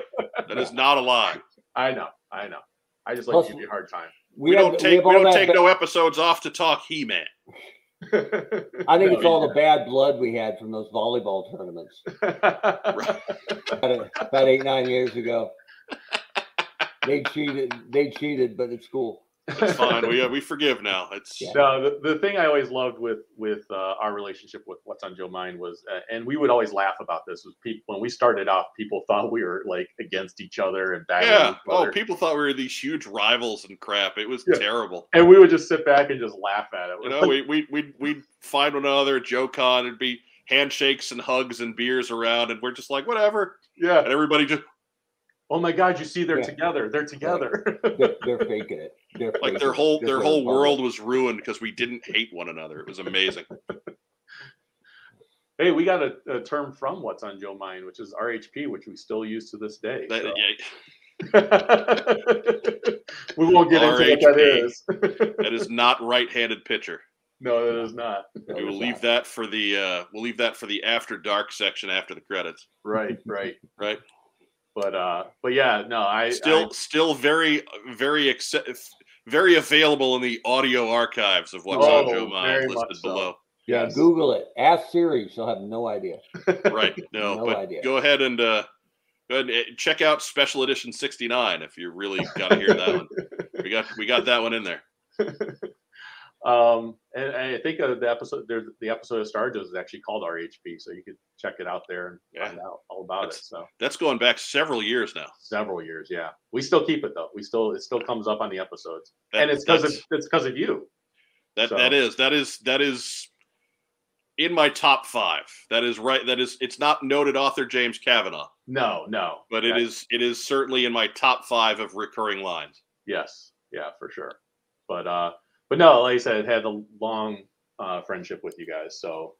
[SPEAKER 1] that is not a lie
[SPEAKER 3] I know, I know. I just like
[SPEAKER 2] Plus-
[SPEAKER 3] to give you a hard time.
[SPEAKER 1] we,
[SPEAKER 2] have-
[SPEAKER 1] don't take
[SPEAKER 2] have
[SPEAKER 1] we don't take
[SPEAKER 2] ba-
[SPEAKER 1] no episodes off to talk he-man (laughs)
[SPEAKER 2] I think it's all the bad blood we had from those volleyball tournaments (laughs) about, about eight nine years ago. They cheated. They cheated, but it's cool.
[SPEAKER 1] it's fine we uh, we forgive now it's
[SPEAKER 2] Yeah.
[SPEAKER 3] No, the, the thing I always loved with with uh, our relationship with What's on Joe Mind was, uh, and we would always laugh about this. Was people when we started off, people thought we were like against each other and battling
[SPEAKER 1] Yeah.
[SPEAKER 3] each
[SPEAKER 1] Oh, people thought we were these huge rivals and crap. It was
[SPEAKER 3] Yeah.
[SPEAKER 1] terrible.
[SPEAKER 3] and we would just sit back and just laugh at it.
[SPEAKER 1] You know, we we we we'd find one another at JoeCon. It'd be handshakes and hugs and beers around, and we're just like, whatever.
[SPEAKER 3] yeah.
[SPEAKER 1] And everybody just
[SPEAKER 3] Oh my God! You see, they're
[SPEAKER 2] Yeah.
[SPEAKER 3] together. They're together.
[SPEAKER 2] They're, they're (laughs) faking it. They're
[SPEAKER 1] like
[SPEAKER 2] faking
[SPEAKER 1] their
[SPEAKER 2] it.
[SPEAKER 1] whole
[SPEAKER 2] They're
[SPEAKER 1] their whole
[SPEAKER 2] ball.
[SPEAKER 1] world was ruined because we didn't hate one another. It was amazing. (laughs)
[SPEAKER 3] hey, we got a, a term from What's on Joe Mind, which is RHP, which we still use to this day.
[SPEAKER 1] That-
[SPEAKER 3] so.
[SPEAKER 1] yeah, (laughs)
[SPEAKER 3] we won't get into what that.
[SPEAKER 1] That is not right-handed pitcher.
[SPEAKER 3] no, that is not.
[SPEAKER 2] That
[SPEAKER 1] We will leave
[SPEAKER 2] not.
[SPEAKER 1] that for the uh, we'll leave that for the after dark section after the credits.
[SPEAKER 3] Right, right.
[SPEAKER 1] Right.
[SPEAKER 3] But uh, but yeah, no, I
[SPEAKER 1] Still,
[SPEAKER 3] I-
[SPEAKER 1] still very, very acce- very available in the audio archives of what's on
[SPEAKER 3] Oh,
[SPEAKER 1] Joe
[SPEAKER 3] very
[SPEAKER 1] Mind listed
[SPEAKER 3] so.
[SPEAKER 1] below.
[SPEAKER 2] Yeah,
[SPEAKER 3] yes.
[SPEAKER 2] Google it. Ask Siri. She'll have no idea. (laughs)
[SPEAKER 1] Right. No,
[SPEAKER 2] No
[SPEAKER 1] but
[SPEAKER 2] idea.
[SPEAKER 1] go ahead and uh, go ahead and uh, check out Special Edition 69 if you really got to hear that one. We got we got that one in there. (laughs)
[SPEAKER 3] um, and, I think uh, the episode, there's the episode of Star Joe's is actually called RHP, so you could check it out there and
[SPEAKER 1] Yeah.
[SPEAKER 3] find out all about
[SPEAKER 1] That's-
[SPEAKER 3] it. So
[SPEAKER 1] That's going back several years now.
[SPEAKER 3] several years, yeah. We still keep it though. We still it still comes up on the episodes,
[SPEAKER 1] That-
[SPEAKER 3] and it's because of it's because of you.
[SPEAKER 1] That
[SPEAKER 3] So-
[SPEAKER 1] that is that is that is in my top five. That is right. That is it's not noted author James Kavanaugh,
[SPEAKER 3] No, no,
[SPEAKER 1] but it is it is certainly in my top five of recurring lines.
[SPEAKER 3] Yes, yeah, for sure. But uh, but no, like I said, it had a long uh, friendship with you guys, so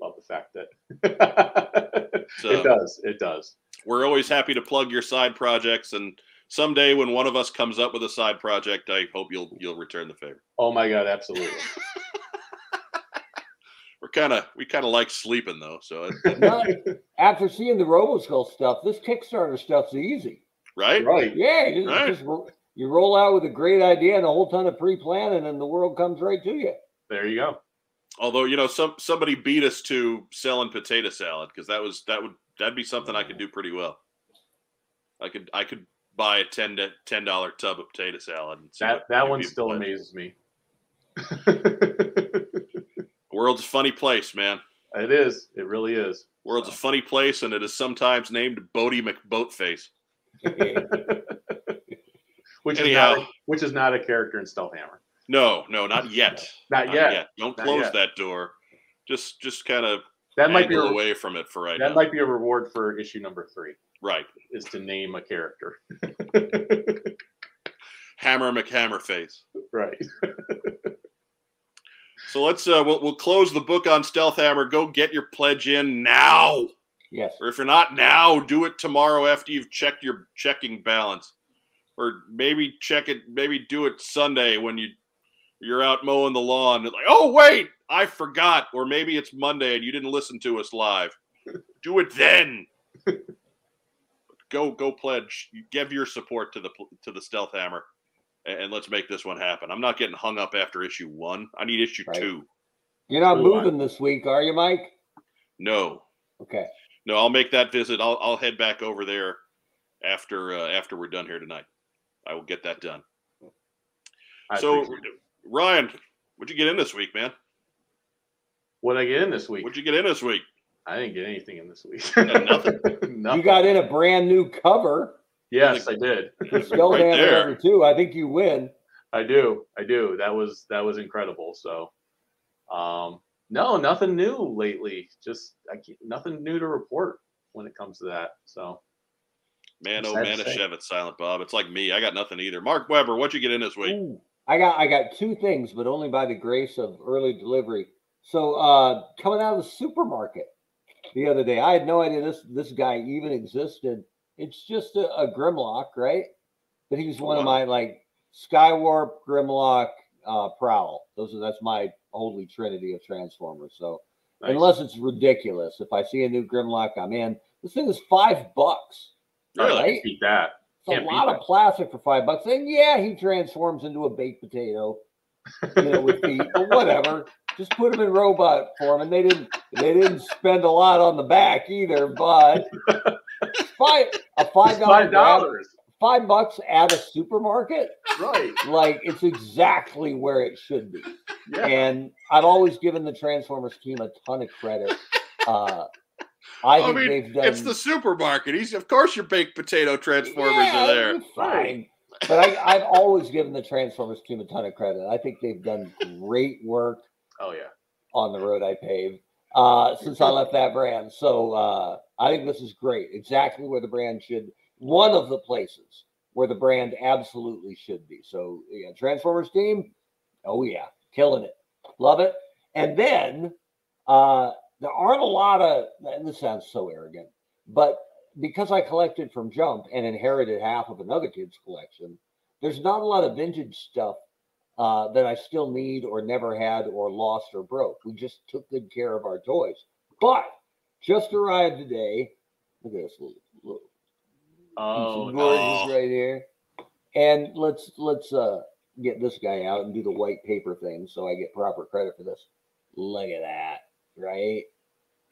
[SPEAKER 3] love the fact that (laughs)
[SPEAKER 1] So
[SPEAKER 3] it does. It does.
[SPEAKER 1] we're always happy to plug your side projects, and someday when one of us comes up with a side project, I hope you'll you'll return the favor.
[SPEAKER 3] Oh my god, absolutely. (laughs)
[SPEAKER 1] We're kind of we kind of like sleeping though, so it,
[SPEAKER 2] Not- (laughs) after seeing the RoboSkull stuff, this Kickstarter stuff's easy.
[SPEAKER 1] right.
[SPEAKER 3] right.
[SPEAKER 2] Yeah, just,
[SPEAKER 1] Right.
[SPEAKER 2] just ro- you roll out with a great idea and a whole ton of pre-planning, and the world comes right to you.
[SPEAKER 3] There you go.
[SPEAKER 1] Although you know some somebody beat us to selling potato salad because that was that would that'd be something I could do pretty well. I could I could buy a ten to ten dollar tub of potato salad. And
[SPEAKER 3] That that one still
[SPEAKER 1] pledged.
[SPEAKER 3] amazes me.
[SPEAKER 1] World's a funny place, man.
[SPEAKER 3] it is. It really is.
[SPEAKER 1] World's a funny place, and it is sometimes named Boaty McBoatface. (laughs) (laughs)
[SPEAKER 3] which
[SPEAKER 1] Anyhow.
[SPEAKER 3] is not which is not a character in Stealth Hammer.
[SPEAKER 1] No, no, not yet.
[SPEAKER 3] Not yet.
[SPEAKER 1] Don't
[SPEAKER 3] Not
[SPEAKER 1] close
[SPEAKER 3] yet.
[SPEAKER 1] that door. Just just kind of
[SPEAKER 3] That might be a,
[SPEAKER 1] away from it for right now.
[SPEAKER 3] that
[SPEAKER 1] now.
[SPEAKER 3] might be a reward for issue number three
[SPEAKER 1] right.
[SPEAKER 3] is to name a character. (laughs)
[SPEAKER 1] Hammer McHammerface.
[SPEAKER 3] right.
[SPEAKER 1] So let's uh we'll, we'll close the book on Stealth Hammer. Go get your pledge in now.
[SPEAKER 2] Yes.
[SPEAKER 1] Or if you're not now, do it tomorrow after you've checked your checking balance. Or maybe check it, maybe do it Sunday when you you're out mowing the lawn. Like, oh wait, I forgot. Or maybe it's Monday and you didn't listen to us live. (laughs) do it then. go go pledge. Give your support to the to the Stealth Hammer, and, and let's make this one happen. I'm not getting hung up after issue one. I need issue
[SPEAKER 2] Right.
[SPEAKER 1] two.
[SPEAKER 2] You're not
[SPEAKER 3] Cool.
[SPEAKER 2] moving this week, are you, Mike?
[SPEAKER 1] No,
[SPEAKER 2] Okay.
[SPEAKER 1] no, I'll make that visit. I'll I'll head back over there after uh, after we're done here tonight. I will get that done.
[SPEAKER 3] I
[SPEAKER 1] so. Ryan, what'd you get in this week, man?
[SPEAKER 3] what did I get in this week?
[SPEAKER 1] What'd you get in this week?
[SPEAKER 3] I didn't get anything in this week.
[SPEAKER 1] nothing? (laughs)
[SPEAKER 3] Nothing.
[SPEAKER 2] You got in a brand new cover
[SPEAKER 3] yes, I did. (laughs)
[SPEAKER 2] for Stealth
[SPEAKER 1] Right there.
[SPEAKER 2] number two. I think you win.
[SPEAKER 3] I do. I do. That was that was incredible. So, um, no, nothing new lately. Just I can't, nothing new to report when it comes to that. So,
[SPEAKER 1] Man, oh man. Chevette Silent Bob. It's like me. I got nothing either. Mark Weber, what'd you get in this week?
[SPEAKER 2] Ooh. I got I got two things, but only by the grace of early delivery. So uh coming out of the supermarket the other day, I had no idea this this guy even existed. It's just a, a Grimlock, right? But he's one of my like Skywarp, Grimlock, uh Prowl. Those are that's my holy trinity of Transformers. So
[SPEAKER 3] nice.
[SPEAKER 2] unless it's ridiculous, if I see a new Grimlock, I'm in. This thing is five bucks.
[SPEAKER 1] Really?
[SPEAKER 2] Right?
[SPEAKER 3] beat that.
[SPEAKER 2] A lot of plastic for five bucks. And yeah, he transforms into a baked potato, you know, with feet, but whatever. Just put him in robot form, and they didn't. They didn't spend a lot on the back either. But (laughs) five a five dollar
[SPEAKER 3] Five dollars.
[SPEAKER 2] five bucks at a supermarket,
[SPEAKER 3] Right.
[SPEAKER 2] like it's exactly where it should be.
[SPEAKER 3] Yeah.
[SPEAKER 2] And I've always given the Transformers team a ton of credit. Uh, I
[SPEAKER 1] I mean,
[SPEAKER 2] they've done.
[SPEAKER 1] It's the supermarket. He's of course your baked potato transformers
[SPEAKER 2] Yeah,
[SPEAKER 1] are there.
[SPEAKER 2] Fine. (laughs) But I, I've always given the Transformers team a ton of credit. I think they've done great work
[SPEAKER 3] Oh yeah.
[SPEAKER 2] on the road I paved uh, since I left that brand. So uh, I think this is great. Exactly where the brand should. One of the places where the brand absolutely should be. So yeah, Transformers team. Oh yeah, killing it. Love it. And then uh, there aren't a lot of. And this sounds so arrogant, but because I collected from Jump and inherited half of another kid's collection, there's not a lot of vintage stuff uh, that I still need or never had or lost or broke. We just took good care of our toys. But just arrived today. Look at this little, little
[SPEAKER 3] Oh,
[SPEAKER 2] piece of
[SPEAKER 3] no.
[SPEAKER 2] gorgeous
[SPEAKER 1] no.
[SPEAKER 2] right here. And let's let's uh get this guy out and do the white paper thing so I get proper credit for this. Look at that, right?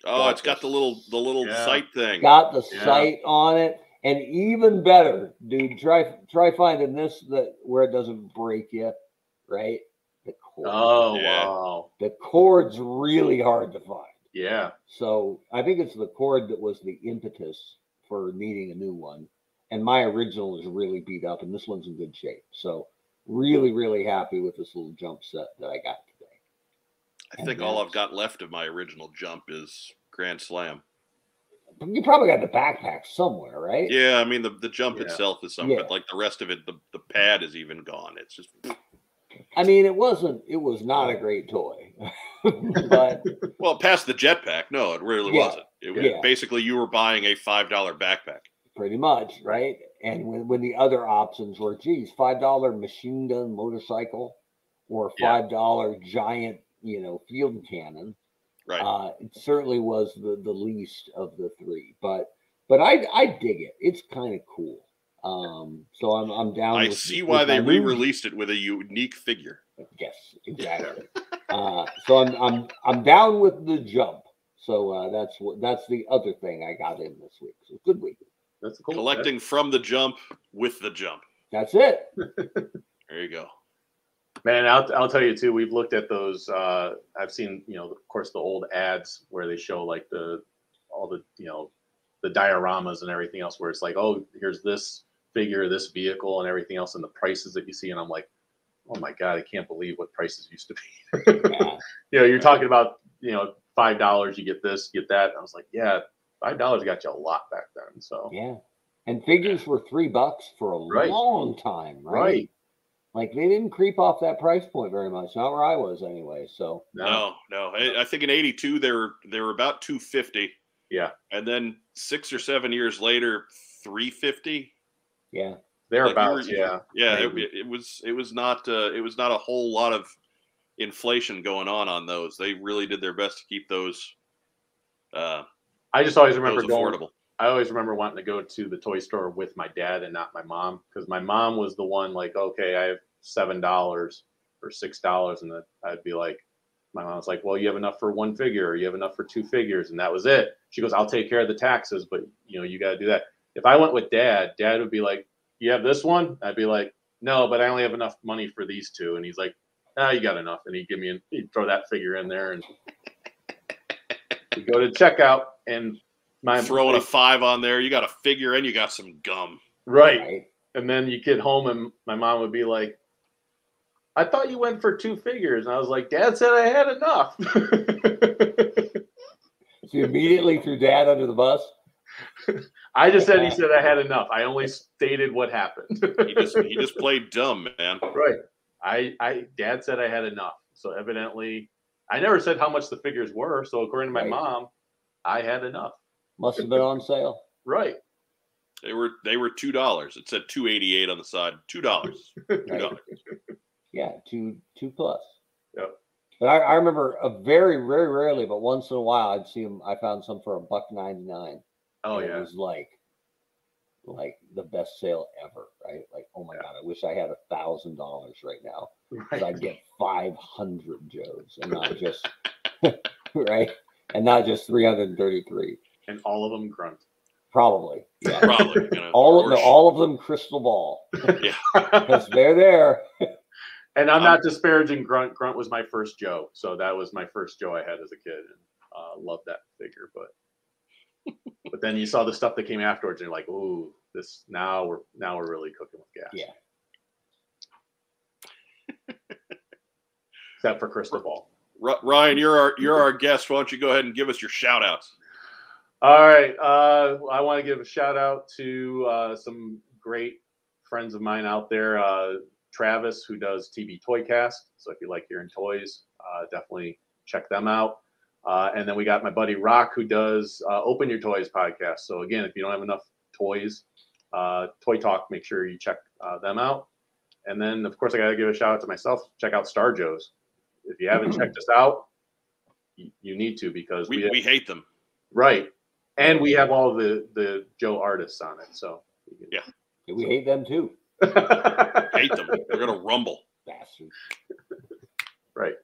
[SPEAKER 1] Oh, it's got the little the little
[SPEAKER 3] Yeah.
[SPEAKER 1] sight thing.
[SPEAKER 2] got the
[SPEAKER 3] Yeah.
[SPEAKER 2] sight on it and even better dude try try finding this that where it doesn't break you right? The cord.
[SPEAKER 3] Oh
[SPEAKER 1] Yeah.
[SPEAKER 3] wow.
[SPEAKER 2] The cord's really hard to find.
[SPEAKER 3] Yeah.
[SPEAKER 2] So I think it's the cord that was the impetus for needing a new one. And my original is really beat up, and this one's in good shape. So really, really happy with this little jump set that I got today.
[SPEAKER 1] I oh, think all I've got left of my original jump is Grand Slam.
[SPEAKER 2] You probably got the backpack somewhere, right?
[SPEAKER 1] Yeah, I mean the, the jump
[SPEAKER 3] Yeah.
[SPEAKER 1] itself is something,
[SPEAKER 2] Yeah.
[SPEAKER 1] but like the rest of it, the, the pad is even gone. It's just
[SPEAKER 2] I mean, it wasn't. It was not a great toy, (laughs) but
[SPEAKER 1] well past the jetpack. No, it really
[SPEAKER 2] Yeah.
[SPEAKER 1] wasn't. It was basically you were buying a five dollar backpack.
[SPEAKER 2] pretty much, right? And when, when the other options were, geez, five dollar machine gun motorcycle, or five dollar giant, you know, field cannon.
[SPEAKER 1] Right.
[SPEAKER 2] Uh, it certainly was the the least of the three, but but I I dig it. It's kind of cool. Um, so I'm I'm down.
[SPEAKER 1] I
[SPEAKER 2] with-
[SPEAKER 1] see
[SPEAKER 2] with
[SPEAKER 1] why they re-released it with a unique figure.
[SPEAKER 2] Yes, exactly. (laughs) uh, so I'm I'm I'm down with the jump. So uh, that's what that's the other thing I got in this week. So good week.
[SPEAKER 3] That's cool.
[SPEAKER 1] Collecting from the jump with the jump.
[SPEAKER 2] That's it.
[SPEAKER 1] There you go.
[SPEAKER 3] Man, I'll, I'll tell you too. We've looked at those. Uh, I've seen, you know, of course, the old ads where they show like the all the, you know, the dioramas and everything else, where it's like, oh, here's this figure, this vehicle, and everything else, and the prices that you see, and I'm like, oh my god, I can't believe what prices used to be.
[SPEAKER 2] Yeah. (laughs)
[SPEAKER 3] you know, you're talking about, you know, five dollars, you get this, get that. I was like, yeah, five dollars got you a lot back then. So
[SPEAKER 2] Yeah. And figures were three bucks for a
[SPEAKER 3] Right.
[SPEAKER 2] long time, right?
[SPEAKER 3] right,
[SPEAKER 2] Like they didn't creep off that price point very much. Not where I was anyway. So
[SPEAKER 1] No, no. I, I think in '82 they were they were about 250,
[SPEAKER 3] yeah,
[SPEAKER 1] and then six or seven years later, 350.
[SPEAKER 2] yeah.
[SPEAKER 3] thereabouts,
[SPEAKER 1] were-
[SPEAKER 3] yeah,
[SPEAKER 1] Yeah, it, it was it was not uh, it was not a whole lot of inflation going on on those. They really did their best to keep those uh,
[SPEAKER 3] I just always remember going.
[SPEAKER 1] affordable.
[SPEAKER 3] I always remember wanting to go to the toy store with my dad and not my mom because my mom was the one like, okay, I have seven dollars or six dollars, and then I'd be like, my mom's was like, well, you have enough for one figure, or you have enough for two figures, and that was it. She goes, I'll take care of the taxes, but you know, you got to do that. If I went with dad, dad would be like, you have this one? I'd be like, no, but I only have enough money for these two, and he's like, ah, you got enough, and he'd give me, an, he'd throw that figure in there, and we go to checkout, and my
[SPEAKER 1] Throwing a five on there, you got a figure and you got some gum.
[SPEAKER 3] right.
[SPEAKER 2] Right.
[SPEAKER 3] And then you get home and my mom would be like, I thought you went for two figures. And I was like, Dad said I had enough.
[SPEAKER 2] So you immediately threw dad under the bus. (laughs)
[SPEAKER 3] I just said he said I had enough. I only stated what happened.
[SPEAKER 1] He just he just played dumb, man.
[SPEAKER 3] right. I I dad said I had enough. So evidently I never said how much the figures were. So according to my
[SPEAKER 2] Right.
[SPEAKER 3] mom, I had enough.
[SPEAKER 2] Must have been on sale.
[SPEAKER 3] Right.
[SPEAKER 1] They were they were two dollars. It said two eighty eight on the side. Two dollars. Two dollars. (laughs)
[SPEAKER 2] Yeah, two two plus.
[SPEAKER 3] Yep.
[SPEAKER 2] But I, I remember a very, very rarely, but once in a while, I'd see them. I found some for a buck ninety nine.
[SPEAKER 3] Oh yeah, It
[SPEAKER 2] was like, like the best sale ever, right? Like, oh my
[SPEAKER 3] Yeah.
[SPEAKER 2] god, I wish I had a thousand dollars right now because
[SPEAKER 3] Right.
[SPEAKER 2] I'd get five hundred Joes and not (laughs) just (laughs) right, and not just three hundred and thirty three.
[SPEAKER 3] And all of them grunt.
[SPEAKER 2] Probably, yeah.
[SPEAKER 1] Probably. You (laughs) know,
[SPEAKER 2] all of the, all of them crystal ball yeah, because they're there.
[SPEAKER 3] And I'm
[SPEAKER 1] Um,
[SPEAKER 3] not disparaging Grunt. Grunt was my first Joe, so that was my first Joe I had as a kid, and uh, loved that figure. But (laughs) but then you saw the stuff that came afterwards, and you're like, ooh, this now we're now we're really cooking with gas.
[SPEAKER 2] Yeah.
[SPEAKER 3] Except for Crystal Ball.
[SPEAKER 1] Ry- Ryan, you're our you're our guest. Why don't you go ahead and give us your shout outs?
[SPEAKER 3] All right. Uh, I want to give a shout out to uh, some great friends of mine out there. Uh, Travis, who does TB Toycast. So if you like hearing toys, uh, definitely check them out. Uh, and then we got my buddy Rock, who does uh, Open Your Toys podcast. So again, if you don't have enough toys, uh, Toy Talk, make sure you check uh, them out. And then, of course, I got to give a shout out to myself. Check out Star Joe's. If you haven't (clears throat) checked us out, you, you need to because
[SPEAKER 1] We, we hate them.
[SPEAKER 3] Right. And we have all the the Joe artists on it. So
[SPEAKER 1] Yeah.
[SPEAKER 2] We hate them too,
[SPEAKER 1] Hate them. They're gonna rumble.
[SPEAKER 2] bastards.
[SPEAKER 3] right.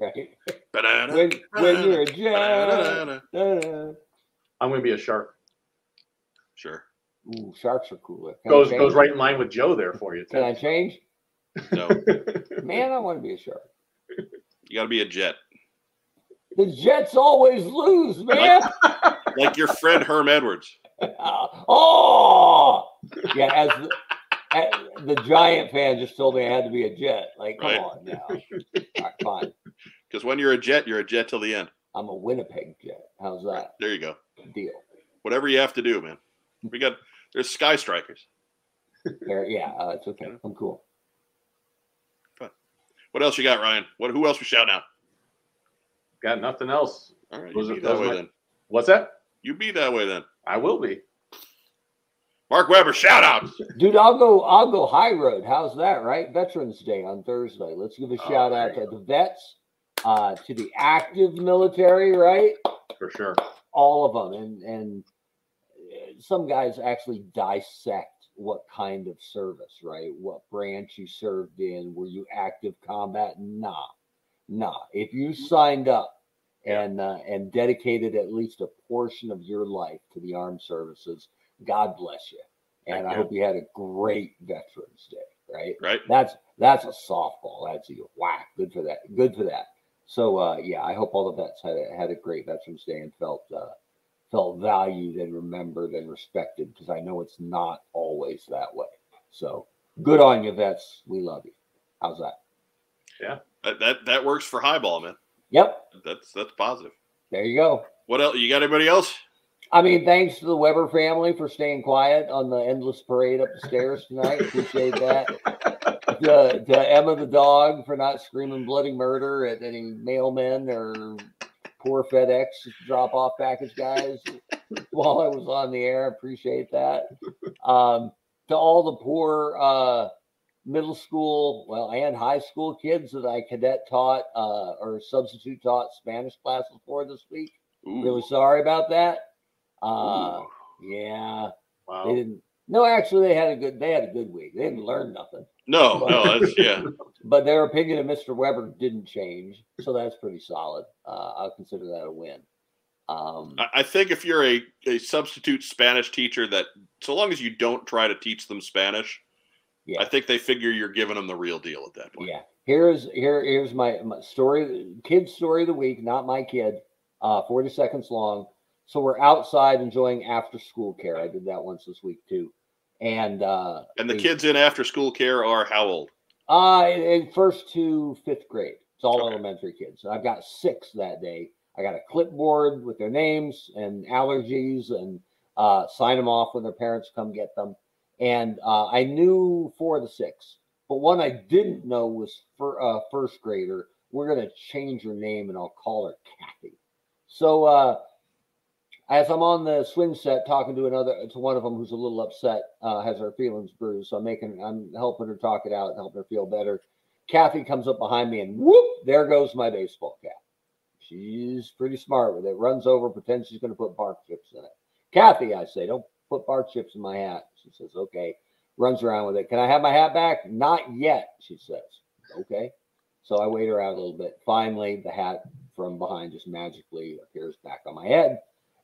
[SPEAKER 2] Right?
[SPEAKER 1] Ba-da-da,
[SPEAKER 2] When, when you're a da-da.
[SPEAKER 3] I'm gonna be a shark.
[SPEAKER 1] Sure.
[SPEAKER 2] Ooh, sharks are cooler. Can
[SPEAKER 3] Goes goes right in line with Joe there for you
[SPEAKER 2] Can I change?
[SPEAKER 1] No, (laughs)
[SPEAKER 2] Man, I want to be a shark.
[SPEAKER 1] you got to be a jet,
[SPEAKER 2] The Jets always lose, man.
[SPEAKER 1] like your friend Herm Edwards. (laughs)
[SPEAKER 2] oh, yeah. As the, the Giant fan just told me I had to be a Jet. Like, come
[SPEAKER 1] Right.
[SPEAKER 2] on now. (laughs) All right, fine.
[SPEAKER 1] Because when you're a jet, you're a jet till the end.
[SPEAKER 2] I'm a Winnipeg Jet. How's that
[SPEAKER 1] There you go.
[SPEAKER 2] deal?
[SPEAKER 1] Whatever you have to do, man. We got there's sky strikers.
[SPEAKER 2] There, yeah, uh, it's okay. I'm cool.
[SPEAKER 1] What else you got, Ryan? What? Who else we shout out?
[SPEAKER 3] Got nothing else.
[SPEAKER 1] All right, you
[SPEAKER 3] are-
[SPEAKER 1] be that way
[SPEAKER 3] my-
[SPEAKER 1] then.
[SPEAKER 3] What's that?
[SPEAKER 1] You be that way then.
[SPEAKER 3] I will be.
[SPEAKER 1] Mark Weber, shout out.
[SPEAKER 2] Dude, I'll go. I'll go high road. How's that? Right? Veterans Day on Thursday. Let's give a
[SPEAKER 3] Oh,
[SPEAKER 2] shout out to the vets, uh, to the active military. Right?
[SPEAKER 3] For sure.
[SPEAKER 2] all of them and and uh, some guys actually dissect what kind of service right what branch you served in were you active combat nah nah if you signed up and uh, and dedicated at least a portion of your life to the armed services god bless you and i
[SPEAKER 3] yeah.
[SPEAKER 2] hope you had a great veterans day right
[SPEAKER 1] Right?
[SPEAKER 2] that's that's a softball. That's a whack. Good for that. Good for that. So uh, yeah, I hope all the vets had a, had a great Veterans Day and felt uh, felt valued and remembered and respected because I know it's not always that way. So good on you, vets. We love you. How's that?
[SPEAKER 1] That, that that works for highball, man.
[SPEAKER 2] Yep.
[SPEAKER 1] That's that's positive.
[SPEAKER 2] There you go.
[SPEAKER 1] What else? You got anybody else?
[SPEAKER 2] I mean, thanks to the Weber family for staying quiet on the endless parade up the stairs tonight. Appreciate that. (laughs) to, to Emma the dog for not screaming bloody murder at any mailmen or poor FedEx drop off package guys while I was on the air. Appreciate that. Um, to all the poor uh, middle school, well, and high school kids that I cadet taught uh, or substitute taught Spanish classes for this week.
[SPEAKER 1] Ooh.
[SPEAKER 2] Really sorry about that. Uh, yeah, they
[SPEAKER 3] Wow.
[SPEAKER 2] didn't. No, actually, they had a good. They had a good week. They didn't learn nothing
[SPEAKER 1] No, no, that's (laughs) yeah.
[SPEAKER 2] but their opinion of Mr. Weber didn't change, so that's pretty solid. Uh, I'll consider that a win. Um,
[SPEAKER 1] I- I think if you're a, a substitute Spanish teacher, that so long as you don't try to teach them Spanish,
[SPEAKER 2] Yeah.
[SPEAKER 1] I think they figure you're giving them the real deal at that point.
[SPEAKER 2] yeah, here's here here's my, my story, kid story of the week, not my kid. Uh, Forty seconds long. So we're outside enjoying after school care. I did that once this week too, and uh,
[SPEAKER 1] And the
[SPEAKER 2] we-
[SPEAKER 1] kids in after school care are how old?
[SPEAKER 2] Uh, in, in first to fifth grade. It's all
[SPEAKER 1] Okay.
[SPEAKER 2] elementary kids. I've got six that day. I got a clipboard with their names and allergies and uh, sign them off when their parents come get them. And uh, I knew four of the six, but one I didn't know was for uh, first grader. We're going to change her name and I'll call her Kathy. So uh, as I'm on the swing set talking to another to one of them who's a little upset, uh, has her feelings bruised. So I'm making I'm helping her talk it out helping her feel better. Kathy comes up behind me and whoop, there goes my baseball cap. She's pretty smart with it. Runs over, pretends she's going to put bark chips in it. Kathy, I say, don't put bark chips in my hat. She says, okay. Runs around with it. Can I have my hat back? Not yet, she says. Okay. So I wait her out a little bit. Finally, the hat from behind just magically appears back on my head.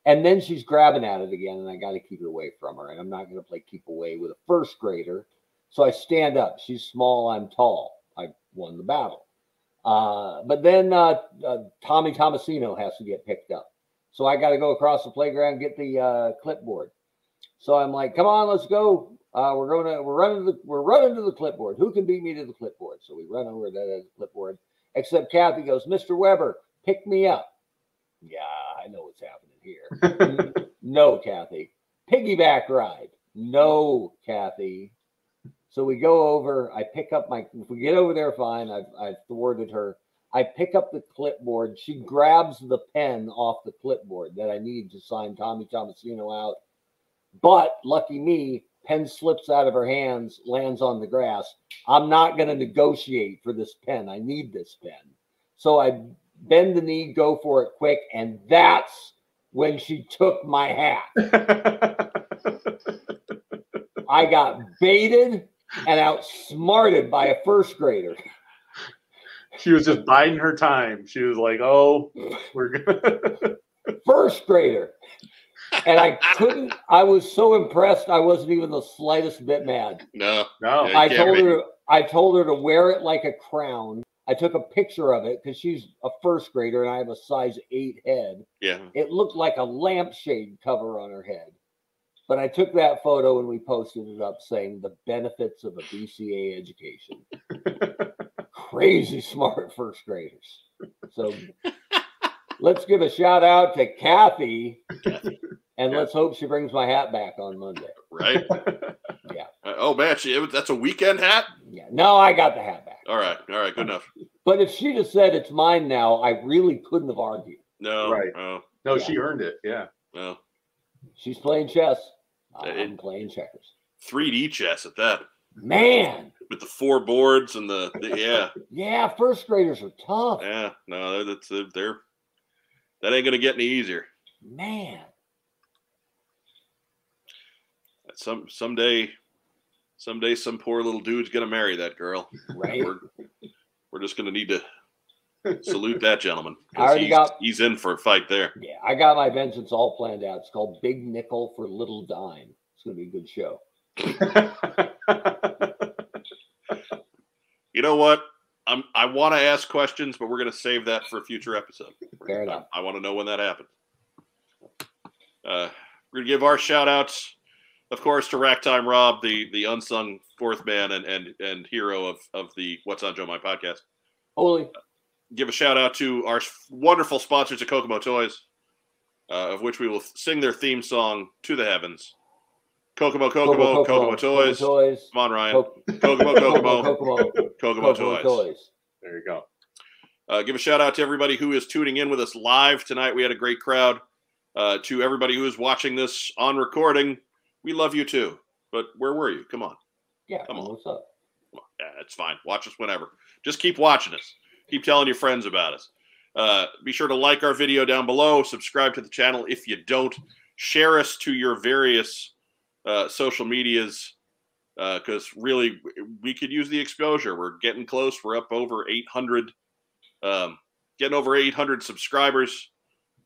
[SPEAKER 2] And then she's grabbing at it again, and I got to keep it away from her. And I'm not going to play keep away with a first grader. So I stand up. She's small, I'm tall. I won the battle. Uh, but then uh, uh, Tommy Tomasino has to get picked up. So I got to go across the playground, get the uh, clipboard. So I'm like, come on, let's go. Uh, we're going to we're running to the we're running to the clipboard. Who can beat me to the clipboard? So we run over to the clipboard. Except Kathy goes, Mr. Weber, pick me up. Yeah, I know what's happening here. no, Kathy. Piggyback ride. No, Kathy. So we go over. I pick up my. If we get over there, fine. I've I've thwarted her. I pick up the clipboard. She grabs the pen off the clipboard that I need to sign Tommy Tomasino out. But lucky me, pen slips out of her hands, lands on the grass. I'm not going to negotiate for this pen. I need this pen. So I bend the knee, go for it quick, and that's when she took my hat. (laughs) I got baited and outsmarted by a first grader.
[SPEAKER 3] she was just biding her time. She was like, "Oh, we're gonna." (laughs)
[SPEAKER 2] First grader. And I couldn't, I was so impressed, I wasn't even the slightest bit mad.
[SPEAKER 1] No.
[SPEAKER 3] no,
[SPEAKER 2] I told
[SPEAKER 1] make-
[SPEAKER 2] her, I told her to wear it like a crown. I took a picture of it because she's a first grader and I have a size eight head.
[SPEAKER 1] Yeah.
[SPEAKER 2] It looked like a lampshade cover on her head. But I took that photo and we posted it up saying the benefits of a BCA education. (laughs) Crazy smart first graders. So let's give a shout out to Kathy.
[SPEAKER 1] Kathy.
[SPEAKER 2] And
[SPEAKER 3] Yeah.
[SPEAKER 2] let's hope she brings my hat back on Monday.
[SPEAKER 1] Right. (laughs)
[SPEAKER 2] Yeah.
[SPEAKER 1] Uh, oh man, she that's a weekend hat.
[SPEAKER 2] Yeah. No, I got the hat back.
[SPEAKER 1] All right. All right. Good enough.
[SPEAKER 2] But if she'd have said it's mine now, I really couldn't have argued.
[SPEAKER 1] No.
[SPEAKER 3] Right.
[SPEAKER 1] Oh.
[SPEAKER 3] no,
[SPEAKER 2] Yeah.
[SPEAKER 3] she earned it. Yeah.
[SPEAKER 1] No.
[SPEAKER 2] She's playing chess. I'm
[SPEAKER 1] It-
[SPEAKER 2] playing checkers.
[SPEAKER 1] 3D chess at that
[SPEAKER 2] Man,
[SPEAKER 1] with the four boards and the, the yeah
[SPEAKER 2] yeah, first graders are tough.
[SPEAKER 1] yeah no that's uh, they're that ain't gonna get any easier.
[SPEAKER 2] Man,
[SPEAKER 1] Some someday, someday some poor little dude's gonna marry that girl.
[SPEAKER 2] right?
[SPEAKER 1] We're we're just gonna need to salute that gentleman. (laughs)
[SPEAKER 2] I already
[SPEAKER 1] he's,
[SPEAKER 2] got-
[SPEAKER 1] he's in for a fight there.
[SPEAKER 2] Yeah, I got my vengeance all planned out. It's called Big Nickel for Little Dime. It's gonna be a good show. (laughs)
[SPEAKER 1] You know what? I'm I want to ask questions, but we're gonna save that for a future episode.
[SPEAKER 2] Fair
[SPEAKER 1] I,
[SPEAKER 2] enough.
[SPEAKER 1] I want to know when that happens. Uh, we're gonna give our shout outs, of course, to Racktime Rob, the the unsung fourth man and and and hero of of the What's on Joe Mind podcast.
[SPEAKER 2] Holy,
[SPEAKER 1] Give a shout out to our wonderful sponsors at Kokomo Toys, uh, of which we will sing their theme song to the heavens. Kokomo, Kokomo, Kokomo, Toys.
[SPEAKER 2] Toys.
[SPEAKER 1] Come on, Ryan.
[SPEAKER 2] Kokomo,
[SPEAKER 1] Kokomo, (laughs) Kokomo,
[SPEAKER 2] Kokomo,
[SPEAKER 1] Kokomo
[SPEAKER 2] Kokomo
[SPEAKER 1] Toys.
[SPEAKER 2] Toys.
[SPEAKER 3] there you go.
[SPEAKER 1] Uh, give a shout out to everybody who is tuning in with us live tonight. We had a great crowd. Uh, to everybody who is watching this on recording, we love you too. But where were you? Come on.
[SPEAKER 2] Yeah,
[SPEAKER 1] Come on.
[SPEAKER 2] what's up?
[SPEAKER 1] On. Yeah, it's fine. Watch us whenever. Just keep watching us. Keep telling your friends about us. Uh, be sure to like our video down below. Subscribe to the channel if you don't. Share us to your various uh, social medias because really we could use the exposure. We're getting close. We're up over 800, um, getting over 800 subscribers.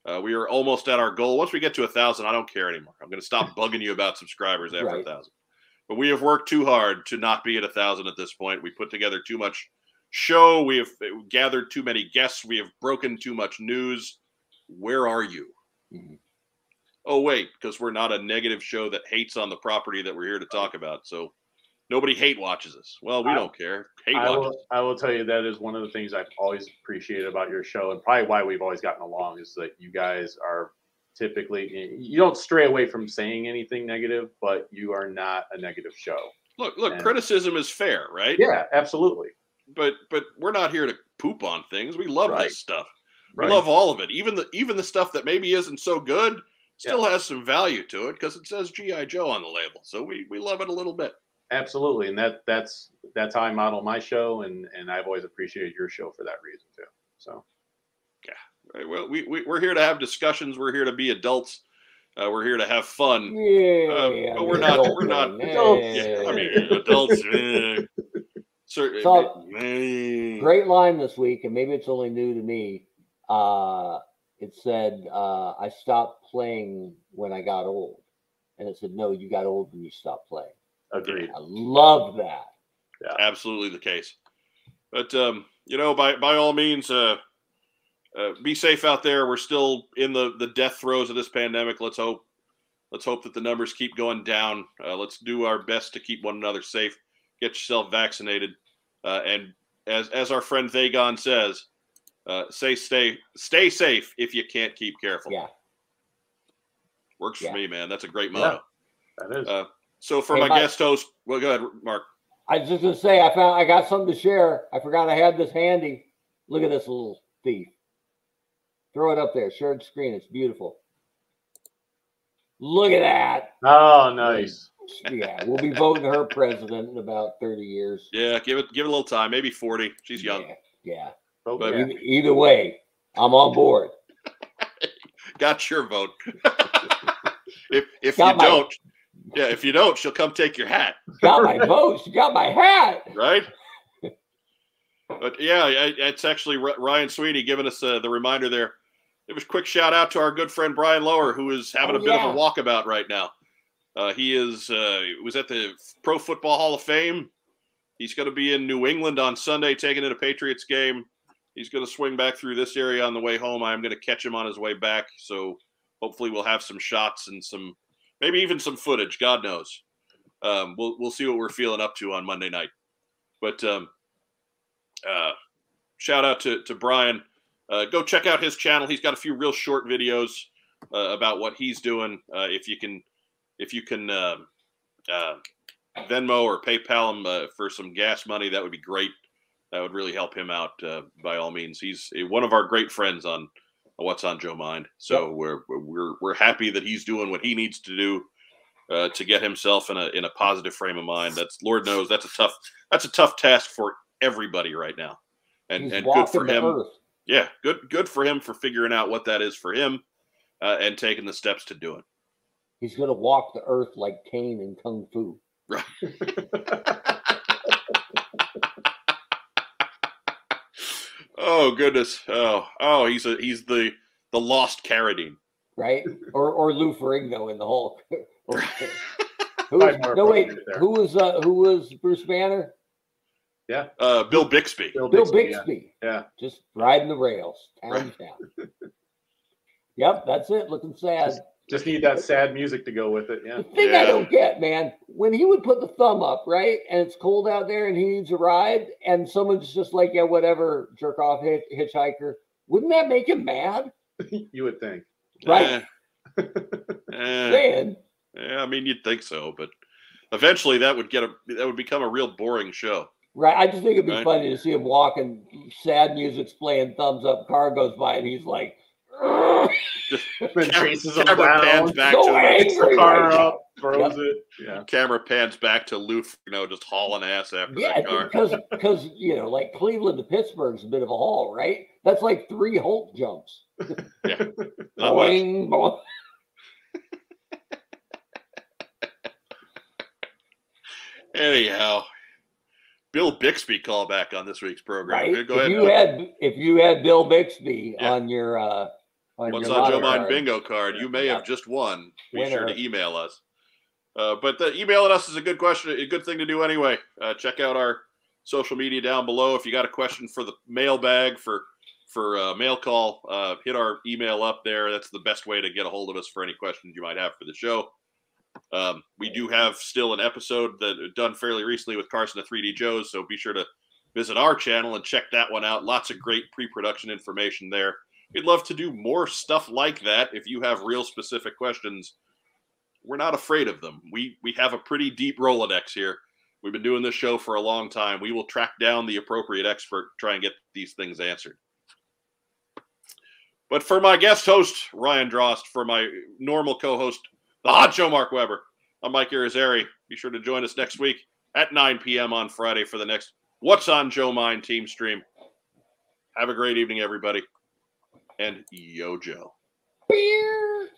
[SPEAKER 1] Uh, we are almost at our goal. Once we get to a thousand, I don't care anymore. I'm going to stop (laughs) bugging you about subscribers after a
[SPEAKER 2] Right.
[SPEAKER 1] thousand. But we have worked too hard to not be at a thousand at this point. We put together too much show. We have gathered too many guests. We have broken too much news. Where are you?
[SPEAKER 2] Mhm.
[SPEAKER 1] Oh wait, because we're not a negative show that hates on the property that we're here to talk about. So nobody hate watches us. Well, we
[SPEAKER 3] I-
[SPEAKER 1] don't care. Hate
[SPEAKER 3] I
[SPEAKER 1] watches.
[SPEAKER 3] will, I will tell you that is one of the things I've always appreciated about your show, and probably why we've always gotten along is that you guys are typically you don't stray away from saying anything negative, but you are not a negative show.
[SPEAKER 1] Look, look,
[SPEAKER 3] And-
[SPEAKER 1] criticism is fair, right?
[SPEAKER 3] Yeah, absolutely.
[SPEAKER 1] But but we're not here to poop on things. We love
[SPEAKER 3] Right.
[SPEAKER 1] this stuff.
[SPEAKER 3] Right.
[SPEAKER 1] We love all of it. Even the even the stuff that maybe isn't so good still has some value to it because it says GI Joe on the label. So we we love it a little bit.
[SPEAKER 3] Absolutely, and that that's that's how I model my show, and and I've always appreciated your show for that reason too. So
[SPEAKER 1] Right? Well, we, we we're here to have discussions. We're here to be adults. Uh, we're here to have fun.
[SPEAKER 2] Yeah,
[SPEAKER 1] Uh, but we're not- we're not
[SPEAKER 3] adults.
[SPEAKER 1] Yeah, I mean, adults. eh. Cer-
[SPEAKER 2] So-
[SPEAKER 1] eh.
[SPEAKER 2] Great line this week, and maybe it's only new to me. Uh, it said, uh, I stopped playing when I got old. And it said, No, you got old when you stopped playing.
[SPEAKER 3] Agreed.
[SPEAKER 2] I love that. Yeah.
[SPEAKER 1] absolutely the case. But um, you know, by by all means, uh, uh, be safe out there. We're still in the the death throes of this pandemic. Let's hope let's hope that the numbers keep going down. Uh, let's do our best to keep one another safe. Get yourself vaccinated, uh, and as as our friend Vagon says, uh, say stay stay safe if you can't keep careful.
[SPEAKER 2] Yeah.
[SPEAKER 1] Works
[SPEAKER 2] Yeah.
[SPEAKER 1] for me, man. That's a great
[SPEAKER 3] Yeah.
[SPEAKER 1] motto.
[SPEAKER 3] That is.
[SPEAKER 1] So for
[SPEAKER 2] Hey,
[SPEAKER 1] my
[SPEAKER 2] Mike.
[SPEAKER 1] guest host, well, go ahead, Mark.
[SPEAKER 2] I was just gonna say I found I got something to share. I forgot I had this handy. Look at this little thief. Throw it up there, shared screen. It's beautiful. Look at that.
[SPEAKER 3] oh, nice.
[SPEAKER 2] Yeah, we'll be voting her president in about 30 years.
[SPEAKER 1] Yeah, give it give it a little time. Maybe forty. She's young.
[SPEAKER 2] Yeah. yeah.
[SPEAKER 3] Oh,
[SPEAKER 1] But-
[SPEAKER 3] yeah.
[SPEAKER 2] Either, either way, I'm on board. (laughs)
[SPEAKER 1] got your vote. (laughs) if if
[SPEAKER 2] Got
[SPEAKER 1] you
[SPEAKER 2] my-
[SPEAKER 1] don't, yeah, if you don't, she'll come take your hat,
[SPEAKER 2] Got my vote. She got my hat.
[SPEAKER 1] right? but yeah, it's actually Ryan Sweeney giving us uh, the reminder there. It was a quick shout out to our good friend Brian Lower, who is having
[SPEAKER 2] Oh,
[SPEAKER 1] a bit
[SPEAKER 2] yeah.
[SPEAKER 1] of a walkabout right now. Uh, he is uh, was at the Pro Football Hall of Fame he's going to be in New England on Sunday, taking in a Patriots game. He's going to swing back through this area on the way home. I'm going to catch him on his way back. So hopefully we'll have some shots and some, maybe even some footage. God knows. Um, we'll we'll see what we're feeling up to on Monday night. But um, uh, shout out to to Brian. Uh, go check out his channel. He's got a few real short videos uh, about what he's doing. Uh, if you can, if you can uh, uh, Venmo or PayPal him uh, for some gas money, that would be great. That would really help him out. By all means, he's one of our great friends on What's on Joe Mind. So yep. we're we're we're happy that he's doing what he needs to do uh, to get himself in a in a positive frame of mind. That's Lord knows that's a tough that's a tough task for everybody right now, and he's and good for him. Earth. Yeah, good good for him for figuring out what that is for him, uh, and taking the steps to do it.
[SPEAKER 2] He's going to walk the earth like Caine in Kung Fu.
[SPEAKER 1] Right. (laughs) oh goodness. Oh oh he's a he's the the lost Carradine.
[SPEAKER 2] Right? Or or Lou Ferrigno in the Hulk. (laughs) (laughs) who was, no wait, who was uh, who was Bruce Banner?
[SPEAKER 3] Yeah.
[SPEAKER 1] Uh, Bill Bixby.
[SPEAKER 2] Bill Bixby. Bill Bixby.
[SPEAKER 3] Yeah. yeah.
[SPEAKER 2] Just riding the rails, town right. town. yep, that's it. Looking sad.
[SPEAKER 3] Just, just need that sad music to go with it. Yeah.
[SPEAKER 2] The thing
[SPEAKER 3] yeah.
[SPEAKER 2] I don't get, man, when he would put the thumb up, right, and it's cold out there, and he needs a ride, and someone's just like, yeah, whatever, jerk off hitch- hitchhiker. Wouldn't that make him mad? (laughs)
[SPEAKER 3] you would think,
[SPEAKER 2] right?
[SPEAKER 1] Eh. (laughs) eh. Yeah, I mean, you'd think so, but eventually that would get a that would become a real boring show.
[SPEAKER 2] Right. I just think it'd be right? funny to see him walking, sad music's playing, thumbs up, car goes by, and he's like,
[SPEAKER 3] just (laughs) traces him down, pans back so to angry, the car up, throws yep. it. Yeah.
[SPEAKER 1] Camera pans back to Lou, you know, just hauling ass after
[SPEAKER 2] yeah,
[SPEAKER 1] that car. (laughs)
[SPEAKER 2] because because you know, like Cleveland to Pittsburgh's a bit of a haul, right? That's like three Hulk jumps. (laughs)
[SPEAKER 1] yeah. boing, boing. Anyhow, Bill Bixby callback on this week's program.
[SPEAKER 2] Right? Go if ahead. You had, if you had Bill Bixby yeah. on your uh,
[SPEAKER 1] on What's on Joe Mind bingo card, you may yeah. have just won. Be Winner. sure to email us. Uh, but the emailing us is a good question, a good thing to do anyway. Uh, check out our social media down below. If you got a question for the mailbag for for uh, mail call, uh, hit our email up there. That's the best way to get a hold of us for any questions you might have for the show. Um, we do have still an episode that done fairly recently with Carson of 3D Joe's, so be sure to visit our channel and check that one out. Lots of great pre-production information there. We'd love to do more stuff like that. If you have real specific questions, we're not afraid of them. We we have a pretty deep Rolodex here. We've been doing this show for a long time. We will track down the appropriate expert, try and get these things answered. But for my guest host, Ryan Drost, for my normal co-host, the Hot Show, Mark Weber. I'm Mike Irizarry. Be sure to join us next week at 9 p.m. on Friday for the next What's on Joe Mind team stream. Have a great evening, everybody and Yojo. Beer.